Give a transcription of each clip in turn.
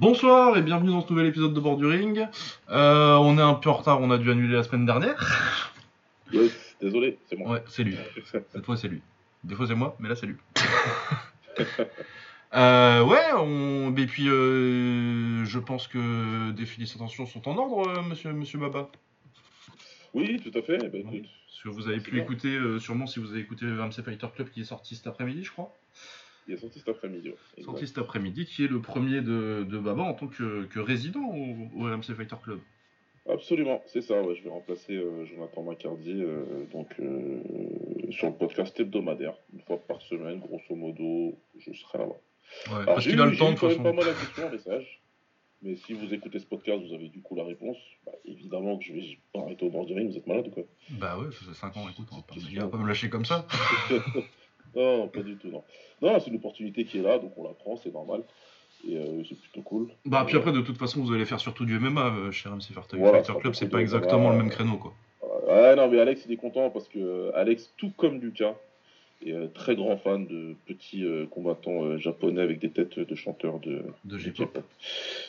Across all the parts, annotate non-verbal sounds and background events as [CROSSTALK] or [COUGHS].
Bonsoir et bienvenue dans ce nouvel épisode de Borduring. Euh, on est un peu en retard, on a dû annuler la semaine dernière. Yes, désolé, c'est moi. Ouais, c'est lui. Cette fois, c'est lui. Des fois, c'est moi, mais là, c'est lui. [LAUGHS] Euh, ouais, on... et puis euh, je pense que des félicitations sont en ordre, euh, monsieur, monsieur Baba. Oui, tout à fait. Bah, écoute, que vous avez pu bien. écouter, sûrement si vous avez écouté MC Fighter Club qui est sorti cet après-midi, je crois. Il est sorti cet après-midi. ouais. Sorti cet après-midi, qui est le premier de, de Baba en tant que, que résident au, au MC Fighter Club. Absolument, c'est ça. Ouais, je vais remplacer euh, Jonathan Macardy euh, donc, euh, sur le podcast hebdomadaire. Une fois par semaine, grosso modo, je serai là-bas. Ouais, Alors, parce qu'il a le temps de toute façon. pas mal de questions en message. Mais si vous écoutez ce podcast, vous avez du coup la réponse. Bah, évidemment que je vais pas arrêter au bord du ring, vous êtes malade ou quoi Bah ouais, ça fait 5 ans, écoute, on va pas me lâcher comme ça. [LAUGHS] Non, pas du tout, non. Non, c'est une opportunité qui est là, donc on la prend, c'est normal. Et euh, c'est plutôt cool. Bah, puis après, de toute façon, vous allez faire surtout du MMA euh, chez MC Fighter, Voilà, Club, c'est pas exactement le même euh, créneau, quoi. Ouais, non, mais Alex, il est content parce que euh, Alex, tout comme Lucas, est euh, très grand fan de petits euh, combattants euh, japonais avec des têtes de chanteurs de, De J-pop.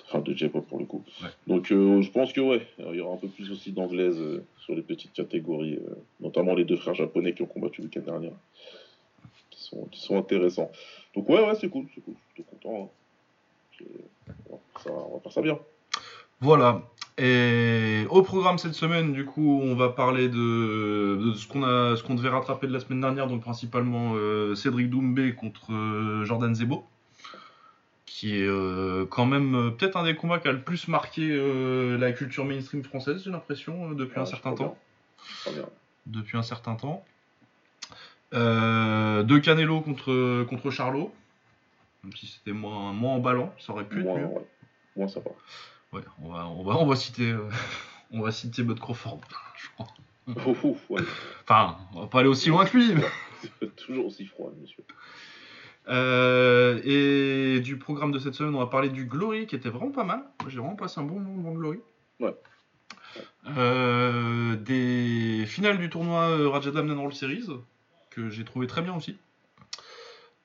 Enfin, de J-pop pour le coup. Ouais. Donc, euh, je pense que, ouais, il y aura un peu plus aussi d'anglaise euh, sur les petites catégories, euh, notamment les deux frères japonais qui ont combattu le week-end dernier, sont, qui sont intéressants. Donc, ouais, ouais, c'est cool, c'est cool, je suis content. hein. Ça, on va faire ça bien. Voilà. Et au programme cette semaine, du coup, on va parler de, de ce qu'on a, ce qu'on devait rattraper de la semaine dernière, donc principalement euh, Cédric Doumbé contre euh, Jordan Zebo, qui est euh, quand même peut-être un des combats qui a le plus marqué la culture mainstream française, j'ai l'impression, depuis un certain temps. Très bien. Depuis un certain temps. Euh, de Canelo contre contre Charlot, même si c'était moins moins emballant, ça aurait pu être Moins, mieux. ouais. Moins sympa. Ouais, on va, on va, on va citer, euh, [LAUGHS] on va citer Bud Crawford, [LAUGHS] je crois. Ouais. [LAUGHS] Enfin, on va pas aller aussi loin que lui. mais- toujours aussi froid, monsieur. Euh, et du programme de cette semaine, on va parler du Glory, qui était vraiment pas mal. J'ai vraiment passé un bon moment le Glory. Ouais. Euh, des finales du tournoi Raja Damnan World Series, que j'ai trouvé très bien aussi.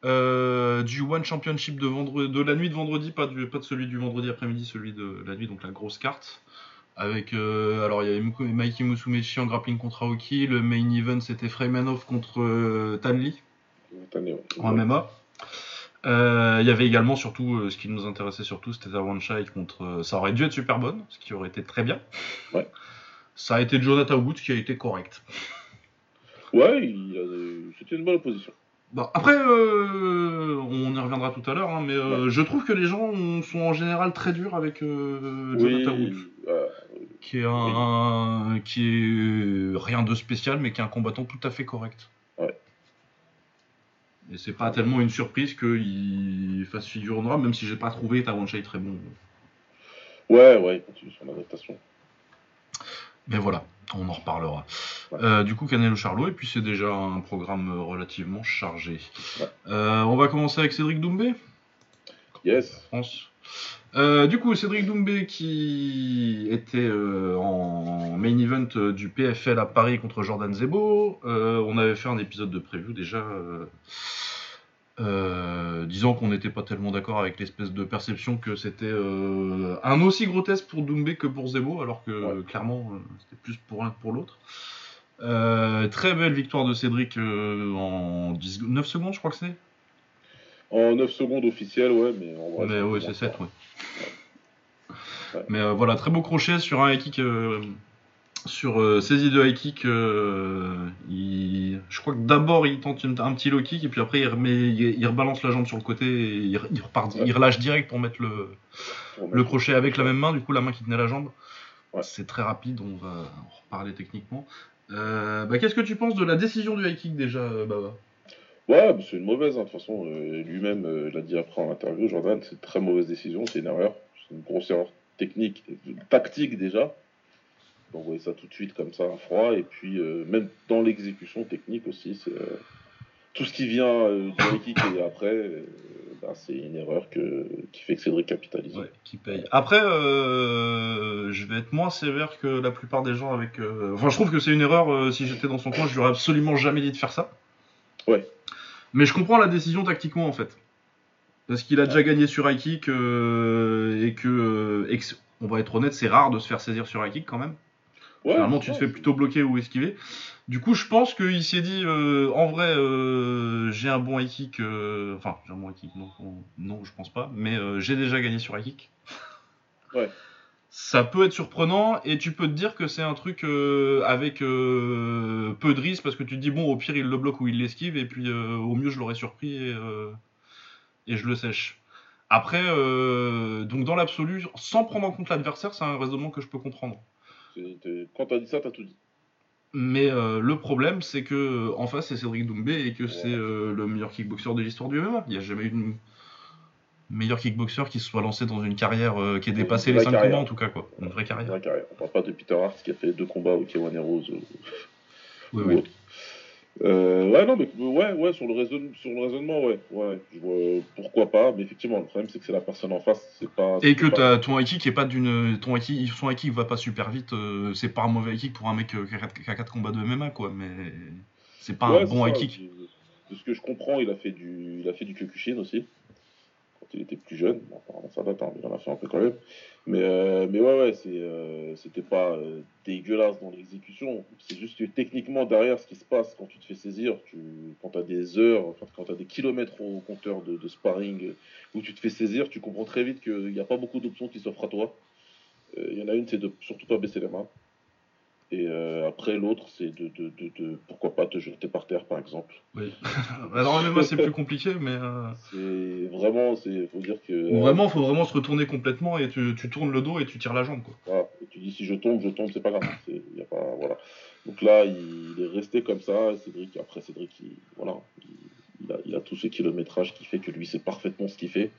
Euh, du One Championship de, vendredi, de la nuit de vendredi, pas, du, pas de celui du vendredi après-midi, celui de la nuit, donc la grosse carte. Avec, euh, alors il y avait Mikey Musumechi en grappling contre Aoki, le main event c'était Freemanov contre euh, Tanli en MMA. Euh, Il y avait également surtout, ce qui nous intéressait surtout, c'était Darwan Shai contre. ça aurait dû être super bonne, ce qui aurait été très bien. Ouais. Ça a été Jonathan Wood qui a été correct. Ouais, c'était une bonne opposition. Bon, après, euh, on y reviendra tout à l'heure, hein, mais euh, je trouve que les gens ont- sont en général très durs avec euh, Jonathan Wood, qui est un, qui est rien de spécial, mais qui est un combattant tout à fait correct. Ouais. Et c'est pas tellement une surprise qu'il fasse figure honorable, même si j'ai pas trouvé Tawan Shai très bon. ouais, ouais, il continue son adaptation. Mais voilà, on en reparlera. Euh, du coup, Canelo Charlot, et puis c'est déjà un programme euh, relativement chargé. Euh, on va commencer avec Cédric Doumbé, Yes. France. Euh, du coup, Cédric Doumbé qui était en main event du PFL à Paris contre Jordan Zebo. On avait fait un épisode de preview déjà. euh, disant qu'on n'était pas tellement d'accord avec l'espèce de perception que c'était euh, un aussi grotesque pour Doumbé que pour Zebo, alors que Ouais. euh, clairement c'était plus pour l'un que pour l'autre. Euh, très belle victoire de Cédric euh, en 10 9 secondes, je crois que c'est. En 9 secondes officielles, ouais, mais en vrai. Mais ouais, c'est 7, fort. ouais. Ouais. Mais euh, voilà, très beau crochet sur un high kick. sur saisie de high kick, il- je crois que d'abord il tente une- un petit low kick et puis après il, remet, il, il rebalance la jambe sur le côté et il, il repart, Ouais. il relâche direct pour mettre le, Pour le mettre- crochet avec la même main, du coup la main qui tenait la jambe. Ouais. C'est très rapide, on va en reparler techniquement. Euh, bah, Qu'est-ce que tu penses de la décision du high kick déjà, euh, Baba Ouais, bah, c'est une mauvaise, hein, de toute façon. euh, Lui-même l'a dit après en interview, Jordan, c'est une très mauvaise décision, c'est une erreur. C'est une grosse erreur technique, tactique déjà. D'envoyer ça tout de suite comme ça à froid. Et puis, même dans l'exécution technique aussi, c'est. tout ce qui vient du high kick et après, c'est une erreur que, qui fait que Cédric capitalise. Ouais, qui paye. Après, euh, je vais être moins sévère que la plupart des gens avec. euh, Enfin, je trouve que c'est une erreur. euh, si j'étais dans son coin, je lui aurais absolument jamais dit de faire ça. Ouais. Mais je comprends la décision tactiquement en fait. Parce qu'il a déjà gagné sur high kick et, que, et que, on va être honnête, c'est rare de se faire saisir sur high kick quand même. Ouais, Généralement, tu te fais plutôt bloquer ou esquiver. Du coup, je pense qu'il s'est dit, euh, en vrai, euh, j'ai un bon high kick. euh, enfin, j'ai un bon high kick, non, je pense pas. Mais j'ai déjà gagné sur high kick. [LAUGHS] Ouais. Ça peut être surprenant et tu peux te dire que c'est un truc avec peu de risque parce que tu te dis, bon, au pire, il le bloque ou il l'esquive et puis au mieux, je l'aurais surpris et, et je le sèche. Après, donc dans l'absolu, sans prendre en compte l'adversaire, c'est un raisonnement que je peux comprendre. Quand t'as dit ça, t'as tout dit. Mais euh, le problème, c'est que euh, en face, c'est Cédric Doumbé et que c'est euh, le meilleur kickboxer de l'histoire du MMA. Il n'y a jamais eu de meilleur kickboxer qui se soit lancé dans une carrière euh, qui ait dépassé les vraie 5 carrière. combats, en tout cas. quoi. Une vraie carrière. Vraie carrière. On parle pas de Peter Hart qui a fait deux combats au K1 Heroes ou, Oui, ou oui. Euh, ouais, non, mais ouais, ouais, sur le, sur le raisonnement, ouais, ouais, je vois pourquoi pas, mais effectivement, le problème c'est que c'est la personne en face, c'est pas. Et que pas- ton high kick est pas d'une. Ton high kick, son high kick va pas super vite. euh, c'est pas un mauvais high kick pour un mec euh, qui a 4, qui a quatre combats de MMA, quoi. Mais c'est pas Ouais, un bon high kick. De ce que je comprends, il a fait du, il a fait du Kyokushin aussi, quand il était plus jeune. Bon, apparemment, ça date, hein, mais il en a fait un peu quand même. Mais, euh, mais ouais, ouais, euh, c'était pas euh, dégueulasse dans l'exécution. C'est juste que techniquement, derrière, ce qui se passe quand tu te fais saisir, tu, quand tu as des heures, quand tu as des kilomètres au compteur de, sparring où tu te fais saisir, tu comprends très vite qu'il n'y a pas beaucoup d'options qui s'offrent à toi. Il y en a une, c'est de surtout pas baisser les mains. Et euh, après, l'autre, c'est de, de, de, de- pourquoi pas te jeter par terre, par exemple. Oui. [LAUGHS] Alors, en MMA, c'est plus compliqué, mais. euh, C'est vraiment, c'est, faut dire que. euh, Vraiment, faut vraiment se retourner complètement et tu, tu tournes le dos et tu tires la jambe, quoi. Voilà. Et tu dis si je tombe, je tombe, c'est pas grave. C'est, y a pas, voilà. Donc là, il, il est resté comme ça. Cédric, après Cédric, il, voilà, il, il a, il a tout ce kilométrage qui fait que lui, c'est parfaitement ce qu'il fait.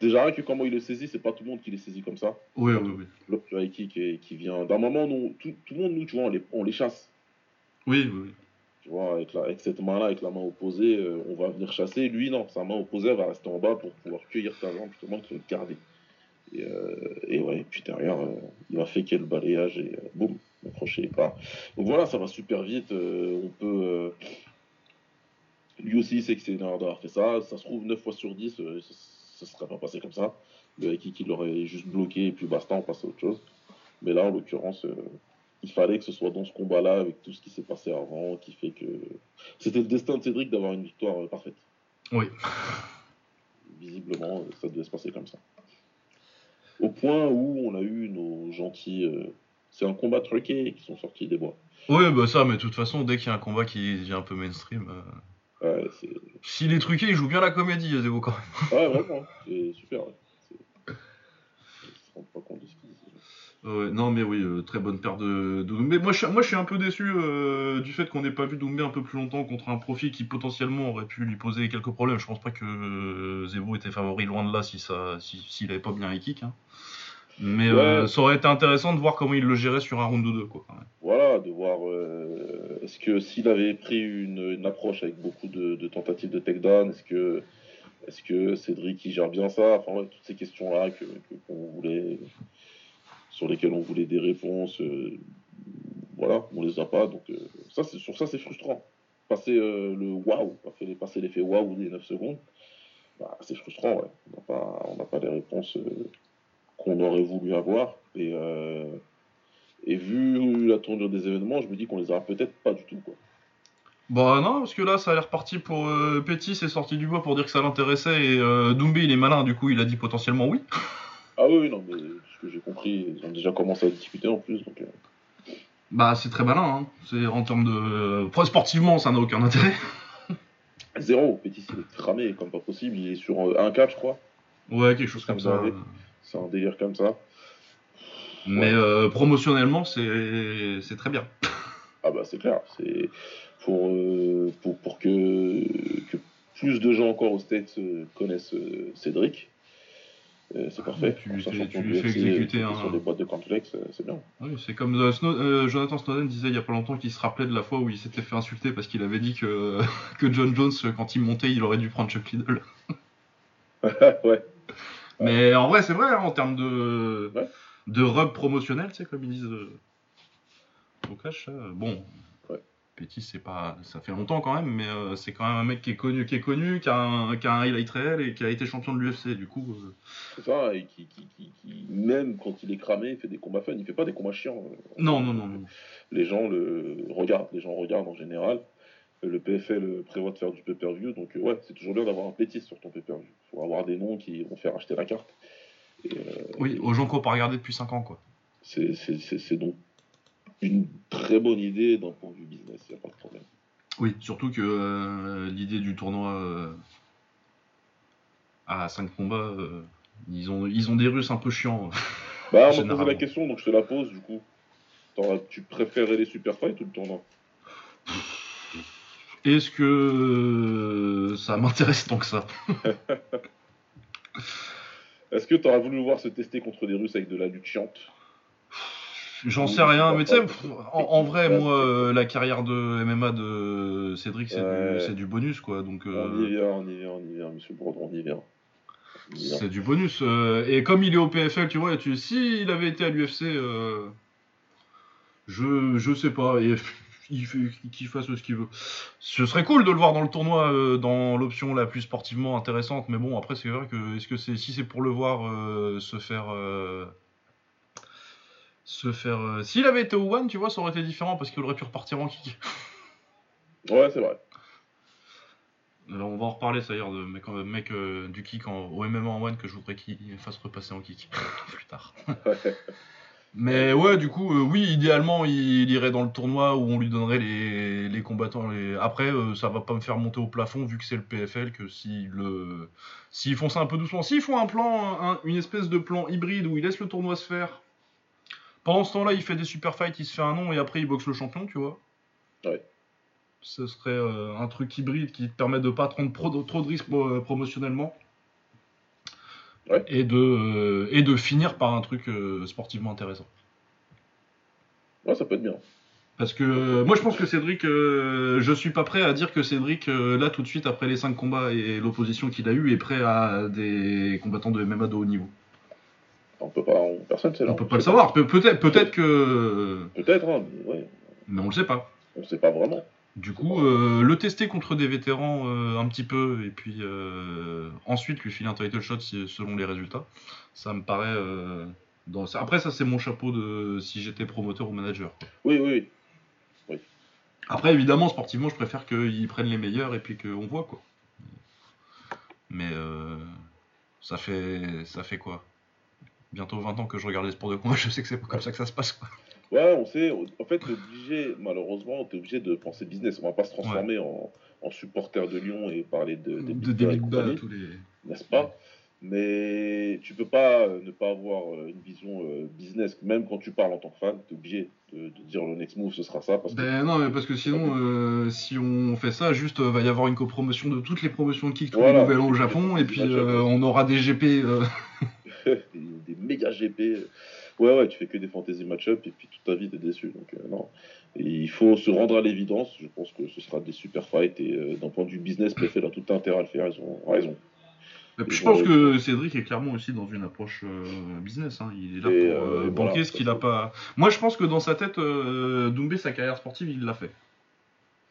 Déjà, rien que comment il le saisit, c'est pas tout le monde qui les saisit comme ça. Oui, oui, oui. L'autre et- qui vient d'un moment, nous, tout, tout le monde, nous, tu vois, on les, on les chasse. Oui, oui, oui. Tu vois, avec, la, avec cette main-là, avec la main opposée, euh, on va venir chasser. Lui, non, sa main opposée, elle va rester en bas pour pouvoir cueillir ta jambe, justement, qui va te garder. Et, euh, et ouais, puis derrière, euh, il va féquer le balayage et euh, boum, le crochet il part. Donc voilà, ça va super vite. euh, on peut. lui aussi, il sait que c'est une erreur d'avoir fait ça. Ça se trouve, 9 fois sur 10, euh, ça ne serait pas passé comme ça. Le il l'aurait juste bloqué et puis basta, on passe à autre chose. Mais là, en l'occurrence, euh, il fallait que ce soit dans ce combat-là, avec tout ce qui s'est passé avant, qui fait que. C'était le destin de Cédric d'avoir une victoire euh, parfaite. Oui. [LAUGHS] Visiblement, euh, ça devait se passer comme ça. Au point où on a eu nos gentils. euh, c'est un combat truqué qui sont sortis des bois. Oui, bah ça, mais de toute façon, dès qu'il y a un combat qui devient un peu mainstream, Ouais, s'il est truqué, il joue bien la comédie, Zévo, quand même. Ouais, vraiment, c'est super. Ouais. C'est- se pas compte de ce non, mais oui, euh, très bonne paire de, de Doumbé. Moi, je, suis- moi, je suis un peu déçu euh, du fait qu'on n'ait pas vu Doumbé un peu plus longtemps contre un profil qui potentiellement aurait pu lui poser quelques problèmes. Je pense pas que euh, Zévo était favori loin de là si ça, si, s'il avait pas bien les kicks. hein. Mais euh, ça aurait été intéressant de voir comment il le gérait sur un round ou deux, quoi. quand même. Voilà, de voir. euh, est-ce que s'il avait pris une, une approche avec beaucoup de, de tentatives de takedown, est-ce que, est-ce que Cédric il gère bien ça? Enfin, ouais, toutes ces questions-là que, que- qu'on voulait, sur lesquelles on voulait des réponses, euh, voilà, on les a pas. Donc, ça, c'est, sur ça, c'est frustrant. Passer le waouh, passer, l'effet waouh des 9 secondes, bah, c'est frustrant, ouais. On n'a pas, on pas les réponses qu'on aurait voulu avoir. Et. euh, et vu la tournure des événements, je me dis qu'on les aura peut-être pas du tout. Quoi. Bah non, parce que là, ça a l'air parti pour euh, Petit, c'est sorti du bois pour dire que ça l'intéressait, et euh, Doumbé, il est malin, du coup, il a dit potentiellement oui. Ah oui, non, mais ce que j'ai compris, ils ont déjà commencé à discuter en plus. Donc, euh, Bah, c'est très malin, hein. C'est en termes de. Après, sportivement, ça n'a aucun intérêt. Zéro, Pétis, il est cramé comme pas possible. Il est sur euh, un 1-4, je crois. Ouais, quelque chose comme Ça ça. C'est un délire comme ça. Mais euh, promotionnellement, c'est très bien. [LAUGHS] Ah bah c'est clair. C'est pour, euh, pour, pour que, que plus de gens encore aux States euh, connaissent Cédric. euh, c'est parfait. Tu- tu- fais exécuter un- sur des boîtes de euh, c'est bien. Oui, c'est comme euh, Snow- euh, Jonathan Snowden disait il y a pas longtemps qu'il se rappelait de la fois où il s'était fait insulter parce qu'il avait dit que, [LAUGHS] que John Jones, quand il montait, il aurait dû prendre Chuck Liddell. [LAUGHS] ouais. Mais en vrai, c'est vrai, hein, en termes de, Ouais. de rub promotionnel, tu sais, comme ils disent euh, au cash, ça, bon. Petit, c'est pas, ça fait longtemps quand même, mais euh, c'est quand même un mec qui est connu, qui est connu, qui a un, qui a un highlight réel et qui a été champion de l'UFC. Du coup, euh, C'est ça, et qui, qui, qui, qui, même quand il est cramé, il fait des combats fun, il fait pas des combats chiants. non, non, non, non. Les gens le regardent, les gens regardent en général. Le PFL prévoit de faire du pay-per-view, donc euh, ouais, c'est toujours bien d'avoir un pétis sur ton pay-per-view. faut avoir des noms qui vont faire acheter la carte. Et, euh, Oui, aux gens qu'on n'a pas regardé depuis 5 ans, quoi. c'est- donc une très bonne idée d'un point de vue business, il n'y a pas de problème. Oui, surtout que euh, l'idée du tournoi euh, à 5 combats, euh, ils, ont, ils ont des Russes un peu chiants. [LAUGHS] Bah, on m'a posé la question, donc je te la pose du coup. Tu préférais les super fights ou le tournoi? [LAUGHS] Est-ce que euh, ça m'intéresse tant que ça? [LAUGHS] Est-ce que tu auras voulu voir se tester contre des Russes avec de la lutte chiante? J'en sais rien, mais tu sais, en, en vrai, moi, euh, la carrière de MMA de Cédric, c'est Ouais. du, bonus, quoi. Donc, euh, On y vient, on y vient, on y vient, monsieur Bourdon, on y vient. C'est du bonus. euh, et comme il est au PFL, tu vois, tu, s'il avait été à l'UFC, je, je sais pas, et qu'il fasse ce qu'il veut. Ce serait cool de le voir dans le tournoi, euh, dans l'option la plus sportivement intéressante, mais bon, après, c'est vrai que, est-ce que c'est, si c'est pour le voir euh, se faire. euh, se faire. S'il avait été au One, tu vois, ça aurait été différent parce qu'il aurait pu repartir en kick. Ouais, c'est vrai. On va en reparler, ça d'ailleurs, de mec, mec du kick en, au MMA en One que je voudrais qu'il fasse repasser en kick [LAUGHS] plus tard. Mais ouais, du coup, euh, oui, idéalement, il, il irait dans le tournoi où on lui donnerait les, les combattants. les- Après, euh, ça va pas me faire monter au plafond vu que c'est le PFL, que s'ils le... s'ils font ça un peu doucement, s'ils font un plan, un- une espèce de plan hybride où ils laissent le tournoi se faire, pendant ce temps-là, il fait des super fights, il se fait un nom et après il boxe le champion, tu vois. Ouais. Ce serait euh, un truc hybride qui te permet de pas prendre pro- trop de risques euh, promotionnellement. Ouais. Et, de, euh, et de finir par un truc euh, sportivement intéressant. Ouais, ça peut être bien. Parce que euh, moi je pense que Cédric, euh, je suis pas prêt à dire que Cédric, euh, là tout de suite après les 5 combats et l'opposition qu'il a eu, est prêt à des combattants de MMA de haut niveau. On peut pas, on- personne ne sait. On peut pas le savoir, Pe- peut-être peut-être que. Peut-être, hein, mais ouais, Mais on le sait pas. on sait pas vraiment. Du coup, euh, le tester contre des vétérans euh, un petit peu, et puis euh, ensuite lui filer un title shot si- selon les résultats, ça me paraît. dans... Après, ça c'est mon chapeau de si j'étais promoteur ou manager. Oui, oui, oui. Après, évidemment, sportivement, je préfère qu'ils prennent les meilleurs et puis qu'on voit quoi. Mais euh, ça fait ça fait quoi? Bientôt 20 ans que je regarde les sports de combat, je sais que c'est pas comme ça que ça se passe. Quoi. Ouais, on sait. En fait, t'es obligé, malheureusement, t'es obligé de penser business. On va pas se transformer en, en supporter de Lyon et parler de, des De David Ball, tous les. n'est-ce pas? Mais tu peux pas euh, ne pas avoir euh, une vision euh, business. Même quand tu parles en tant que fan, t'es obligé de, de dire le next move, ce sera ça. Parce que Ben non, mais parce que sinon, euh, si on fait ça, juste va y avoir une copromotion de toutes les promotions de kick tous Voilà. les nouvel an au Japon, et puis euh, on aura des GP. euh, des, [LAUGHS] des méga GP. Ouais, ouais, tu fais que des fantasy match-up et puis toute ta vie t'es déçu. Donc, euh, non. Et il faut se rendre à l'évidence. Je pense que ce sera des super fights et euh, d'un point de vue business, PFL a tout intérêt à le faire. Ils ont raison. Et puis, je pense que Cédric est clairement aussi dans une approche euh, business. hein. Il est là Et, pour euh, banquer voilà, ce qu'il ça, a c'est- pas. Moi, je pense que dans sa tête, euh, Doumbé, sa carrière sportive, il l'a fait.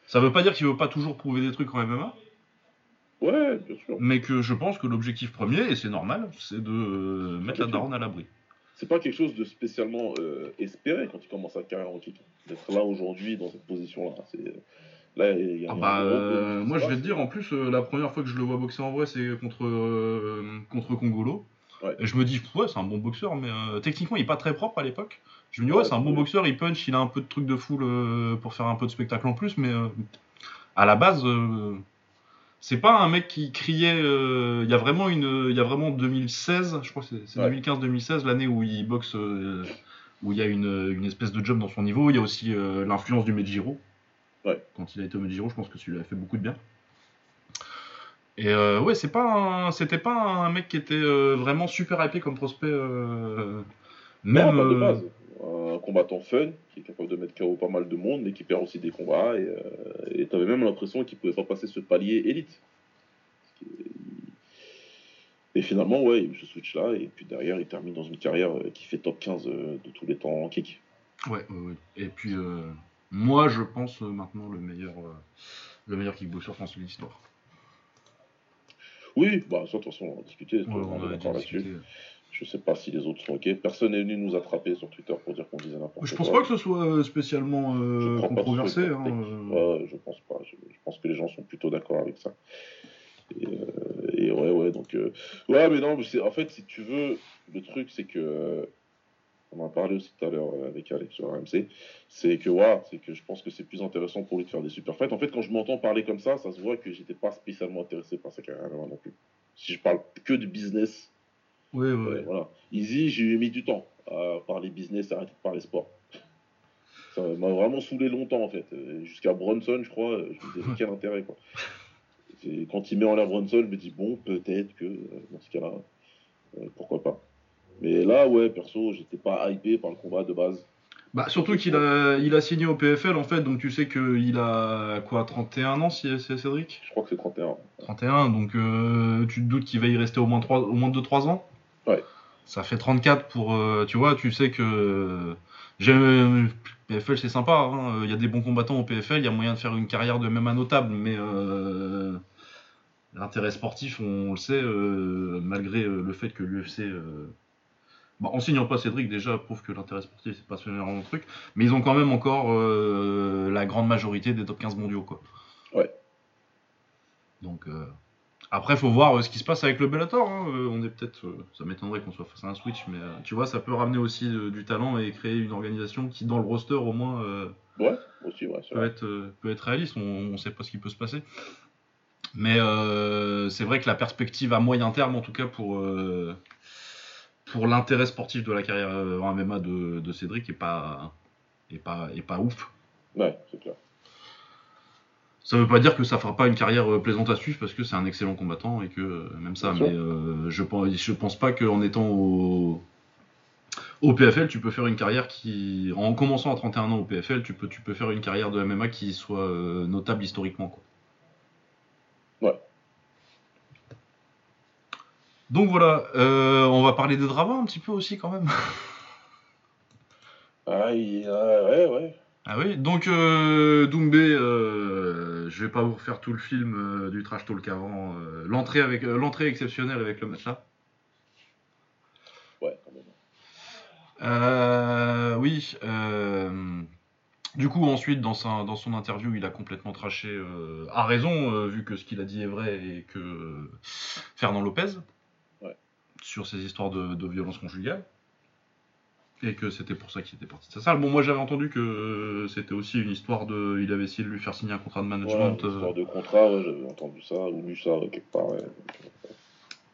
Ça veut pas dire qu'il veut pas toujours prouver des trucs en MMA, Ouais, bien sûr. mais que je pense que l'objectif premier, et c'est normal, c'est de mettre la daronne à l'abri. C'est pas quelque chose de spécialement euh, espéré quand il commence sa carrière en kick. D'être là aujourd'hui dans cette position-là. C'est... Là, il y a Ah bah, euh, moi je vais te dire, en plus, euh, la première fois que je le vois boxer en vrai, c'est contre, euh, contre Congolo. Ouais. Et je me dis, ouais, c'est un bon boxeur, mais euh, techniquement, il est pas très propre à l'époque. Je me dis, ouais, Ouais, c'est un bon boxeur, il punch, il a un peu de truc de foule euh, pour faire un peu de spectacle en plus, mais euh, à la base, euh, c'est pas un mec qui criait. euh, Il y a vraiment une, il y a vraiment 2016, je crois que c'est c'est Ouais. 2015-2016, l'année où il boxe, euh, où il y a une, une espèce de jump dans son niveau. Il y a aussi euh, l'influence du Mejiro. Ouais. Quand il a été au Mejiro, je pense que celui-là a fait beaucoup de bien. Et ouais, c'est pas, c'était pas un mec qui était vraiment super hypé comme prospect. Non, même. pas de base. Un combattant fun qui est capable de mettre KO pas mal de monde, mais qui perd aussi des combats. Et euh, et t'avais même l'impression qu'il pouvait pas passer ce palier élite. Et finalement, ouais, il eu ce switch-là. Et puis derrière, il termine dans une carrière euh, qui fait top 15 euh, de tous les temps en kick. Ouais, ouais, ouais. Et puis, euh, Moi, je pense maintenant le meilleur, euh, le meilleur kickboxer français de l'histoire. Oui, bah, ça, de toute façon, on va discuter. Ouais, on est a discuté. Je sais pas si les autres sont ok. Personne n'est venu nous attraper sur Twitter pour dire qu'on disait n'importe quoi. Je pense pas que ce soit euh, spécialement euh, Je controversé. hein, euh. Ouais, je pense pas. Je, je pense que les gens sont plutôt d'accord avec ça. Et, euh, et ouais, ouais, donc. Ouais, mais non, mais en fait, si tu veux, le truc, c'est que. On en a parlé aussi tout à l'heure avec Alex sur RMC. C'est que, ouais, c'est que je pense que c'est plus intéressant pour lui de faire des super fights. En fait, quand je m'entends parler comme ça, ça se voit que j'étais pas spécialement intéressé par sa carrière non plus. Si je parle que de business, Euh, ouais. voilà. Easy, j'ai mis du temps à parler business, à arrêter de parler sport. Ça m'a vraiment saoulé longtemps en fait. Euh, Jusqu'à Bronson, je crois, euh, je me disais quel intérêt quoi. C'est- Quand il met en l'air Bronson, je me dis bon, peut-être que euh, dans ce cas-là, euh, pourquoi pas. Mais là, ouais, perso, j'étais pas hypé par le combat de base. Bah, surtout qu'il a, il a signé au PFL en fait, donc tu sais qu'il a quoi, 31 ans, si c'est Cédric? Je crois que c'est 31. 31, donc euh, tu te doutes qu'il va y rester au moins, 3, au moins 2-3 ans? Ouais. Ça fait 34 pour. euh, tu vois, tu sais que. J'aime. PFL c'est sympa, hein, il y a des bons combattants au PFL, il y a moyen de faire une carrière de même à notable, mais. euh, L'intérêt sportif, on, le sait, euh, malgré euh, le fait que l'UFC. euh, bah, en signant pas Cédric, déjà, prouve que l'intérêt sportif, c'est pas ce genre de truc. Mais ils ont quand même encore euh, la grande majorité des top 15 mondiaux, quoi. Ouais. Donc, euh, après, faut voir euh, ce qui se passe avec le Bellator. hein. Euh, on est peut-être, euh, ça m'étonnerait qu'on soit face à un switch, mais euh, tu vois, ça peut ramener aussi du talent et créer une organisation qui, dans le roster, au moins, euh, Ouais, aussi, ouais, c'est peut vrai. être, euh, peut être réaliste. On, on sait pas ce qui peut se passer. Mais euh, c'est vrai que la perspective à moyen terme, en tout cas pour, euh, pour l'intérêt sportif de la carrière euh, en MMA de, de Cédric, est pas, est pas, est pas ouf. Ouais, c'est clair. Ça veut pas dire que ça fera pas une carrière euh, plaisante à suivre parce que c'est un excellent combattant et que euh, même ça, Bien mais euh, je pense, je pense pas qu'en étant au, au PFL, tu peux faire une carrière qui, en commençant à 31 ans au PFL, tu peux, tu peux faire une carrière de MMA qui soit euh, notable historiquement. Quoi. Ouais. Donc voilà, euh, on va parler des dramas un petit peu aussi quand même. Ah, il- ah, ouais, ouais. Ah oui, donc euh, Doumbé, euh, je vais pas vous refaire tout le film euh, du trash talk avant. euh, l'entrée avec euh, l'entrée exceptionnelle avec le match là. Ouais, quand même. Oui. du coup, ensuite, dans, sa- dans son interview, il a complètement traché, à raison, vu que ce qu'il a dit est vrai et que Fernand Lopez, Ouais. sur ces histoires de, de violence conjugale, et que c'était pour ça qu'il était parti de sa salle. Bon, moi j'avais entendu que euh, c'était aussi une histoire de. Il avait essayé de lui faire signer un contrat de Ouais, management. une euh, histoire de contrat, ouais, j'avais entendu ça, ou lu ça euh, quelque part, ouais.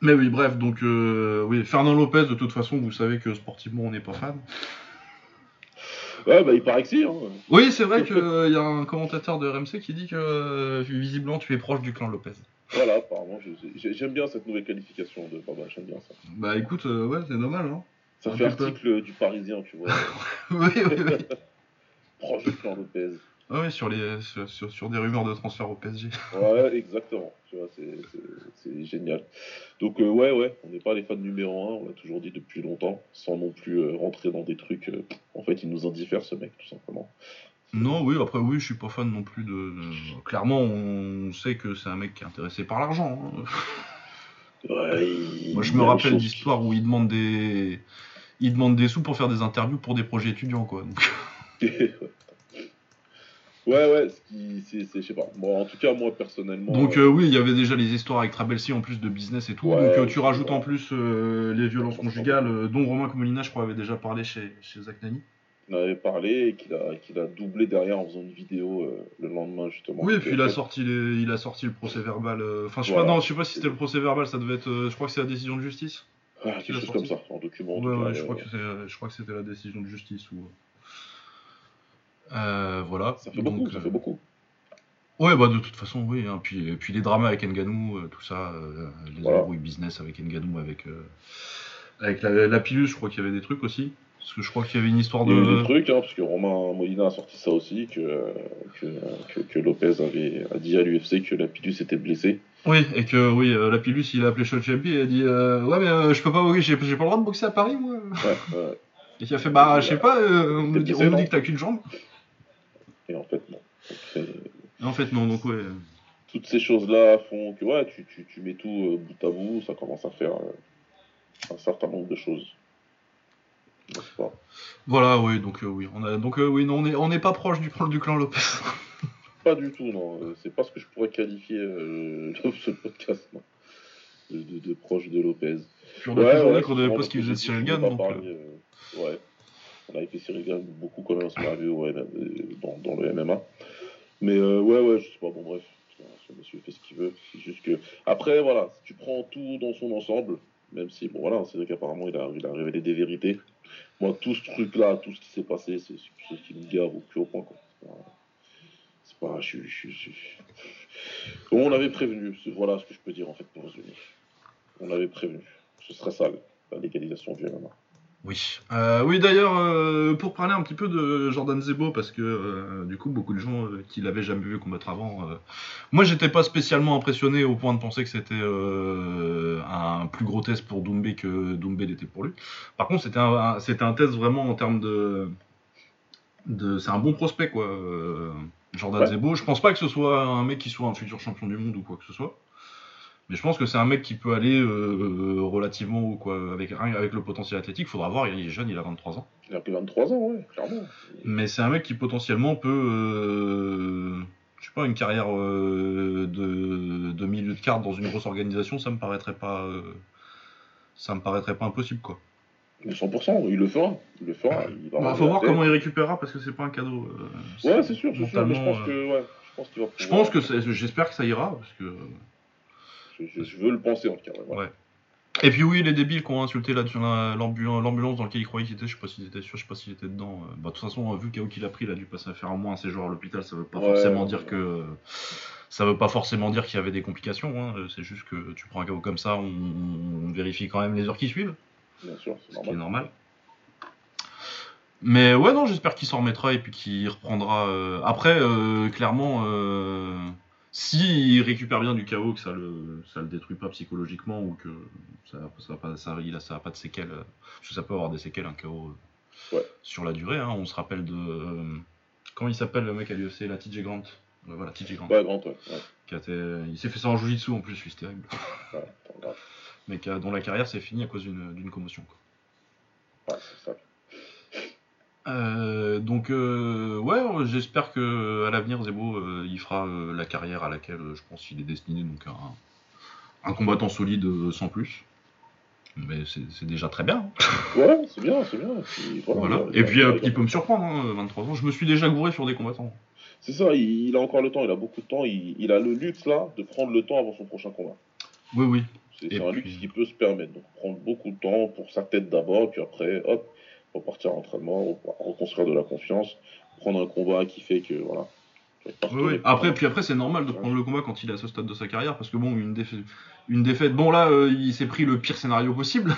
Mais oui, bref, donc euh, oui, Fernand Lopez, de toute façon, vous savez que sportivement on n'est pas fan. Ouais, bah il paraît que si, hein. Oui, c'est vrai qu'il y a un commentateur de RMC qui dit que euh, visiblement tu es proche du clan Lopez. Voilà, apparemment, j'aime bien cette nouvelle qualification de Baba, j'aime bien ça. Bah écoute, euh, ouais, c'est dommage, hein. Ça Un fait peu. article du Parisien, tu vois. oui, oui, oui. Proche du clan Lopez. Ah oui, sur, les, sur, sur- sur des rumeurs de transfert au PSG. Ouais, exactement. Tu vois, c'est- génial. Donc, euh, ouais, ouais, on n'est pas les fans numéro un, on l'a toujours dit depuis longtemps, sans non plus euh, rentrer dans des trucs. euh, en fait, il nous indiffère, ce mec, tout simplement. Non, oui, après, oui, je suis pas fan non plus de. Clairement, on sait que c'est un mec qui est intéressé par l'argent. hein. Ouais, [LAUGHS] Moi, je me rappelle choses d'histoires où il demande des. Il demande des sous pour faire des interviews pour des projets étudiants, quoi. Donc, [LAUGHS] ouais, ouais, ce qui, c'est, je sais pas. Bon, en tout cas, moi, personnellement. Donc euh, euh, oui, il y avait déjà les histoires avec Trabelsi en plus de business et tout. Ouais, donc euh, tu rajoutes ouais. en plus euh, les violences conjugales, euh, dont Romain Comolina, je crois, avait déjà parlé chez, chez Zach Nani. il avait parlé et qu'il a, qu'il a doublé derrière en faisant une vidéo euh, le lendemain, justement. Oui, et puis il euh, a sorti les, il a sorti le procès verbal. euh, Enfin, je sais Voilà. je sais pas si c'était le procès verbal, ça devait être. euh, je crois que c'est la décision de justice. Ah, quelque chose comme ça, en document. Ouais, cas, je euh, crois que c'est, je crois que c'était la décision de justice ou. Euh, voilà. Ça fait Donc, beaucoup, ça euh, fait beaucoup. Ouais, bah de toute façon, oui. Hein. Puis, et puis les dramas avec Nganou, euh, tout ça, euh, les Voilà. embrouilles business avec Nganou, avec, euh, avec la, la pilule, je crois qu'il y avait des trucs aussi. Parce que je crois qu'il y avait une histoire Il y a eu des de. trucs, hein, parce que Romain Molina a sorti ça aussi, que, que, que, que Lopez avait a dit à l'UFC que la pilule s'était blessée. Oui, et que oui, euh, la pilule, il a appelé Sean Champi et a dit euh, Ouais, mais euh, je peux pas, j'ai, j'ai pas le droit de boxer à Paris, moi. Ouais, ouais. Et qui a fait Bah, je sais pas, euh, on me dit, on dit que t'as qu'une jambe. Et en fait, non. Donc, En fait, non, donc ouais. toutes ces choses-là font que ouais, tu, tu, tu mets tout bout à bout, ça commence à faire un certain nombre de choses. Pas? Voilà, oui, donc oui, on a, donc oui, non, on est, on n'est pas proche du, du clan Lopez. [LAUGHS] Pas du tout, non. Euh, C'est pas ce que je pourrais qualifier euh, [LAUGHS] ce podcast, non. De, de, de proche de Lopez. Puis on a dit qu'on avait pas ce qu'il faisait de Cyril donc. euh, parler, euh, ouais. On avait fait Cyril Gann beaucoup quand même ce scénario ouais, euh, dans, dans le MMA. Mais euh, ouais, ouais, je sais pas, bon, bref. Ce monsieur fait ce qu'il veut. C'est juste que. Après, voilà, si tu prends tout dans son ensemble, même si, bon, voilà, c'est vrai qu'apparemment, il a, il a révélé des vérités. Moi, tout ce truc-là, tout ce qui s'est passé, c'est chose qui me gave au plus haut point, quoi. On l'avait prévenu, voilà ce que je peux dire en fait pour résumer. On l'avait prévenu. Ce serait sale, la légalisation du MMA. Oui. Euh, oui, d'ailleurs, euh, pour parler un petit peu de Jordan Zebo, parce que euh, du coup, beaucoup de gens qui l'avaient jamais vu combattre avant. Moi, j'étais pas spécialement impressionné au point de penser que c'était un plus gros test pour Doumbé que Doumbé l'était pour lui. Par contre, c'était un, un test vraiment en termes de. de c'est un bon prospect, quoi. Euh, Jordan Ouais. Zebo. Je pense pas que ce soit un mec qui soit un futur champion du monde ou quoi que ce soit. Mais je pense que c'est un mec qui peut aller euh, relativement haut, quoi. Avec, avec le potentiel athlétique, faudra voir, il est jeune, il a 23 ans. Il a que 23 ans, ouais, clairement. Mais c'est un mec qui potentiellement peut, euh, je sais pas, une carrière euh, de, de milieu de carte dans une grosse organisation, ça me paraîtrait pas, euh, ça me paraîtrait pas impossible, quoi. Mais 100%, il le fera. Il le fera. Il va Il ramener faut voir comment il récupérera parce que c'est pas un cadeau. euh, Ouais, c'est sûr, c'est sûr. Mais je pense euh, que, ouais, je pense qu'il va Je pense que c'est- j'espère que ça ira parce que. Je, je- je veux le penser en tout cas. ouais, voilà. Ouais. Et puis oui, les débiles qui ont insulté l'ambulance dans laquelle il croyait qu'il était, je sais pas s'il était sûr, je sais pas s'il était dedans. euh, Bah, de toute façon, vu KO qu'il a pris, il a dû passer à faire au moins un séjour à l'hôpital, ça veut pas Ouais, forcément dire que. Ça veut pas forcément dire qu'il y avait des complications, hein, euh, c'est juste que tu prends un KO comme ça, on, on vérifie quand même les heures qui suivent, Bien sûr, c'est ce qui est normal. normal. Mais ouais, non, j'espère qu'il s'en remettra et puis qu'il reprendra. euh, Après, euh, clairement, euh, s'il récupère bien du chaos, que ça le, ça le détruit pas psychologiquement ou que ça, ça, pas, ça, il a, ça a pas de séquelles, euh, parce que ça peut avoir des séquelles, un chaos Ouais. sur la durée. hein. On se rappelle de. comment il s'appelle le mec à l'UFC, la TJ Grant Voilà, TJ Grant. Ouais, grand, ouais. ouais. Qui a été- il s'est fait ça en Jiu-Jitsu en plus, lui, c'était terrible. ouais. Mais dont la carrière s'est finie à cause d'une commotion. quoi. Ouais, c'est ça. Euh, donc euh, ouais, euh, j'espère que à l'avenir Zebo euh, il fera la carrière à laquelle je pense qu'il est destiné, donc un, un combattant solide sans plus. Mais c'est déjà très bien. hein. [LAUGHS] Ouais, c'est bien, c'est bien. Et puis, voilà, Et puis il peut me surprendre, hein, 23 ans. Je me suis déjà gouré sur des combattants. C'est ça, il, il a encore le temps, il a beaucoup de temps. Il, il a le luxe là de prendre le temps avant son prochain combat. Oui, oui. C'est un luxe qui peut se permettre. Donc prendre beaucoup de temps pour sa tête d'abord, puis après, hop, repartir en entraînement, reconstruire de la confiance, prendre un combat qui fait que voilà. Oui, oui. Après, puis après, c'est normal de prendre le combat quand il est à ce stade de sa carrière, parce que bon, une défaite, une défaite. Bon là, euh, il s'est pris le pire scénario possible.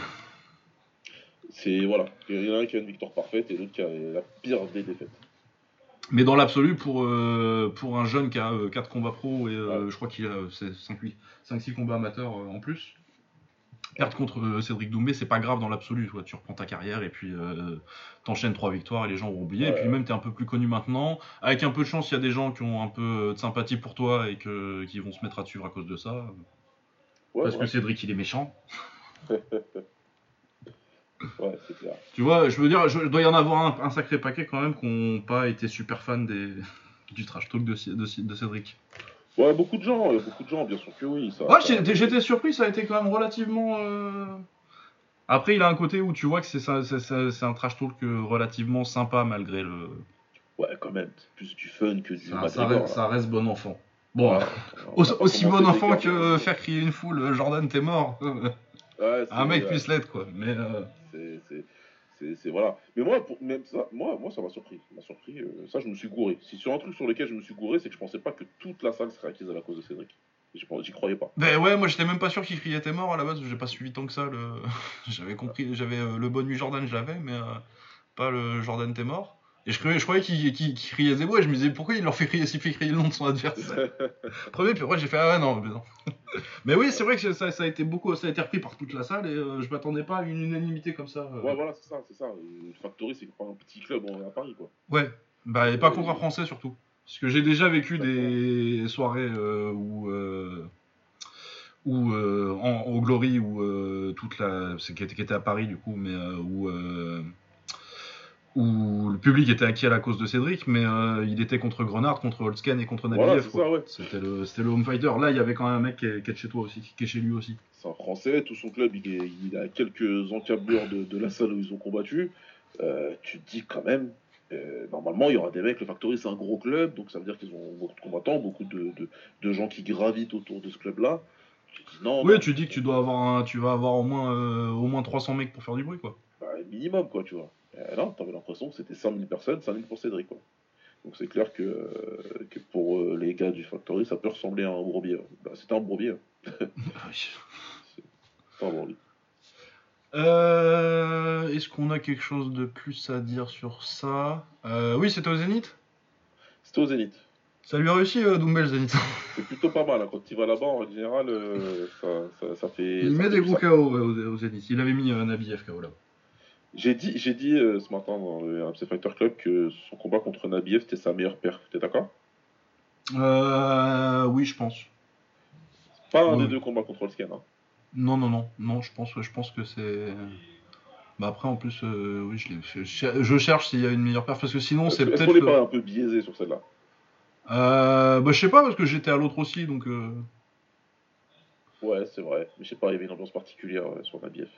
C'est voilà. Il y en a un qui a une victoire parfaite et l'autre qui a la pire des défaites. Mais dans l'absolu, pour, euh, pour un jeune qui a 4 combats pro et euh, Ouais. je crois qu'il a 5-6 combats amateurs euh, en plus, perdre contre euh, Cédric Doumbé, c'est pas grave dans l'absolu. toi. Tu reprends ta carrière et puis euh, t'enchaînes 3 victoires et les gens vont oublier. Et puis même, t'es un peu plus connu maintenant. Avec un peu de chance, il y a des gens qui ont un peu de sympathie pour toi et que, qui vont se mettre à te suivre à cause de ça. Ouais, parce ouais. que Cédric, il est méchant. [LAUGHS] Ouais, c'est clair. Tu vois, je veux dire, je, il doit y en avoir un, un sacré paquet quand même qui n'ont pas été super fans des, du trash talk de, de, de Cédric. Ouais, beaucoup de gens, euh, beaucoup de gens, bien sûr que oui. Ça, Ouais, ça- j'étais surpris, ça a été quand même relativement. euh, Après, il a un côté où tu vois que c'est un trash talk euh, relativement sympa malgré le. Ouais, quand même, plus du fun que du Ça, ça McGregor, reste, là. ça reste bon enfant. Bon, Ouais, aussi, bon enfant que faire crier une foule, Jordan, t'es mort. Ouais, un mec puisse l'être, quoi. Mais. euh, c'est- voilà. Mais moi, pour, même ça, moi, moi, ça m'a surpris. M'a surpris. euh, ça, je me suis gouré. Si sur un truc sur lequel je me suis gouré, c'est que je pensais pas que toute la salle serait acquise à la cause de Cédric. J'y croyais pas. Ben ouais, moi j'étais même pas sûr qu'il criait t'es mort à la base, j'ai pas suivi tant que ça. [LAUGHS] J'avais compris, j'avais euh, le bon nuit Jordan, je l'avais, mais euh, pas le Jordan t'es mort. Et je croyais, je croyais qu'il qu'il- qu'il criait Zebo et je me disais pourquoi il leur fait crier, s'il fait crier le nom de son adversaire. [LAUGHS] Premier, puis après j'ai fait ah non, mais non. [LAUGHS] mais oui, c'est vrai que ça, ça a été beaucoup, ça a été repris par toute la salle et euh, je m'attendais pas à une unanimité comme ça. euh. ouais, voilà, c'est ça, c'est ça. Euh, Factory, c'est pas un petit club à Paris, quoi. Ouais. Bah, et pas contre un Français surtout. Parce que j'ai déjà vécu des soirées euh, où. euh, où euh, en, au Glory, où euh, toute la. C'est qui était, qui était à Paris du coup, mais euh, où. Où le public était acquis à la cause de Cédric, mais euh, il était contre Grenard, contre Holsken et contre Voilà, quoi. ça, ouais. C'était le, le home fighter. Là, il y avait quand même un mec qui est, qui est de chez toi aussi, qui est chez lui aussi. C'est un Français, tout son club, il, est, il a quelques encablures de, de la salle où ils ont combattu. Euh, tu te dis quand même, euh, normalement, il y aura des mecs, le Factory, c'est un gros club, donc ça veut dire qu'ils ont beaucoup de combattants, beaucoup de, de, de gens qui gravitent autour de ce club-là. Tu te dis non, Oui, non, tu dis que tu dois avoir un- tu vas avoir au moins, au moins 300 mecs pour faire du bruit, quoi. bah, minimum, quoi, tu vois. Et là, t'avais l'impression que c'était 5000 personnes, 5000 pour Cédric, quoi. Donc c'est clair que, euh, que pour euh, les gars du Factory, ça peut ressembler à un bourbier. Bah, c'était un bourbier, hein. [LAUGHS] C'était un bourbier. Euh, Est-ce qu'on a quelque chose de plus à dire sur ça? Euh, Oui, c'était au Zénith? C'était au Zénith. Ça lui a réussi, euh, Doumbel, Zénith. [LAUGHS] C'est plutôt pas mal, hein. quand tu vas là-bas, en général, euh, ça, ça, ça fait... Il met des gros. KO ouais, au, Zénith. Il avait mis euh, Nabiev KO là. J'ai dit, j'ai dit euh, ce matin dans le MC Fighter Club que son combat contre Nabiev c'était sa meilleure perf. T'es d'accord? Euh, oui, je pense. Pas un des deux combats contre Holsken. Hein. Non, non, non, non, je pense, je pense que c'est. Bah après, en plus, euh, oui, je, cherche s'il y a une meilleure perf parce que sinon, Est-ce c'est est-ce peut-être. qu'on n'est pas un peu biaisé sur celle-là? Euh, bah je sais pas parce que j'étais à l'autre aussi, donc. euh, Ouais, c'est vrai. Mais je sais pas, il y avait une ambiance particulière sur Nabiev.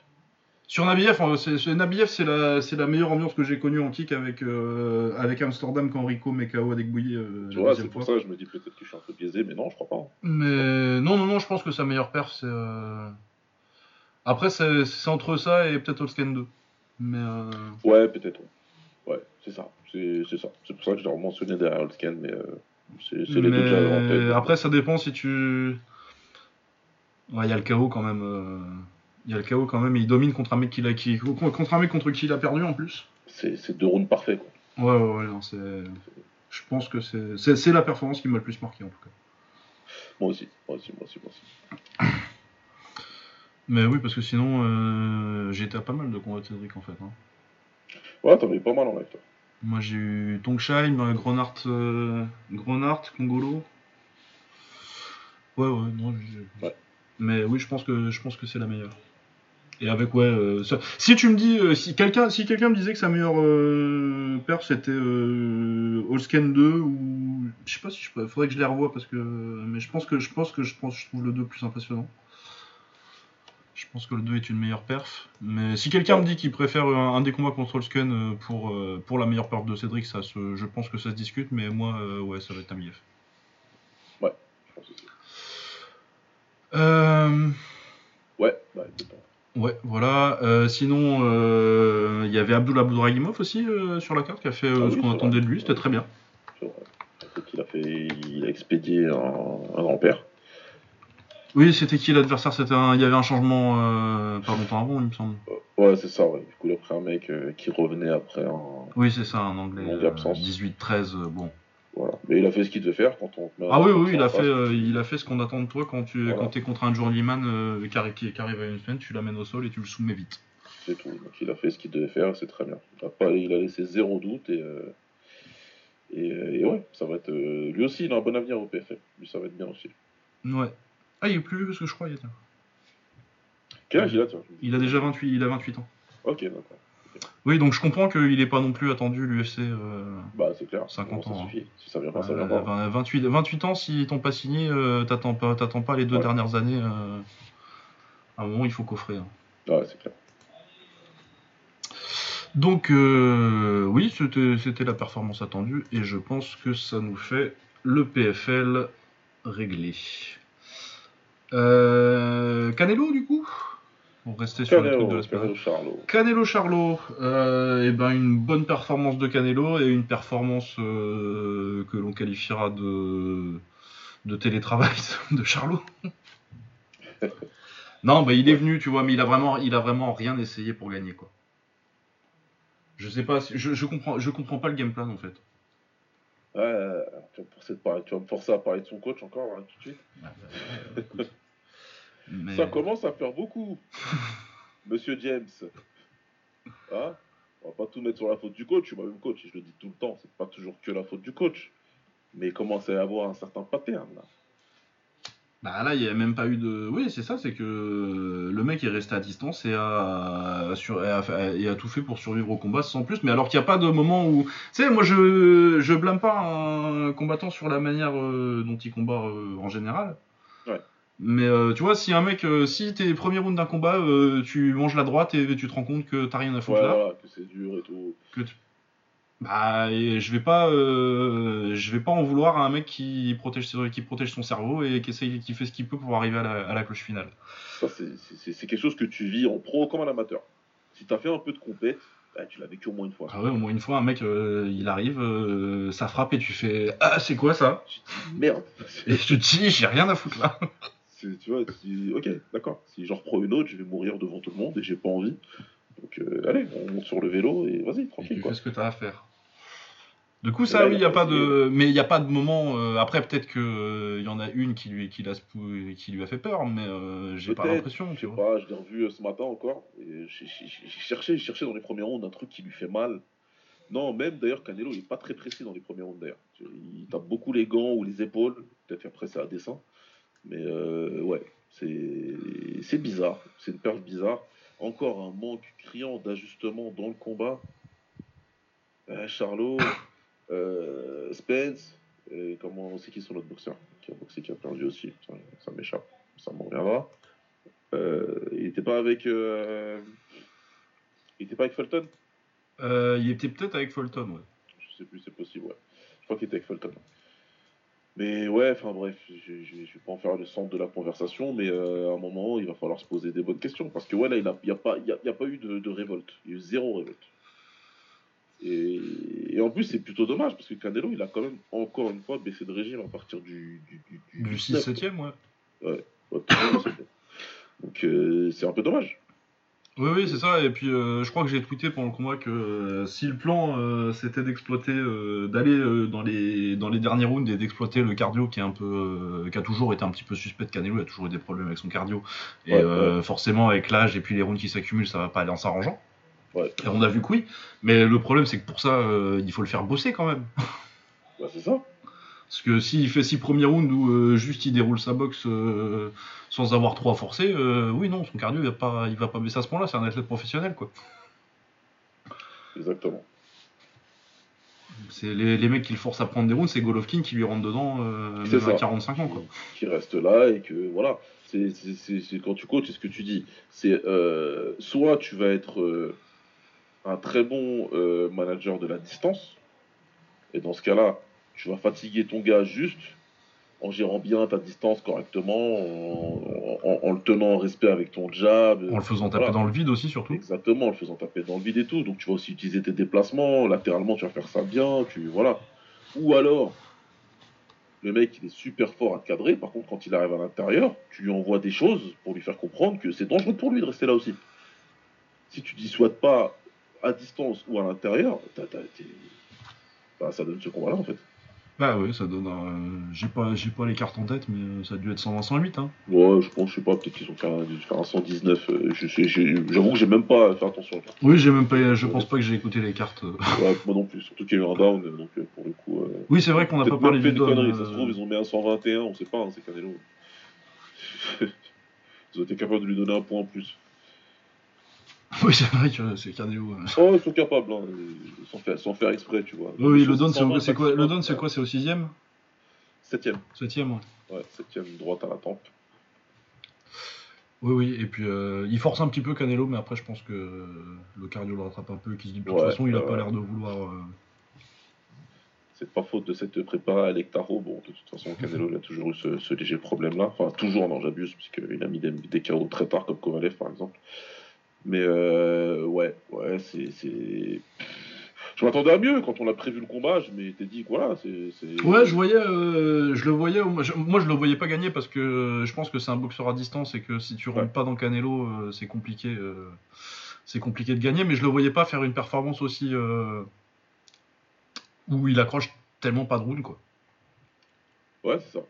Sur Nabiev, c'est, c'est- Nabiev, c'est la, la meilleure ambiance que j'ai connue en kick avec, euh, avec Amsterdam quand Rico met KO avec Bouillet euh, Tu vois, c'est pour fois. ça que je me dis peut-être que je suis un peu biaisé, mais non, je crois pas. hein. Mais non, non, non, je pense que sa meilleure perf, c'est. euh, Après, c'est, entre ça et peut-être Holsken 2. Mais. Ouais, peut-être. Ouais, Ouais, c'est ça. C'est ça. C'est pour ça que j'ai mentionné derrière Holsken, mais c'est les deux que j'avais en tête. après, ça dépend si tu. Ouais, il y a le KO quand même. Euh, Il y a le KO quand même, et il domine contre un mec qui qui... contre un mec contre qui il a perdu en plus. C'est deux rounds parfaits, quoi. Ouais, ouais, ouais, non, c'est. Je pense que c'est... la performance qui m'a le plus marqué en tout cas. Moi aussi, moi aussi, moi aussi, moi aussi. [COUGHS] Mais oui, parce que sinon, euh, j'ai été à pas mal de combats de Cédric en fait. hein. Ouais, t'en avais pas mal en live, toi. Moi j'ai eu Tongsheim, euh, Gronart, euh, Gronart, Congolo. Ouais, ouais, non, Ouais. Mais oui, je pense que je pense que c'est la meilleure. Et avec ouais, euh, ça- si tu me dis, euh, si quelqu'un si quelqu'un me disait que sa meilleure euh, perf c'était euh, Holsken 2 ou je sais pas si je faudrait que je les revoie parce que mais je pense que je pense que je pense je trouve le 2 plus impressionnant. Je pense que le 2 est une meilleure perf. Mais si quelqu'un me dit qu'il préfère un, un des combats contre euh, pour, pour la meilleure perf de Cédric, ça se, je pense que ça se discute, mais moi, ouais, ça va être Amiev. Je pense aussi. Euh, Ouais, bah. Ouais, voilà. Euh, sinon, euh, il y avait Abdullah Abdouragimov aussi euh, sur la carte qui a fait euh, Ah oui, ce qu'on attendait vrai. de lui, c'était très bien. Il a fait, il a expédié un, un grand-père. Oui, c'était qui l'adversaire? C'était un- Il y avait un changement euh, pas longtemps avant, il me semble. Ouais, c'est ça, ouais. Du coup, il a pris un mec euh, qui revenait après un. Oui, c'est ça, un anglais. Longue euh, absence. 18-13, euh, bon. Voilà. Mais il a fait ce qu'il devait faire quand on. Ah oui, oui, il a fait, euh, il a fait ce qu'on attend de toi quand tu Voilà. quand es contre un journeyman euh, qui, arri- qui- qui arrive à une semaine, tu l'amènes au sol et tu le soumets vite. C'est tout. Donc il a fait ce qu'il devait faire, c'est très bien. Il a, pas, il a laissé zéro doute et, euh, et, euh, et ouais, ça va être. euh, lui aussi, il a un bon avenir au PFL. Lui, ça va être bien aussi. Ouais. Ah, il est plus vieux que ce que je croyais. tiens. Quel âge il a, toi? Il a déjà 28, il a 28 ans. Ok, d'accord. Oui, donc je comprends qu'il n'est pas non plus attendu l'UFC. Euh, Bah, c'est clair. 50 Bon, ça ans, hein. suffit. Si ça vient pas, ça vient pas. vingt- 28, 28 ans, s'ils t'ont pas signé, euh, t'attends pas, t'attends pas les deux Ouais. dernières années. euh, à un moment, il faut coffrer. hein. Ouais, c'est clair. Donc, oui, c'était c'était la performance attendue et je pense que ça nous fait le PFL réglé. Canelo, du coup? Pour rester sur le truc de Canelo, la semaine. Canelo Charlot. Canelo Charlot, euh, eh ben une bonne performance de Canelo et une performance euh, que l'on qualifiera de, de télétravail [LAUGHS] de Charlot. [LAUGHS] non, bah il est venu, tu vois, mais il a vraiment, il a vraiment rien essayé pour gagner quoi. Je sais pas, si- je, je comprends, je comprends pas le game plan en fait. Ouais, tu, vas me forcer de parler- tu vas me forcer à parler de son coach encore, hein, tout de suite. [LAUGHS] Mais- Ça commence à faire beaucoup, [LAUGHS] Monsieur James. Hein? On va pas tout mettre sur la faute du coach. Moi-même coach, je le dis tout le temps, c'est pas toujours que la faute du coach. Mais il commence à avoir un certain pattern là? Bah là, il n'y a même pas eu de. Oui, c'est ça, c'est que le mec est resté à distance et a, sur... et a... et a tout fait pour survivre au combat sans plus. Mais alors qu'il n'y a pas de moment où. Tu sais, moi je je blâme pas un combattant sur la manière euh, dont il combat euh, en général. Ouais. Mais euh, tu vois, si un mec, euh, si t'es premier round d'un combat, euh, tu manges la droite et tu te rends compte que t'as rien à foutre Ouais, là. voilà, que c'est dur et tout. que tu- Bah, et je vais pas, je vais pas en vouloir à un mec qui protège, qui protège son cerveau et qui essaye, qui fait ce qu'il peut pour arriver à la, à la cloche finale. Ça, c'est- quelque chose que tu vis en pro comme en amateur. Si t'as fait un peu de compète, bah, tu l'as vécu au moins une fois. Ah ouais, au moins une fois, un mec, euh, il arrive, euh, ça frappe et tu fais Ah, c'est quoi ça? Tu te dis, merde. Et je te dis, j'ai rien à foutre là. [LAUGHS] Tu vois, tu ok, d'accord. Si j'en reprends une autre, je vais mourir devant tout le monde et j'ai pas envie. Donc, euh, allez, on monte sur le vélo et vas-y, Et tranquille, tu quoi. fais ce que t'as à faire. Du coup, Et ça, là, oui, il y a pas de, mais il n'y a pas de moment. euh, après, peut-être que euh, il y en a une qui lui, qui, qui lui a fait peur, mais euh, j'ai pas l'impression, Je sais pas, je l'ai revu euh, ce matin encore. Et j'ai cherché, j'ai cherché dans les premiers rounds un truc qui lui fait mal. Non, même d'ailleurs, Canelo, il est pas très précis dans les premiers rounds d'ailleurs. Il tape beaucoup les gants ou les épaules. Peut-être qu'après, c'est à dessein. Mais euh, ouais, c'est bizarre. C'est une perche bizarre. Encore un manque criant d'ajustement dans le combat. Euh, Charlot, [COUGHS] euh, Spence, et comment c'est qui sont l'autre boxeur qui a boxé, qui a perdu aussi? Ça, ça m'échappe, ça m'en reviendra. Euh, il était pas avec. Il était pas avec Fulton? Il était peut-être avec Fulton, ouais. Je sais plus, c'est possible, ouais. Je crois qu'il était avec Fulton. Mais ouais, enfin bref, je, je, je vais pas en faire le centre de la conversation, mais euh, à un moment, il va falloir se poser des bonnes questions. Parce que ouais, là, il n'y a, y a, pas- y a, y a pas eu de, de révolte. Il y a eu zéro révolte. Et, et en plus, c'est plutôt dommage, parce que Canelo, il a quand même, encore une fois, baissé de régime à partir du... Du, du, Du 6 6-7ème, ouais. Ouais, monde, c'est- Donc euh, c'est un peu dommage. Oui, oui, c'est ça. Et puis, euh, je crois que j'ai tweeté pendant le combat que euh, si le plan euh, c'était d'exploiter, d'aller dans les dans les derniers rounds et d'exploiter le cardio qui est un peu, qui a toujours été un petit peu suspect de Canelo, il a toujours eu des problèmes avec son cardio. Et Ouais, forcément, avec l'âge et puis les rounds qui s'accumulent, ça va pas aller en s'arrangeant. Ouais. Et on a vu que oui. Mais le problème, c'est que pour ça, il faut le faire bosser quand même. Bah, c'est ça. Parce que s'il fait six premiers rounds où euh, juste il déroule sa boxe euh, sans avoir trop à forcer, euh, oui, non, son cardio il va pas, il va pas baisser à ce point-là. C'est un athlète professionnel, quoi. Exactement. C'est les, les mecs qui le forcent à prendre des rounds, c'est Golovkin qui lui rentre dedans à ça. 45 ans, quoi. Qui reste là et que voilà. C'est quand tu coaches, c'est ce que tu dis. C'est soit tu vas être un très bon manager de la distance, et dans ce cas-là, tu vas fatiguer ton gars juste en gérant bien ta distance correctement, en, en- en le tenant en respect avec ton jab. En le faisant taper dans le vide aussi, surtout. Exactement, en le faisant taper dans le vide et tout. Donc tu vas aussi utiliser tes déplacements, latéralement tu vas faire ça bien, tu voilà. Ou alors, le mec il est super fort à te cadrer, par contre quand il arrive à l'intérieur, tu lui envoies des choses pour lui faire comprendre que c'est dangereux pour lui de rester là aussi. Si tu dissuades pas à distance ou à l'intérieur, bah, ça donne ce combat-là en fait. Bah oui, ça donne. un- J'ai pas, j'ai pas les cartes en tête, mais ça a dû être 120-108. Hein. Ouais, je pense, je sais pas, peut-être qu'ils ont fait un, dû faire un 119. euh, J'avoue que j'ai même pas fait attention. Oui, j'ai même pas, je pense pas que j'ai écouté les cartes. euh. Ouais, moi non plus, surtout qu'il y a eu un down, donc euh, pour le coup. euh, Oui, c'est vrai qu'on n'a pas parlé du down, euh, ça se trouve, ils ont mis un 121, on sait pas, hein, c'est Canelo. [LAUGHS] ils ont été capables de lui donner un point en plus. [LAUGHS] Oui, c'est vrai que c'est Canelo. euh. Oh, ils sont capables, hein, sans, faire, sans faire exprès, tu vois. Oui, le down, 120 c'est quoi Le down, c'est quoi C'est au 6ème Septième, 7ème, ouais. ouais, septième droite à la tempe. Oui, oui, et puis euh, il force un petit peu Canelo, mais après, je pense que euh, le cardio le rattrape un peu et qu'il se dit de toute Ouais, façon, il a ouais, pas l'air de vouloir. euh, C'est pas faute de cette prépa à Electaro. Bon, de toute façon, Canelo il a toujours eu ce, ce léger problème-là. Enfin, toujours, non, j'abuse, puisqu'il a mis des, des KO très tard, comme Kovalev, par exemple. Mais euh, ouais, ouais, c'est. c'est- Je m'attendais à mieux quand on a prévu le combat. Je m'étais dit que voilà, c'est. Ouais, je voyais, euh, je le voyais, moi je, moi, je le voyais pas gagner parce que euh, je pense que c'est un boxeur à distance et que si tu rentres Ouais. pas dans Canelo, euh, c'est compliqué, c'est compliqué de gagner. Mais je le voyais pas faire une performance aussi où il accroche tellement pas de round quoi. Ouais, c'est ça.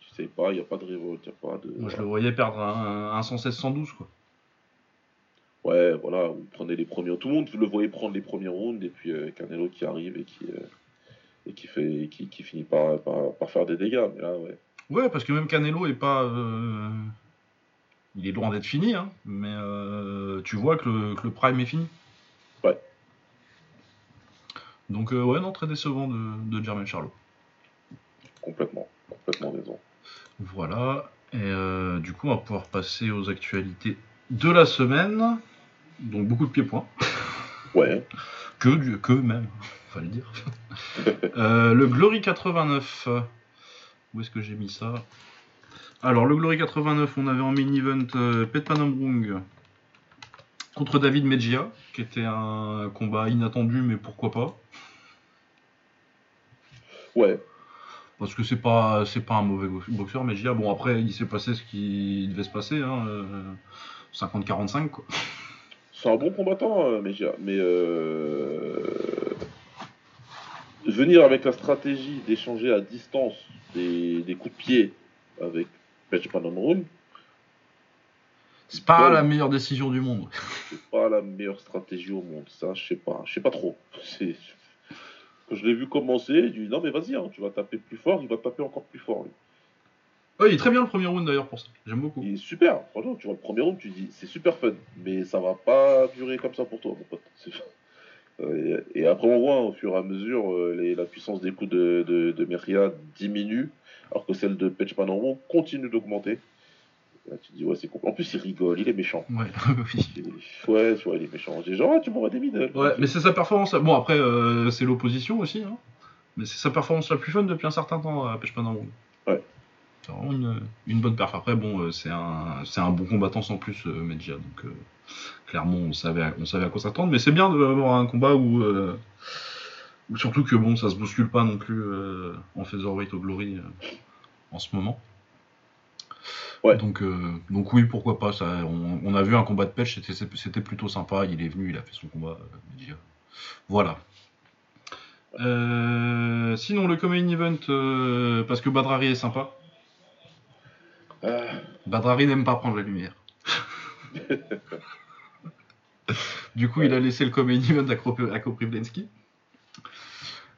Tu sais pas, il n'y a pas de révolte, il n'y a pas de. Moi je le voyais perdre un, un 116-112 quoi. Ouais, voilà, vous prenez les premiers. Tout le monde le voyait prendre les premiers rounds et puis euh, Canelo qui arrive et qui, euh, et qui, fait, qui, qui finit par, par, par faire des dégâts. Mais là, ouais. Ouais, parce que même Canelo est pas. euh, Il est loin d'être fini, hein, mais tu vois que le, que le prime est fini. Ouais. Donc, ouais, non, très décevant de, de Jermaine Charlot. Complètement, complètement raison. Voilà. Et du coup, on va pouvoir passer aux actualités de la semaine. Donc, beaucoup de pieds-points. Ouais, [LAUGHS] Que, du, que même, fallait dire. [LAUGHS] Euh, le Glory 89. euh, Où est-ce que j'ai mis ça? Alors, le Glory 89, on avait en main event euh, Pet Panambrung contre David Mejia, qui était un combat inattendu, mais pourquoi pas ouais, Parce que c'est pas c'est pas un mauvais bo- boxeur, Mejia. Bon, après, il s'est passé ce qui devait se passer, hein, euh, 50-45, quoi. c'est un bon combattant, euh, mais, euh, venir avec la stratégie d'échanger à distance des, des coups de pied avec Pech Panamroun, C'est pas la meilleure décision du monde. c'est pas la meilleure stratégie au monde. Ça, je sais pas, je sais pas trop. C'est- Quand je l'ai vu commencer, j'ai dit non mais vas-y, hein, tu vas taper plus fort, il va taper encore plus fort. lui. Ouais, il est très bien le premier round d'ailleurs pour ça. J'aime beaucoup. Il est super, franchement, tu vois le premier round, tu dis c'est super fun, mais ça va pas durer comme ça pour toi, mon pote. [LAUGHS] Euh, Et, après, on voit au fur et à mesure euh, les- la puissance des coups de, de, de Meria diminue, alors que celle de Pech Panamon continue d'augmenter. Là, tu dis, ouais, c'est. En plus, il rigole, il est méchant. Ouais, [LAUGHS] Ouais, tu vois, il est méchant. J'ai genre, ah, tu m'aurais des middle. Ouais, mais c'est sa performance. Bon, après, euh, c'est l'opposition aussi. Hein. Mais c'est sa performance la plus fun depuis un certain temps à Pêche Panamon. Ouais. Vraiment une, une bonne perf. Après, bon, euh, c'est un, bon combattant sans plus, euh, Medja. Donc, euh, clairement, on savait, à- on savait à quoi s'attendre. Mais c'est bien d'avoir un combat où, euh, où surtout que bon, ça se bouscule pas non plus euh, en featherweight au Glory en ce moment. Ouais. Donc, donc oui, pourquoi pas. Ça, on, on a vu un combat de pêche, c'était, plutôt sympa. Il est venu, il a fait son combat. Medja. Voilà. Euh, sinon, le Common Event, euh, parce que Badrari est sympa. Ah, Badrari n'aime pas prendre la lumière. [LAUGHS] du coup, il a laissé le Event à, Koprivlensky.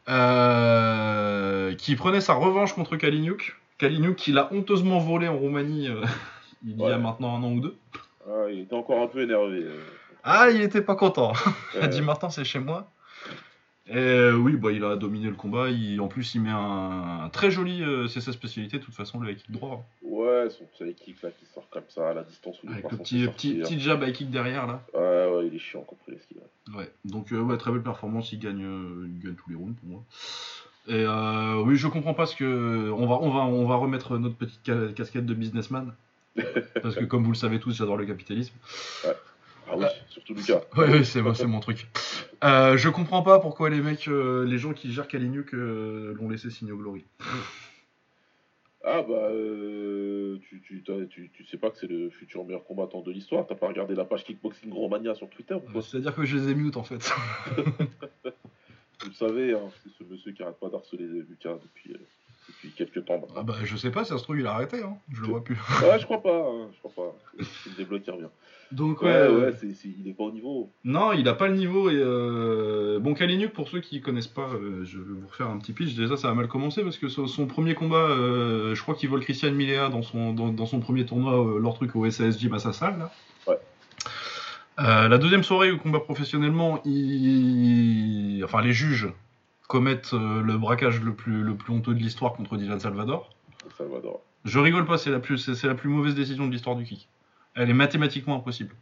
Euh, qui prenait sa revanche contre Kaliniuk. Kaliniuk qui l'a honteusement volé en Roumanie euh, [LAUGHS] il y a maintenant un an ou deux. ah, il était encore un peu énervé. euh. Ah, il était pas content. [LAUGHS] Il a Euh, dit Martin, c'est chez moi. Et euh, oui, bah, il a dominé le combat. Il, en plus, il met un, un très joli. euh, c'est sa spécialité, de toute façon, le high kick droit. Ouais, son petit kick là qui sort comme ça à la distance où Avec le petit, petit, petit jab high kick derrière, là. Ouais, ouais, il est chiant Koprivlensky, là. Ouais. Donc, euh, ouais, très belle performance. Il gagne, euh, il gagne tous les rounds pour moi. Et oui, je comprends pas ce que. On va, on, va, on va remettre notre petite ca- casquette de businessman. [LAUGHS] Parce que, comme vous le savez tous, j'adore le capitalisme. Ah oui, surtout Lucas. [LAUGHS] Ouais, ouais, c'est mon truc. Euh, je comprends pas pourquoi les mecs, euh, les gens qui gèrent Kaliniuk euh, l'ont laissé signer au Glory. Ah bah, euh, tu, tu, t'as- tu, tu sais pas que c'est le futur meilleur combattant de l'histoire. T'as pas regardé la page Kickboxing Romania sur Twitter C'est-à-dire que je les ai mute en fait. [LAUGHS] Vous le savez, hein, c'est ce monsieur qui arrête pas d'harceler Lucas depuis, depuis quelques temps Ah bah je sais pas, ça se trouve il a arrêté, hein. je le vois plus. Ouais, je crois pas, hein, je crois pas. C'est le débloc qui revient. Donc ouais, Ouais, il est pas au niveau. non, il a pas le niveau et euh... bon Kaliniuk pour ceux qui connaissent pas, euh, je vais vous refaire un petit pitch. Déjà ça a mal commencé parce que son, son premier combat, euh, je crois qu'il vole Christian Milea dans son dans, dans son premier tournoi, leur truc au SAS Gym à sa salle là. Ouais. La deuxième soirée où combat professionnellement, il... enfin les juges commettent le braquage le plus le plus honteux de l'histoire contre Dylan Salvador. Salvador. Je rigole pas, c'est la plus, c'est la plus mauvaise décision de l'histoire du kick. Elle est mathématiquement impossible.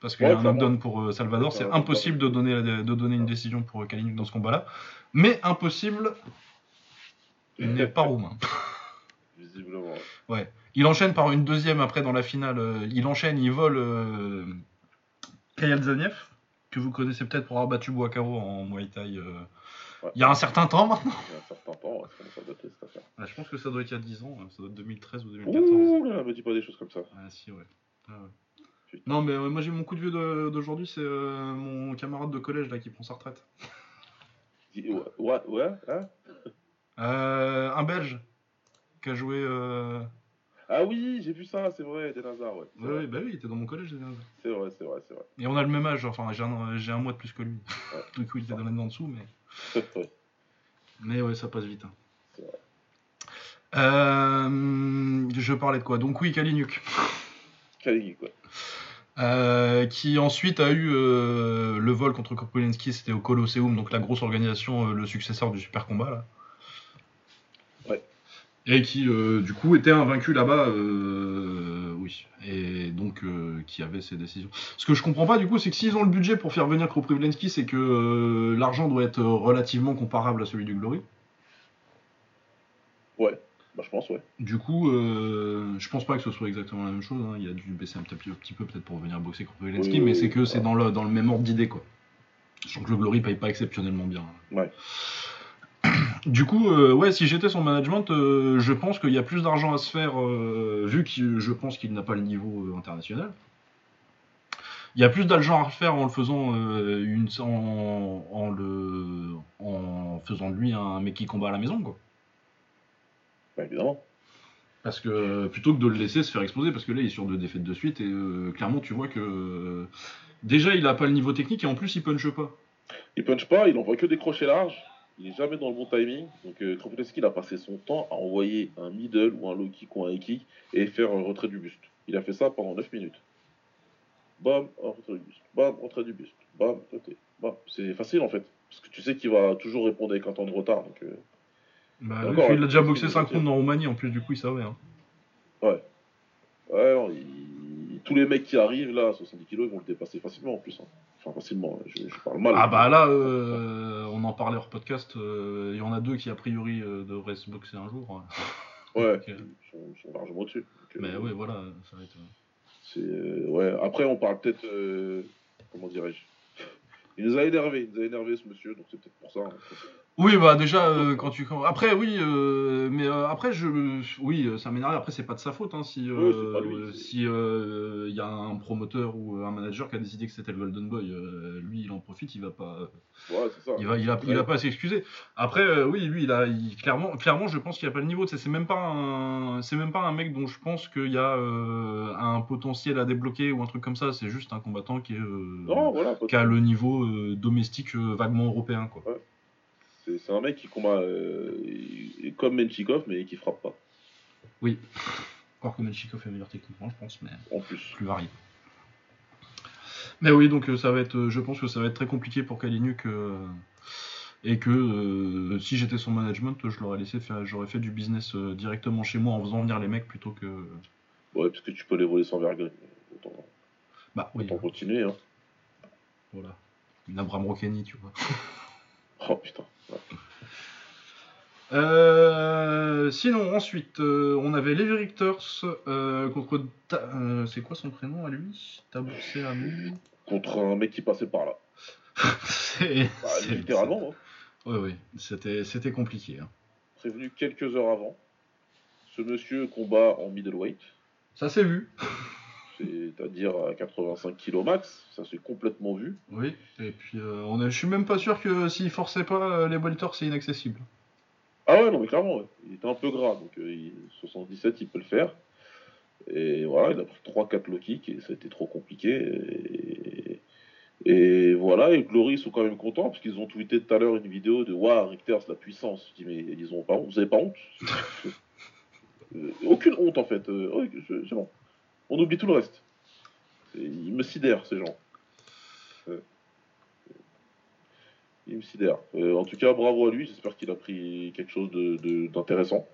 Parce qu'il y Ouais, a un knockdown pour euh, Salvador, c'est Ouais, impossible de donner, la- de donner une décision pour Kaliniuk dans ce combat-là. Mais impossible n'est pas roumain. [LAUGHS] Visiblement. Il enchaîne par une deuxième après dans la finale. euh, il enchaîne, il vole euh, Kayal Zaniev, que vous connaissez peut-être pour avoir battu Boakaro en Muay Thai euh, Ouais. il y a un certain temps maintenant. Il y a un certain temps, ouais, ça. Ah, je pense que ça doit être il y a 10 ans, hein, ça doit être 2013 ou 2014. Ouh là, me dis pas des choses comme ça. Ah si ouais. Ah, ouais. Putain. Non mais euh, moi j'ai mon coup de vieux de- d'aujourd'hui, c'est euh, mon camarade de collège là qui prend sa retraite. Ouais, ouais, ouais, hein Euh, un Belge qui a joué euh, Ah oui, j'ai vu ça, c'est vrai, des Nazar, ouais. Ouais, ouais, bah oui, il était dans mon collège, Eden Hazard. C'est vrai, c'est vrai, c'est vrai. Et on a le même âge, enfin, j'ai un, j'ai un mois de plus que lui. Ouais. [LAUGHS] du coup, il était dans l'année en dessous, mais. [LAUGHS] Mais ouais, ça passe vite. hein. C'est. Euh, je parlais de quoi? Donc oui, Kaliniuk. [LAUGHS] Quoi. Euh, qui ensuite a eu euh, le vol contre Korpulinski, c'était au Colosseum, donc la grosse organisation, euh, le successeur du Super Combat là. Ouais. Et qui du coup était invaincu là-bas, oui. Et donc qui avait ses décisions. Ce que je comprends pas du coup, c'est que s'ils ont le budget pour faire venir Kroprivlensky, c'est que l'argent doit être relativement comparable à celui du Glory? Ouais, bah je pense, ouais. Du coup, euh, je pense pas que ce soit exactement la même chose. hein. Il a dû baisser un petit, peu peut-être pour venir boxer contre Oui, mais oui, c'est que c'est dans le, dans le même ordre d'idée quoi. Sachant que le Glory paye pas exceptionnellement bien. Ouais. [CLEARS THROAT] Du coup, euh, ouais, si j'étais son management, euh, je pense qu'il y a plus d'argent à se faire, euh, vu que je pense qu'il n'a pas le niveau international. Il y a plus d'argent à faire en le faisant une, en, en le, en faisant de lui un mec qui combat à la maison quoi. Bah évidemment. Parce que plutôt que de le laisser se faire exploser, parce que là il est sur deux défaites de suite et euh, clairement tu vois que euh, déjà il a pas le niveau technique et en plus il punch pas. Il punch pas, il envoie que des crochets larges. Il est jamais dans le bon timing. Donc euh, il a passé son temps à envoyer un middle ou un low kick ou un high kick et faire un retrait du buste. Il a fait ça pendant 9 minutes. Bam, un retrait du buste. Bam, retrait du buste. Bam, côté. Bam. C'est facile en fait. Parce que tu sais qu'il va toujours répondre avec un temps de retard. Donc, euh, Bah, il a déjà boxé c'est 5 gentil. rounds en Roumanie en plus du coup il savait. Hein. ouais. Ouais, non, il- tous les mecs qui arrivent là, à 70 kg, ils vont le dépasser facilement en plus. hein. Enfin, facilement, je, je parle mal. Ah bah là euh, on en parlait hors podcast, euh, il y en a deux qui a priori euh, devraient se boxer un jour. hein. Ouais, [LAUGHS] ils sont, ils sont largement au-dessus. Mais ouais voilà, ça va être. C'est ouais. Après, on parle peut-être comment dirais-je? Il nous a énervé, il nous a énervé ce monsieur, donc c'est peut-être pour ça. hein. Oui, bah déjà, euh, quand tu. Après, oui, euh, mais euh, après, je. Oui, euh, ça m'énerve. Après, c'est pas de sa faute. Hein, si euh, c'est- si euh, il y a un promoteur ou un manager qui a décidé que c'était le Golden Boy, lui, il en profite, il va pas. Ouais, c'est ça. Il va, il a, il a pas à s'excuser. Après, euh, oui, lui, il a. il- clairement, clairement, je pense qu'il a pas le niveau. C'est même pas un. C'est même pas un mec dont je pense qu'il y a euh, un potentiel à débloquer ou un truc comme ça. C'est juste un combattant qui est. euh, Non, voilà. pas de- qui a le niveau euh, domestique euh, vaguement européen, quoi. C'est un mec qui combat euh, comme Menchikov, mais qui frappe pas. Oui. Encore que Melchikov est meilleur techniquement, je pense, mais En plus. plus varié. Mais oui, donc euh, ça va être, euh, je pense que ça va être très compliqué pour Kaliniuk euh, et que euh, si j'étais son management, je l'aurais laissé faire, j'aurais fait du business euh, directement chez moi en faisant venir les mecs plutôt que. Ouais, parce que tu peux les voler sans vergogne. Autant, Bah oui, autant continuer. Hein. voilà. Une Abraham tu vois. [LAUGHS] Oh putain. Ouais. Euh, sinon, ensuite, euh, on avait Levi Richters euh, contre. Ta- c'est quoi son prénom à lui? Tabousé Amou Contre un mec qui passait par là. [LAUGHS] C'est. Bah, c'est- littéralement. Hein. Oui, oui, c'était, c'était compliqué. hein. Prévenu quelques heures avant. Ce monsieur combat en middleweight. Ça s'est vu. C'est-à-dire à 85 kg max. Ça s'est complètement vu. Oui, et puis euh, on est, je suis même pas sûr que s'il forçait pas euh, les welters, c'est inaccessible. Ah ouais, non, mais clairement, ouais. il était un peu gras, donc euh, il- 77, il peut le faire. Et voilà, il a pris 3-4 low kicks et ça a été trop compliqué. Et, et voilà, et Glory ils sont quand même contents parce qu'ils ont tweeté tout à l'heure une vidéo de Waouh, Richter, c'est la puissance. Je dis, mais ils ont pas honte, vous avez pas honte? [LAUGHS] Euh, Aucune honte en fait, Euh, c'est bon. On oublie tout le reste. Ils me sidèrent, ces gens. Euh, Ils me sidèrent. Euh, en tout cas, bravo à lui. J'espère qu'il a pris quelque chose de- de- d'intéressant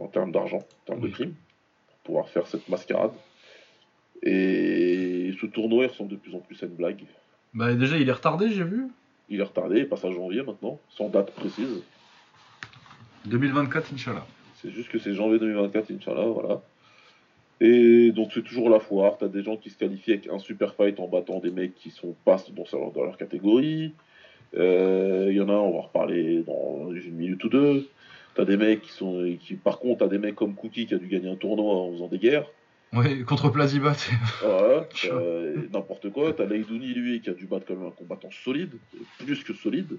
en termes d'argent, en termes Oui. de prime, pour pouvoir faire cette mascarade. Et ce tournoi ressemble de plus en plus à une blague. Bah déjà, il est retardé, j'ai vu. Il est retardé, il passe à janvier maintenant, sans date précise. 2024, Inch'Allah. C'est juste que c'est janvier 2024, Inch'Allah, voilà. Et donc c'est toujours la foire. T'as des gens qui se qualifient avec un super fight en battant des mecs qui sont pas dans, leur- dans leur catégorie. Euh, Il y en a, on va reparler dans une minute ou deux. T'as des mecs qui sont, qui, par contre, t'as des mecs comme Cookie qui a dû gagner un tournoi en faisant des guerres. Oui, contre Plazibat. [LAUGHS] Voilà, euh, [LAUGHS] n'importe quoi. T'as Leidouni, lui, qui a dû battre quand même un combattant solide, plus que solide,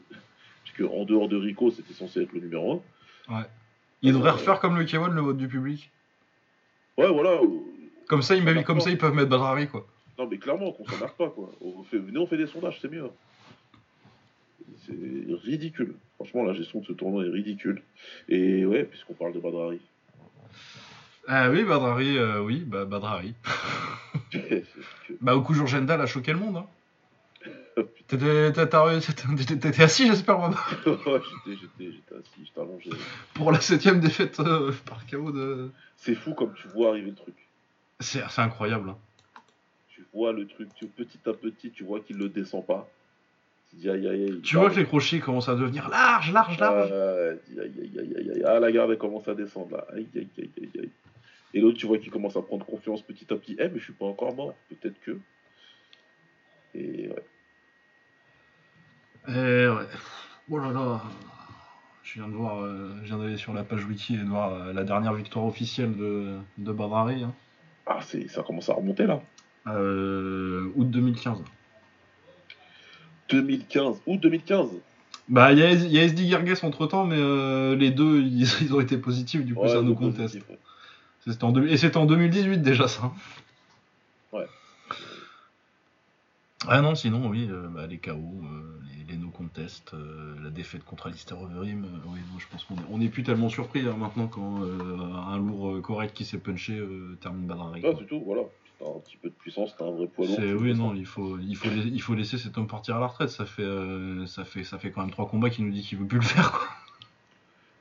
puisque en dehors de Rico, c'était censé être le numéro 1. il devrait refaire comme le K1, le vote du public. Ouais, voilà. Comme ça, ils, comme ça, ils peuvent mettre Badrari, quoi. Non, mais clairement, qu'on s'emmerde pas, quoi. On fait... Venez, on fait des sondages, c'est mieux. C'est ridicule. Franchement, la gestion de ce tournoi est ridicule. Et ouais, puisqu'on parle de Badrari. Ah oui, Badrari, euh, oui, bah, Badrari. [LAUGHS] Bah, Oku Jurgenda a choqué le monde, hein. T'étais assis, j'espère, [LAUGHS] Ouais, j'étais, assis, j'étais allongé. pour la septième défaite euh, par KO de... C'est fou comme tu vois arriver le truc. C'est incroyable, hein. Tu vois le truc, tu, petit à petit, tu vois qu'il le descend pas. Tu dis aïe aïe aïe. Tu vois que les crochets commencent à devenir larges, larges, larges. Ah, tu dis, aïe aïe aïe aïe aïe. Ah, la garde elle commence à descendre là. Aïe aïe aïe aïe aïe. Et l'autre, tu vois qu'il commence à prendre confiance petit à petit. Eh, mais je suis pas encore mort. Peut-être que. Et ouais. Et ouais. Oh là là. Je viens de voir, euh, je viens d'aller sur la page wiki et de voir euh, la dernière victoire officielle de, de Badrari. hein. Ah, c'est, ça commence à remonter là. Euh, août 2015. 2015. Août 2015. Bah, il y a, il y a SD Gerges entre temps, mais euh, les deux ils, [LAUGHS] ils ont été positifs, du coup, Ouais, ça nous conteste. positif, ouais. C'était en Et c'était en 2018 déjà, ça. Ouais. Ah non, sinon, oui, euh, bah, les KO, euh, les, les no contests, euh, la défaite contre Alistair Overeem, euh, oui, non, je pense qu'on est, on est plus tellement surpris hein, maintenant quand euh, un lourd correct qui s'est punché termine Badrari. Ouais, quoi. c'est tout, voilà. T'as un petit peu de puissance, t'as un vrai poids lourd. Oui non il faut il faut il faut laisser cet homme partir à la retraite ça fait euh, ça fait ça fait quand même trois combats qu'il nous dit qu'il veut plus le faire quoi.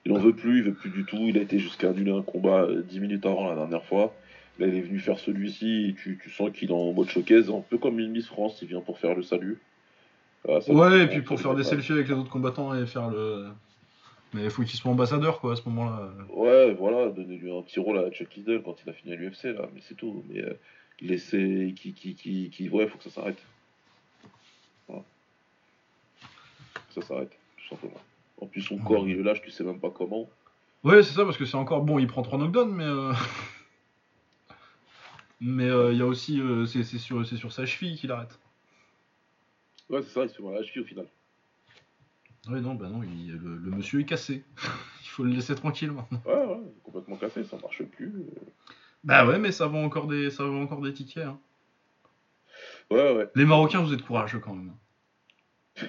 Il en veut plus, il veut plus du tout. Il a été jusqu'à annuler un combat euh, 10 minutes avant la dernière fois. Là, il est venu faire celui-ci tu, tu sens qu'il est en mode showcase, un peu comme une Miss France, il vient pour faire le salut. Ah, ça, Ouais et puis pour faire des pas- selfies avec les autres combattants et faire le mais il faut qu'il soit ambassadeur quoi à ce moment-là. Ouais, voilà, donner-lui un petit rôle à Chuck Liddell quand il a fini à l'UFC, là, mais c'est tout. Mais euh, laisser. Qui, qui, qui, qui, ouais, faut que ça s'arrête. Voilà. Ça s'arrête, tout simplement. En plus, son Ouais. corps, il le lâche, tu sais même pas comment. Ouais c'est ça parce que c'est encore bon il prend trois knockdowns mais euh, [LAUGHS] mais euh, il y a aussi euh, c'est c'est sur c'est sur sa cheville qu'il arrête. Ouais, c'est ça, il se fait la cheville au final. Ouais non bah non il- le, le monsieur est cassé. [LAUGHS] il faut le laisser tranquille maintenant. Ouais, ouais, complètement cassé, ça marche plus. Bah ouais mais ça vend encore des ça vend encore des tickets. hein. Ouais, ouais. Les Marocains, vous êtes courageux quand même. [LAUGHS]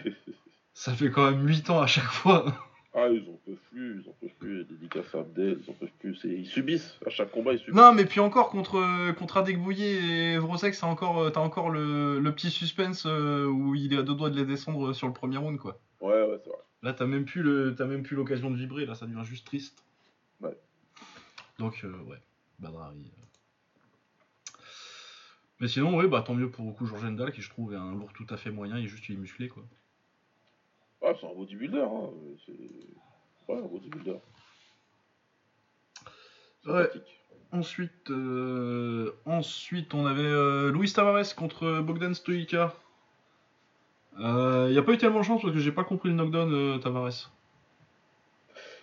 Ça fait quand même 8 ans à chaque fois. Ah, ils en peuvent plus, ils en peuvent plus, les dédicaces à Abdel, ils en peuvent plus. Ils subissent, à chaque combat, ils subissent. Non, mais puis encore contre, contre Adek Bouillet et Vrosek, encore, euh, t'as encore le, le petit suspense euh, où il est à deux doigts de les descendre sur le premier round, quoi. Ouais, ouais, c'est vrai. Là, t'as même plus le, t'as même plus l'occasion de vibrer. Là, ça devient juste triste. Ouais. Donc, euh, ouais, Badrari. euh. Mais sinon, oui, bah tant mieux pour Oku Jorgendal qui je trouve est un lourd tout à fait moyen. Il est juste il est musclé, quoi. Ah, c'est un bodybuilder, hein. C'est... Ouais, un bodybuilder. Ouais. Ensuite, euh, ensuite, on avait euh, Luis Tavares contre Bogdan Stoica. Il n'y a pas eu tellement de chance parce que j'ai pas compris le knockdown euh, Tavares.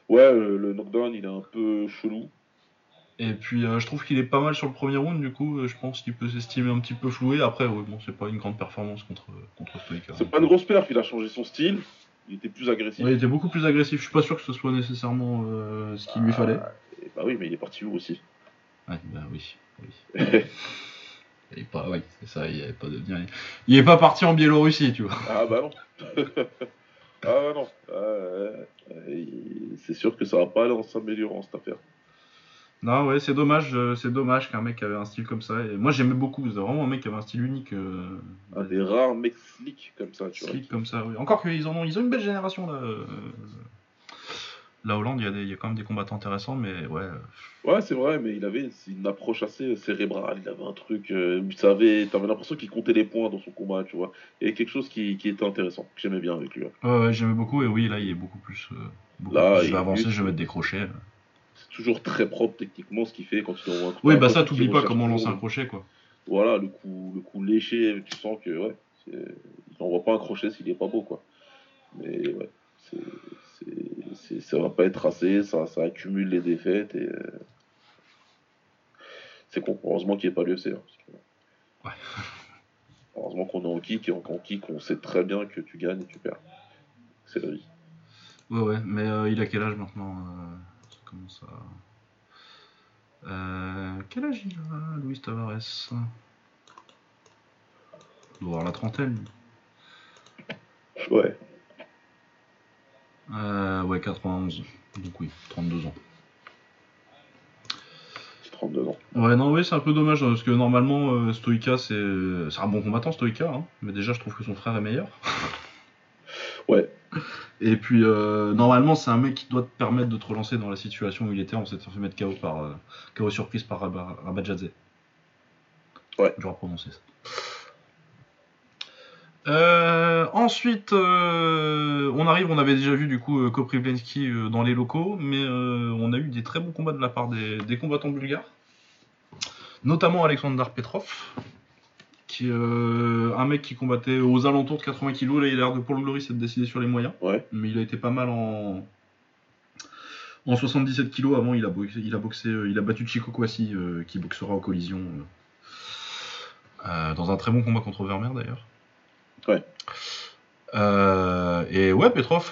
Ouais, le, knockdown, il est un peu chelou. Et puis euh, je trouve qu'il est pas mal sur le premier round, du coup euh, je pense qu'il peut s'estimer un petit peu floué. Après, ouais, bon, c'est pas une grande performance contre, contre Stoica. C'est pas une grosse perf, il a changé son style. Il était plus agressif. Ouais, il était beaucoup plus agressif. Je suis pas sûr que ce soit nécessairement euh, ce qu'il lui Ah, fallait. et bah oui, mais il est parti où aussi? Ouais, bah oui. oui. [LAUGHS] Il est pas, ouais, c'est ça, il est pas de bien. Il est pas parti en Biélorussie, tu vois. Ah bah non. [LAUGHS] ah bah non. Ah, c'est sûr que ça va pas aller en s'améliorant cette affaire. Non, ouais, c'est dommage, euh, c'est dommage qu'un mec avait un style comme ça. Et moi, j'aimais beaucoup. C'est vraiment un mec qui avait un style unique. euh, Un des rares mecs slick comme ça, tu vois. comme ça. Oui. Encore qu'ils en ont, ils ont une belle génération là. euh, La Hollande, il y, a des- il y a quand même des combattants intéressants, mais ouais. Ouais, c'est vrai, mais il avait une approche assez cérébrale. Il avait un truc. Euh, savait, t'avais l'impression qu'il comptait les points dans son combat, tu vois. Avait quelque chose qui, qui était intéressant, que j'aimais bien avec lui. hein. Ouais, ouais, j'aimais beaucoup. Et oui, là, il est beaucoup plus. euh, beaucoup Là, plus, je vais avancer, je vais mettre des crochets. Toujours très propre techniquement ce qu'il fait quand il envoie un coup. Oui, bah ça, qui t'oublies pas comment lancer un crochet, quoi. Voilà, le coup, le coup léché, tu sens que, ouais, il n'envoie pas un crochet s'il est pas beau, quoi. Mais ouais, c'est, c'est, c'est- ça va pas être assez, ça, ça accumule les défaites et. euh, C'est con, heureusement qu'il n'y ait pas l'UFC. Hein, que- Ouais. [LAUGHS] Heureusement qu'on est en kick et en en kick, on sait très bien que tu gagnes et tu perds. C'est la vie. Ouais, ouais, mais euh, il a quel âge maintenant euh, Ça commence Euh, quel âge il a, Luis Tavares Il doit avoir la trentaine. Ouais. Euh, ouais, 91. Donc oui, 32 ans. C'est 32 ans. Ouais, non, oui, c'est un peu dommage parce que normalement, euh, Stoïka, c'est c'est un bon combattant, Stoïka. Hein, mais déjà, je trouve que son frère est meilleur. Ouais. Et puis, euh, normalement, c'est un mec qui doit te permettre de te relancer dans la situation où il était en s'étant fait mettre KO par euh, KO surprise par Rabat- Rabadjadze. Ouais. Je vais prononcer ça. Euh, ensuite, euh, on arrive, on avait déjà vu du coup Koprivlensky euh, dans les locaux, mais on a eu des très bons combats de la part des, des combattants bulgares, notamment Alexander Petrov, qui euh, un mec qui combattait aux alentours de 80 kg. Là, il a l'air de pour le glory, c'est de décider sur les moyens, Ouais. mais il a été pas mal en en 77 kg. Avant, il a boxé, il a boxé, euh, il a battu Chico Kwasi, euh, qui boxera en collision euh, euh, dans un très bon combat contre Vermeer d'ailleurs. Ouais. Et ouais, Petrov,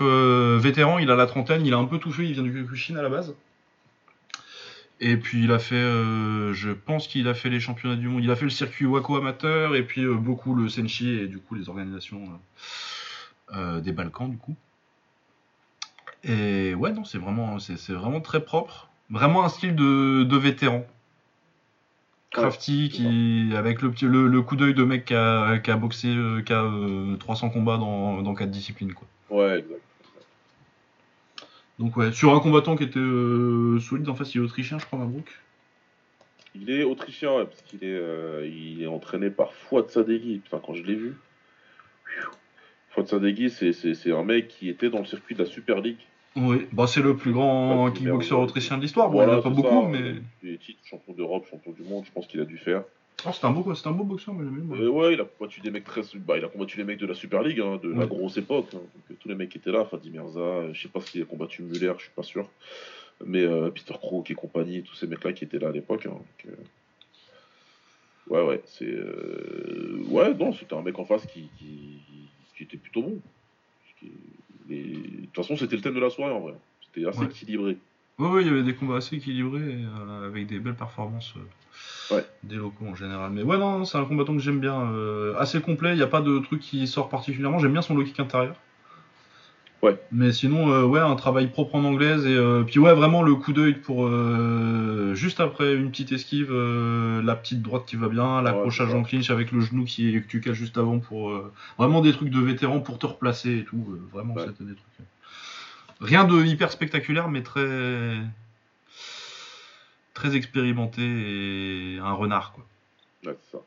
vétéran, il a la trentaine, il a un peu tout fait, il vient du Kyokushin à la base. Et puis il a fait, euh, je pense qu'il a fait les championnats du monde, il a fait le circuit Wako amateur et puis euh, beaucoup le Senshi et du coup les organisations euh, des Balkans du coup. Et ouais, non, c'est vraiment, c'est c'est vraiment très propre, vraiment un style de, de vétéran. Crafty, qui, avec le, petit- le, le coup d'œil de mec qui a, qui a boxé qui a, euh, 300 combats dans, dans 4 disciplines. Quoi. Ouais, exact. Donc ouais, sur un combattant qui était euh, solide, en face il est autrichien je crois Mabrouk. Il est autrichien, ouais, parce qu'il est, euh, il est entraîné par Fouad Sadeghi. Putain, quand je l'ai vu. Fouad Sadeghi, c'est- un mec qui était dans le circuit de la Super League. Oui, bah, c'est le plus grand kickboxer autrichien de l'histoire, bon Voilà, il en a pas beaucoup ça, mais... euh, Des titres, champion d'Europe, champion du monde, je pense qu'il a dû faire. Oh, c'est un, beau, c'est un beau boxeur, mais j'aime bien. Euh, ouais, il a combattu des mecs très. Bah, il a combattu les mecs de la Super League, hein, de la grosse époque. hein. Donc, tous les mecs qui étaient là, Fadi Mirza, euh, je sais pas s'il a combattu Muller, je suis pas sûr. Mais euh, Peter Crook et compagnie, tous ces mecs-là qui étaient là à l'époque. hein. Donc, euh, Ouais, ouais, c'est. euh, Ouais, non, c'était un mec en face qui, qui, qui était plutôt bon. Qui- les- De toute façon, c'était le thème de la soirée en vrai. C'était assez Ouais. équilibré. Ouais, il y avait des combats assez équilibrés, euh, avec des belles performances euh, Ouais. des locaux en général. Mais ouais, non, non, c'est un combattant que j'aime bien, euh, assez complet, il n'y a pas de truc qui sort particulièrement, j'aime bien son low kick intérieur. Ouais. Mais sinon, ouais, un travail propre en anglaise, et puis ouais, vraiment le coup d'œil pour, juste après une petite esquive, la petite droite qui va bien, l'accrochage en clinch avec le genou qui est, que tu cales juste avant pour, vraiment des trucs de vétéran pour te replacer et tout, vraiment, c'était des trucs. Rien de hyper spectaculaire, mais très très expérimenté et un renard quoi. Ouais, ça.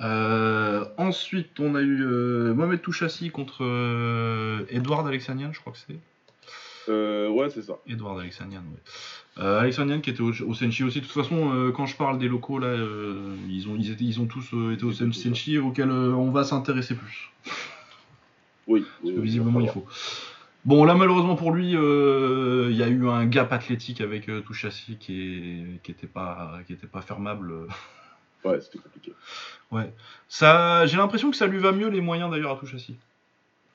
Euh, ensuite, on a eu euh, Mohamed Touchassi contre euh, Edward Alexanian, je crois que c'est. Euh, ouais, c'est ça. Edward Alexanian, ouais. Alexanian qui était au, au Senshi aussi. De toute façon, quand je parle des locaux là, ils ont ils étaient ils ont tous été au Senshi auquel on va s'intéresser plus. Oui. Parce que oui, visiblement il faut. Bon là malheureusement pour lui, euh, il y a eu un gap athlétique avec euh, Touchassi qui est qui était pas qui était pas fermable. [LAUGHS] Ouais, c'était compliqué. Ouais. Ça, j'ai l'impression que ça lui va mieux les moyens d'ailleurs à Touchassi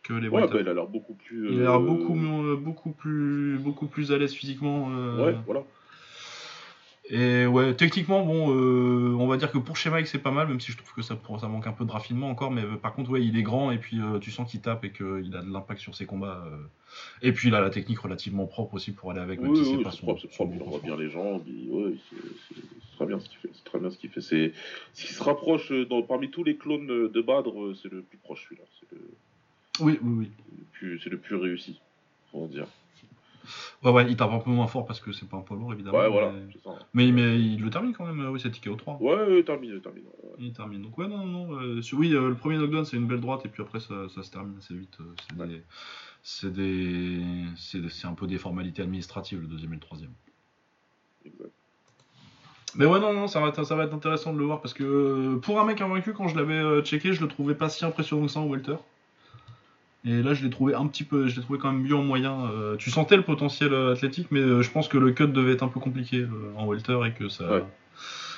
que les Ouais, bah, il a l'air beaucoup plus. Il a l'air euh, beaucoup plus beaucoup plus à l'aise physiquement. euh, Ouais, voilà. Et ouais, techniquement, bon, euh, on va dire que pour chez Mike, c'est pas mal, même si je trouve que ça, ça manque un peu de raffinement encore. Mais euh, par contre, ouais, il est grand et puis euh, tu sens qu'il tape et qu'il a de l'impact sur ses combats. Et puis il a la technique relativement propre aussi pour aller avec, même Oui, si c'est pas son, propre, son propre, il envoie bien les jambes, ouais, c'est très bien ce qu'il fait, c'est très bien ce qu'il fait. C'est ce qui se rapproche dans, parmi tous les clones de Badr, euh, c'est le plus proche celui-là, c'est le, Oui, oui, oui. le plus, c'est le plus réussi, faut dire. Ouais, ouais, il tape un peu moins fort parce que c'est pas un poids lourd évidemment. Ouais, voilà, mais... Mais, mais il le termine quand même, euh, oui, c'est ticket au 3. Ouais, ouais, terminé, terminé. ouais. Il termine. Donc ouais, non, non. euh, oui, euh, le premier knockdown, c'est une belle droite, et puis après, ça, ça se termine assez vite. euh, c'est Ouais. des... C'est des... Un peu des formalités administratives, le deuxième et le troisième. Exact. Mais ouais, non, non, ça va, être, ça va être intéressant de le voir, parce que pour un mec invaincu, quand je l'avais checké, je le trouvais pas si impressionnant que ça en welter. Et là, je l'ai trouvé un petit peu, je l'ai trouvé quand même mieux en moyen. euh, tu sentais le potentiel athlétique, mais euh, je pense que le cut devait être un peu compliqué euh, en welter et que ça, Ouais.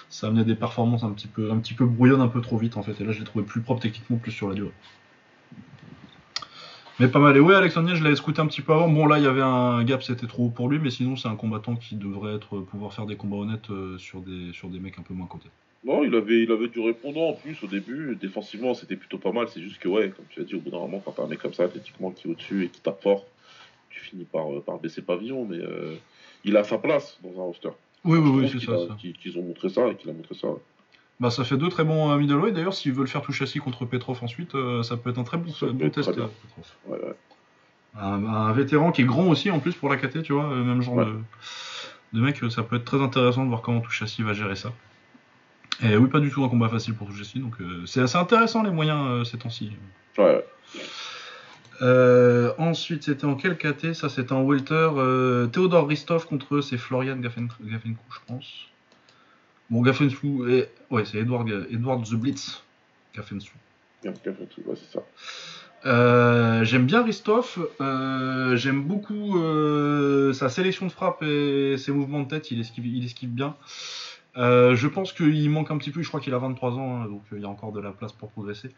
ça amenait des performances un petit peu, un petit peu brouillonnes, un peu trop vite en fait. Et là, je l'ai trouvé plus propre techniquement, plus sur la durée. Mais pas mal. Et ouais, Alexandre, je l'avais scouté un petit peu avant. Bon, là, il y avait un gap, c'était trop haut pour lui, mais sinon, c'est un combattant qui devrait être, pouvoir faire des combats honnêtes euh, sur, des, sur des mecs un peu moins cotés. Non, il avait, il avait du répondant en plus au début. Défensivement, c'était plutôt pas mal. C'est juste que, ouais, comme tu as dit, au bout d'un moment, quand t'as un mec comme ça, athlétiquement, qui est au-dessus et qui tape fort, tu finis par, euh, par baisser pavillon. Mais euh, il a sa place dans un roster. Oui, oui, oui, c'est ça. Qu'ils ont montré ça et qu'il a montré ça. Bah, ça fait deux très bons euh, middleweight. D'ailleurs, s'ils veulent faire tout châssis contre Petrov ensuite, ça peut être un très bon, test. Ouais, ouais. Un, vétéran qui est grand aussi en plus pour la KT, tu vois, même genre de, de, mec, ça peut être très intéressant de voir comment tout châssis va gérer ça. Et oui, pas du tout un combat facile pour Jessie, donc euh, c'est assez intéressant les moyens euh, ces temps-ci. Ouais. Euh, ensuite, c'était en quel KT? Ça, c'était en welter. Théodore Ristov contre eux, c'est Florian Gaffenkou, je pense. Bon, Gaffenkou, ouais, c'est Edward, Edward The Blitz. Gaffenkou. ouais, c'est ça. j'aime bien Ristov. j'aime beaucoup sa sélection de frappe et ses mouvements de tête. Il esquive, il esquive bien. Euh, je pense qu'il manque un petit peu, je crois qu'il a 23 ans, hein, donc euh, il y a encore de la place pour progresser.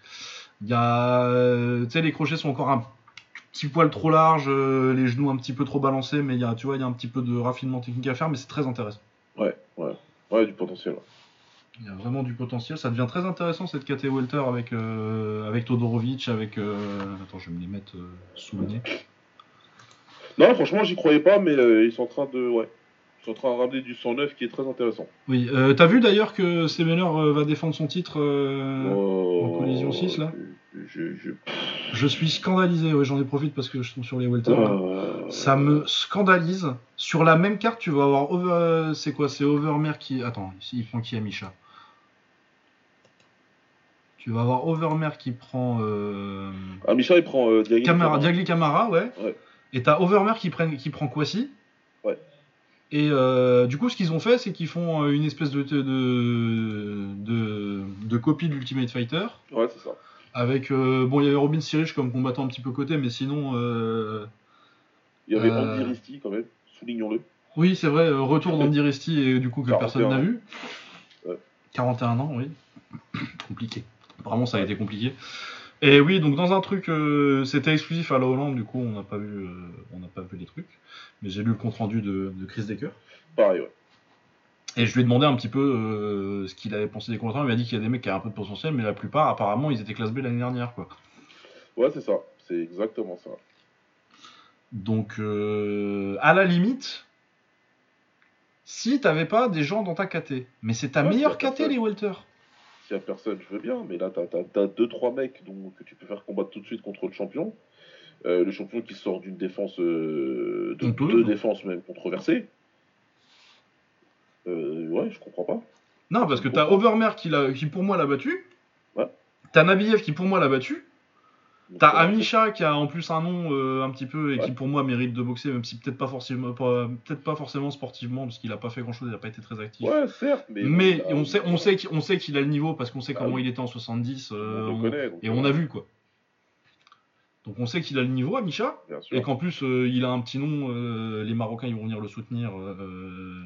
Il y a, euh, tu sais, les crochets sont encore un petit poil trop larges, les genoux un petit peu trop balancés, mais il y a, tu vois, il y a un petit peu de raffinement technique à faire, mais c'est très intéressant. Ouais, ouais, ouais, du potentiel. Il y a vraiment du potentiel. Ça devient très intéressant cette KT Welter avec, avec Todorovic, avec. Attends, je vais me les mettre sous le nez. Non, franchement, j'y croyais pas, mais ils sont en train de. Ouais, sont en train de ramener du 109 qui est très intéressant. Oui, euh, t'as vu d'ailleurs que Semeler euh, va défendre son titre euh, oh, en collision 6 là? je, suis scandalisé, ouais, j'en ai profité parce que je tombe sur les welter. Ça me scandalise. Sur la même carte, tu vas avoir Over. C'est quoi? C'est Overmer qui. Attends, il prend qui à Misha Tu vas avoir Overmer qui prend. Ah, Misha il prend Diagli Camara. Diagli Camara, ouais. ouais. Et t'as Overmer qui, prend, qui prend Kwasi. Et euh, du coup, ce qu'ils ont fait, c'est qu'ils font euh, une espèce de, de, de, copie de l'Ultimate Fighter. Ouais, c'est ça. Avec, euh, bon, il y avait Robin Sirich comme combattant un petit peu côté, mais sinon. il y avait Andy Risti quand même, soulignons-le. Oui, c'est vrai, retour d'Andy Risti et du coup que personne n'a vu. 41 ans, oui. [COUGHS] compliqué. Vraiment, ça a été compliqué. Et oui, donc dans un truc, c'était exclusif à la Hollande, du coup, on n'a pas vu, on n'a pas vu les trucs mais j'ai lu le compte rendu de, Chris Decker. Pareil, ouais. Et je lui ai demandé un petit peu euh, ce qu'il avait pensé des combattants. Il m'a dit qu'il y a des mecs qui avaient un peu de potentiel, mais la plupart, apparemment, ils étaient classe B l'année dernière, quoi. Ouais, c'est ça. C'est exactement ça. Donc, euh, à la limite, si t'avais pas des gens dans ta KT, mais c'est ta meilleure KT, les Welter. S'il y a personne, je veux bien, mais là, t'as 2-3 mecs donc, que tu peux faire combattre tout de suite contre le champion. Euh, le champion qui sort d'une défense, euh, de deux défenses même controversées. Euh, ouais, je comprends pas. Non, parce que t'as Overmer qui, qui pour moi l'a battu. Ouais. T'as Nabiev qui pour moi l'a battu. T'as Amisha qui a en plus un nom un petit peu et qui pour moi mérite de boxer, même si peut-être pas forcément, peut-être pas forcément sportivement parce qu'il a pas fait grand chose, il a pas été très actif. Ouais, certes, mais, mais on, sait, on sait, on sait qu'il a le niveau parce qu'on sait bah comment il était en 70 et on a vu quoi. Donc on sait qu'il a le niveau à Micha, et qu'en plus euh, il a un petit nom, euh, les Marocains ils vont venir le soutenir. Euh,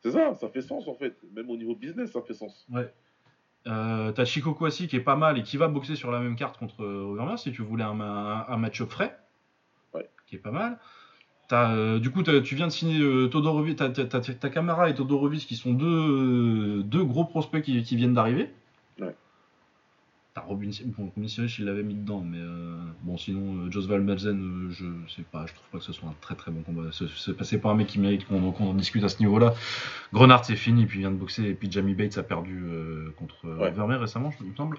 c'est ça, ça fait sens en fait. Même au niveau business, ça fait sens. Ouais. T'as Chico Kwasi qui est pas mal et qui va boxer sur la même carte contre Overmars si tu voulais un, un, match-up frais. Ouais. Qui est pas mal. As, du coup, tu viens de signer Todorovic, t'as ta Camara et Todorovic qui sont deux, deux gros prospects qui, qui viennent d'arriver. T'as Robin, bon, il l'avait mis dedans, mais euh, bon, sinon, euh, Josval Melzen, euh, je sais pas, je trouve pas que ce soit un très très bon combat. C'est pas un mec qui mérite qu'on en discute à ce niveau-là. Grenard, c'est fini, puis il vient de boxer, et puis Jamie Bates a perdu contre Vermeer récemment, je me semble.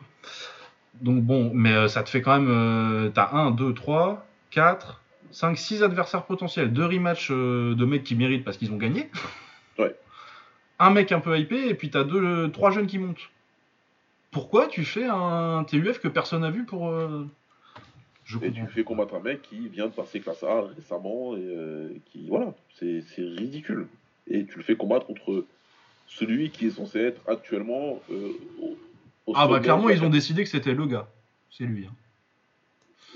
Donc bon, mais ça te fait quand même. T'as 1, 2, 3, 4, 5, 6 adversaires potentiels, deux rematchs de mecs qui méritent parce qu'ils ont gagné. Ouais. Un mec un peu hypé, et puis t'as deux, trois jeunes qui montent pourquoi tu fais un TUF que personne n'a vu pour. Euh, je et tu fais combattre un mec qui vient de passer classe A récemment et euh, qui. Voilà, c'est ridicule. Et tu le fais combattre contre celui qui est censé être actuellement. Euh, au, ah bah clairement, ils ont décidé que c'était le gars. C'est lui. Hein.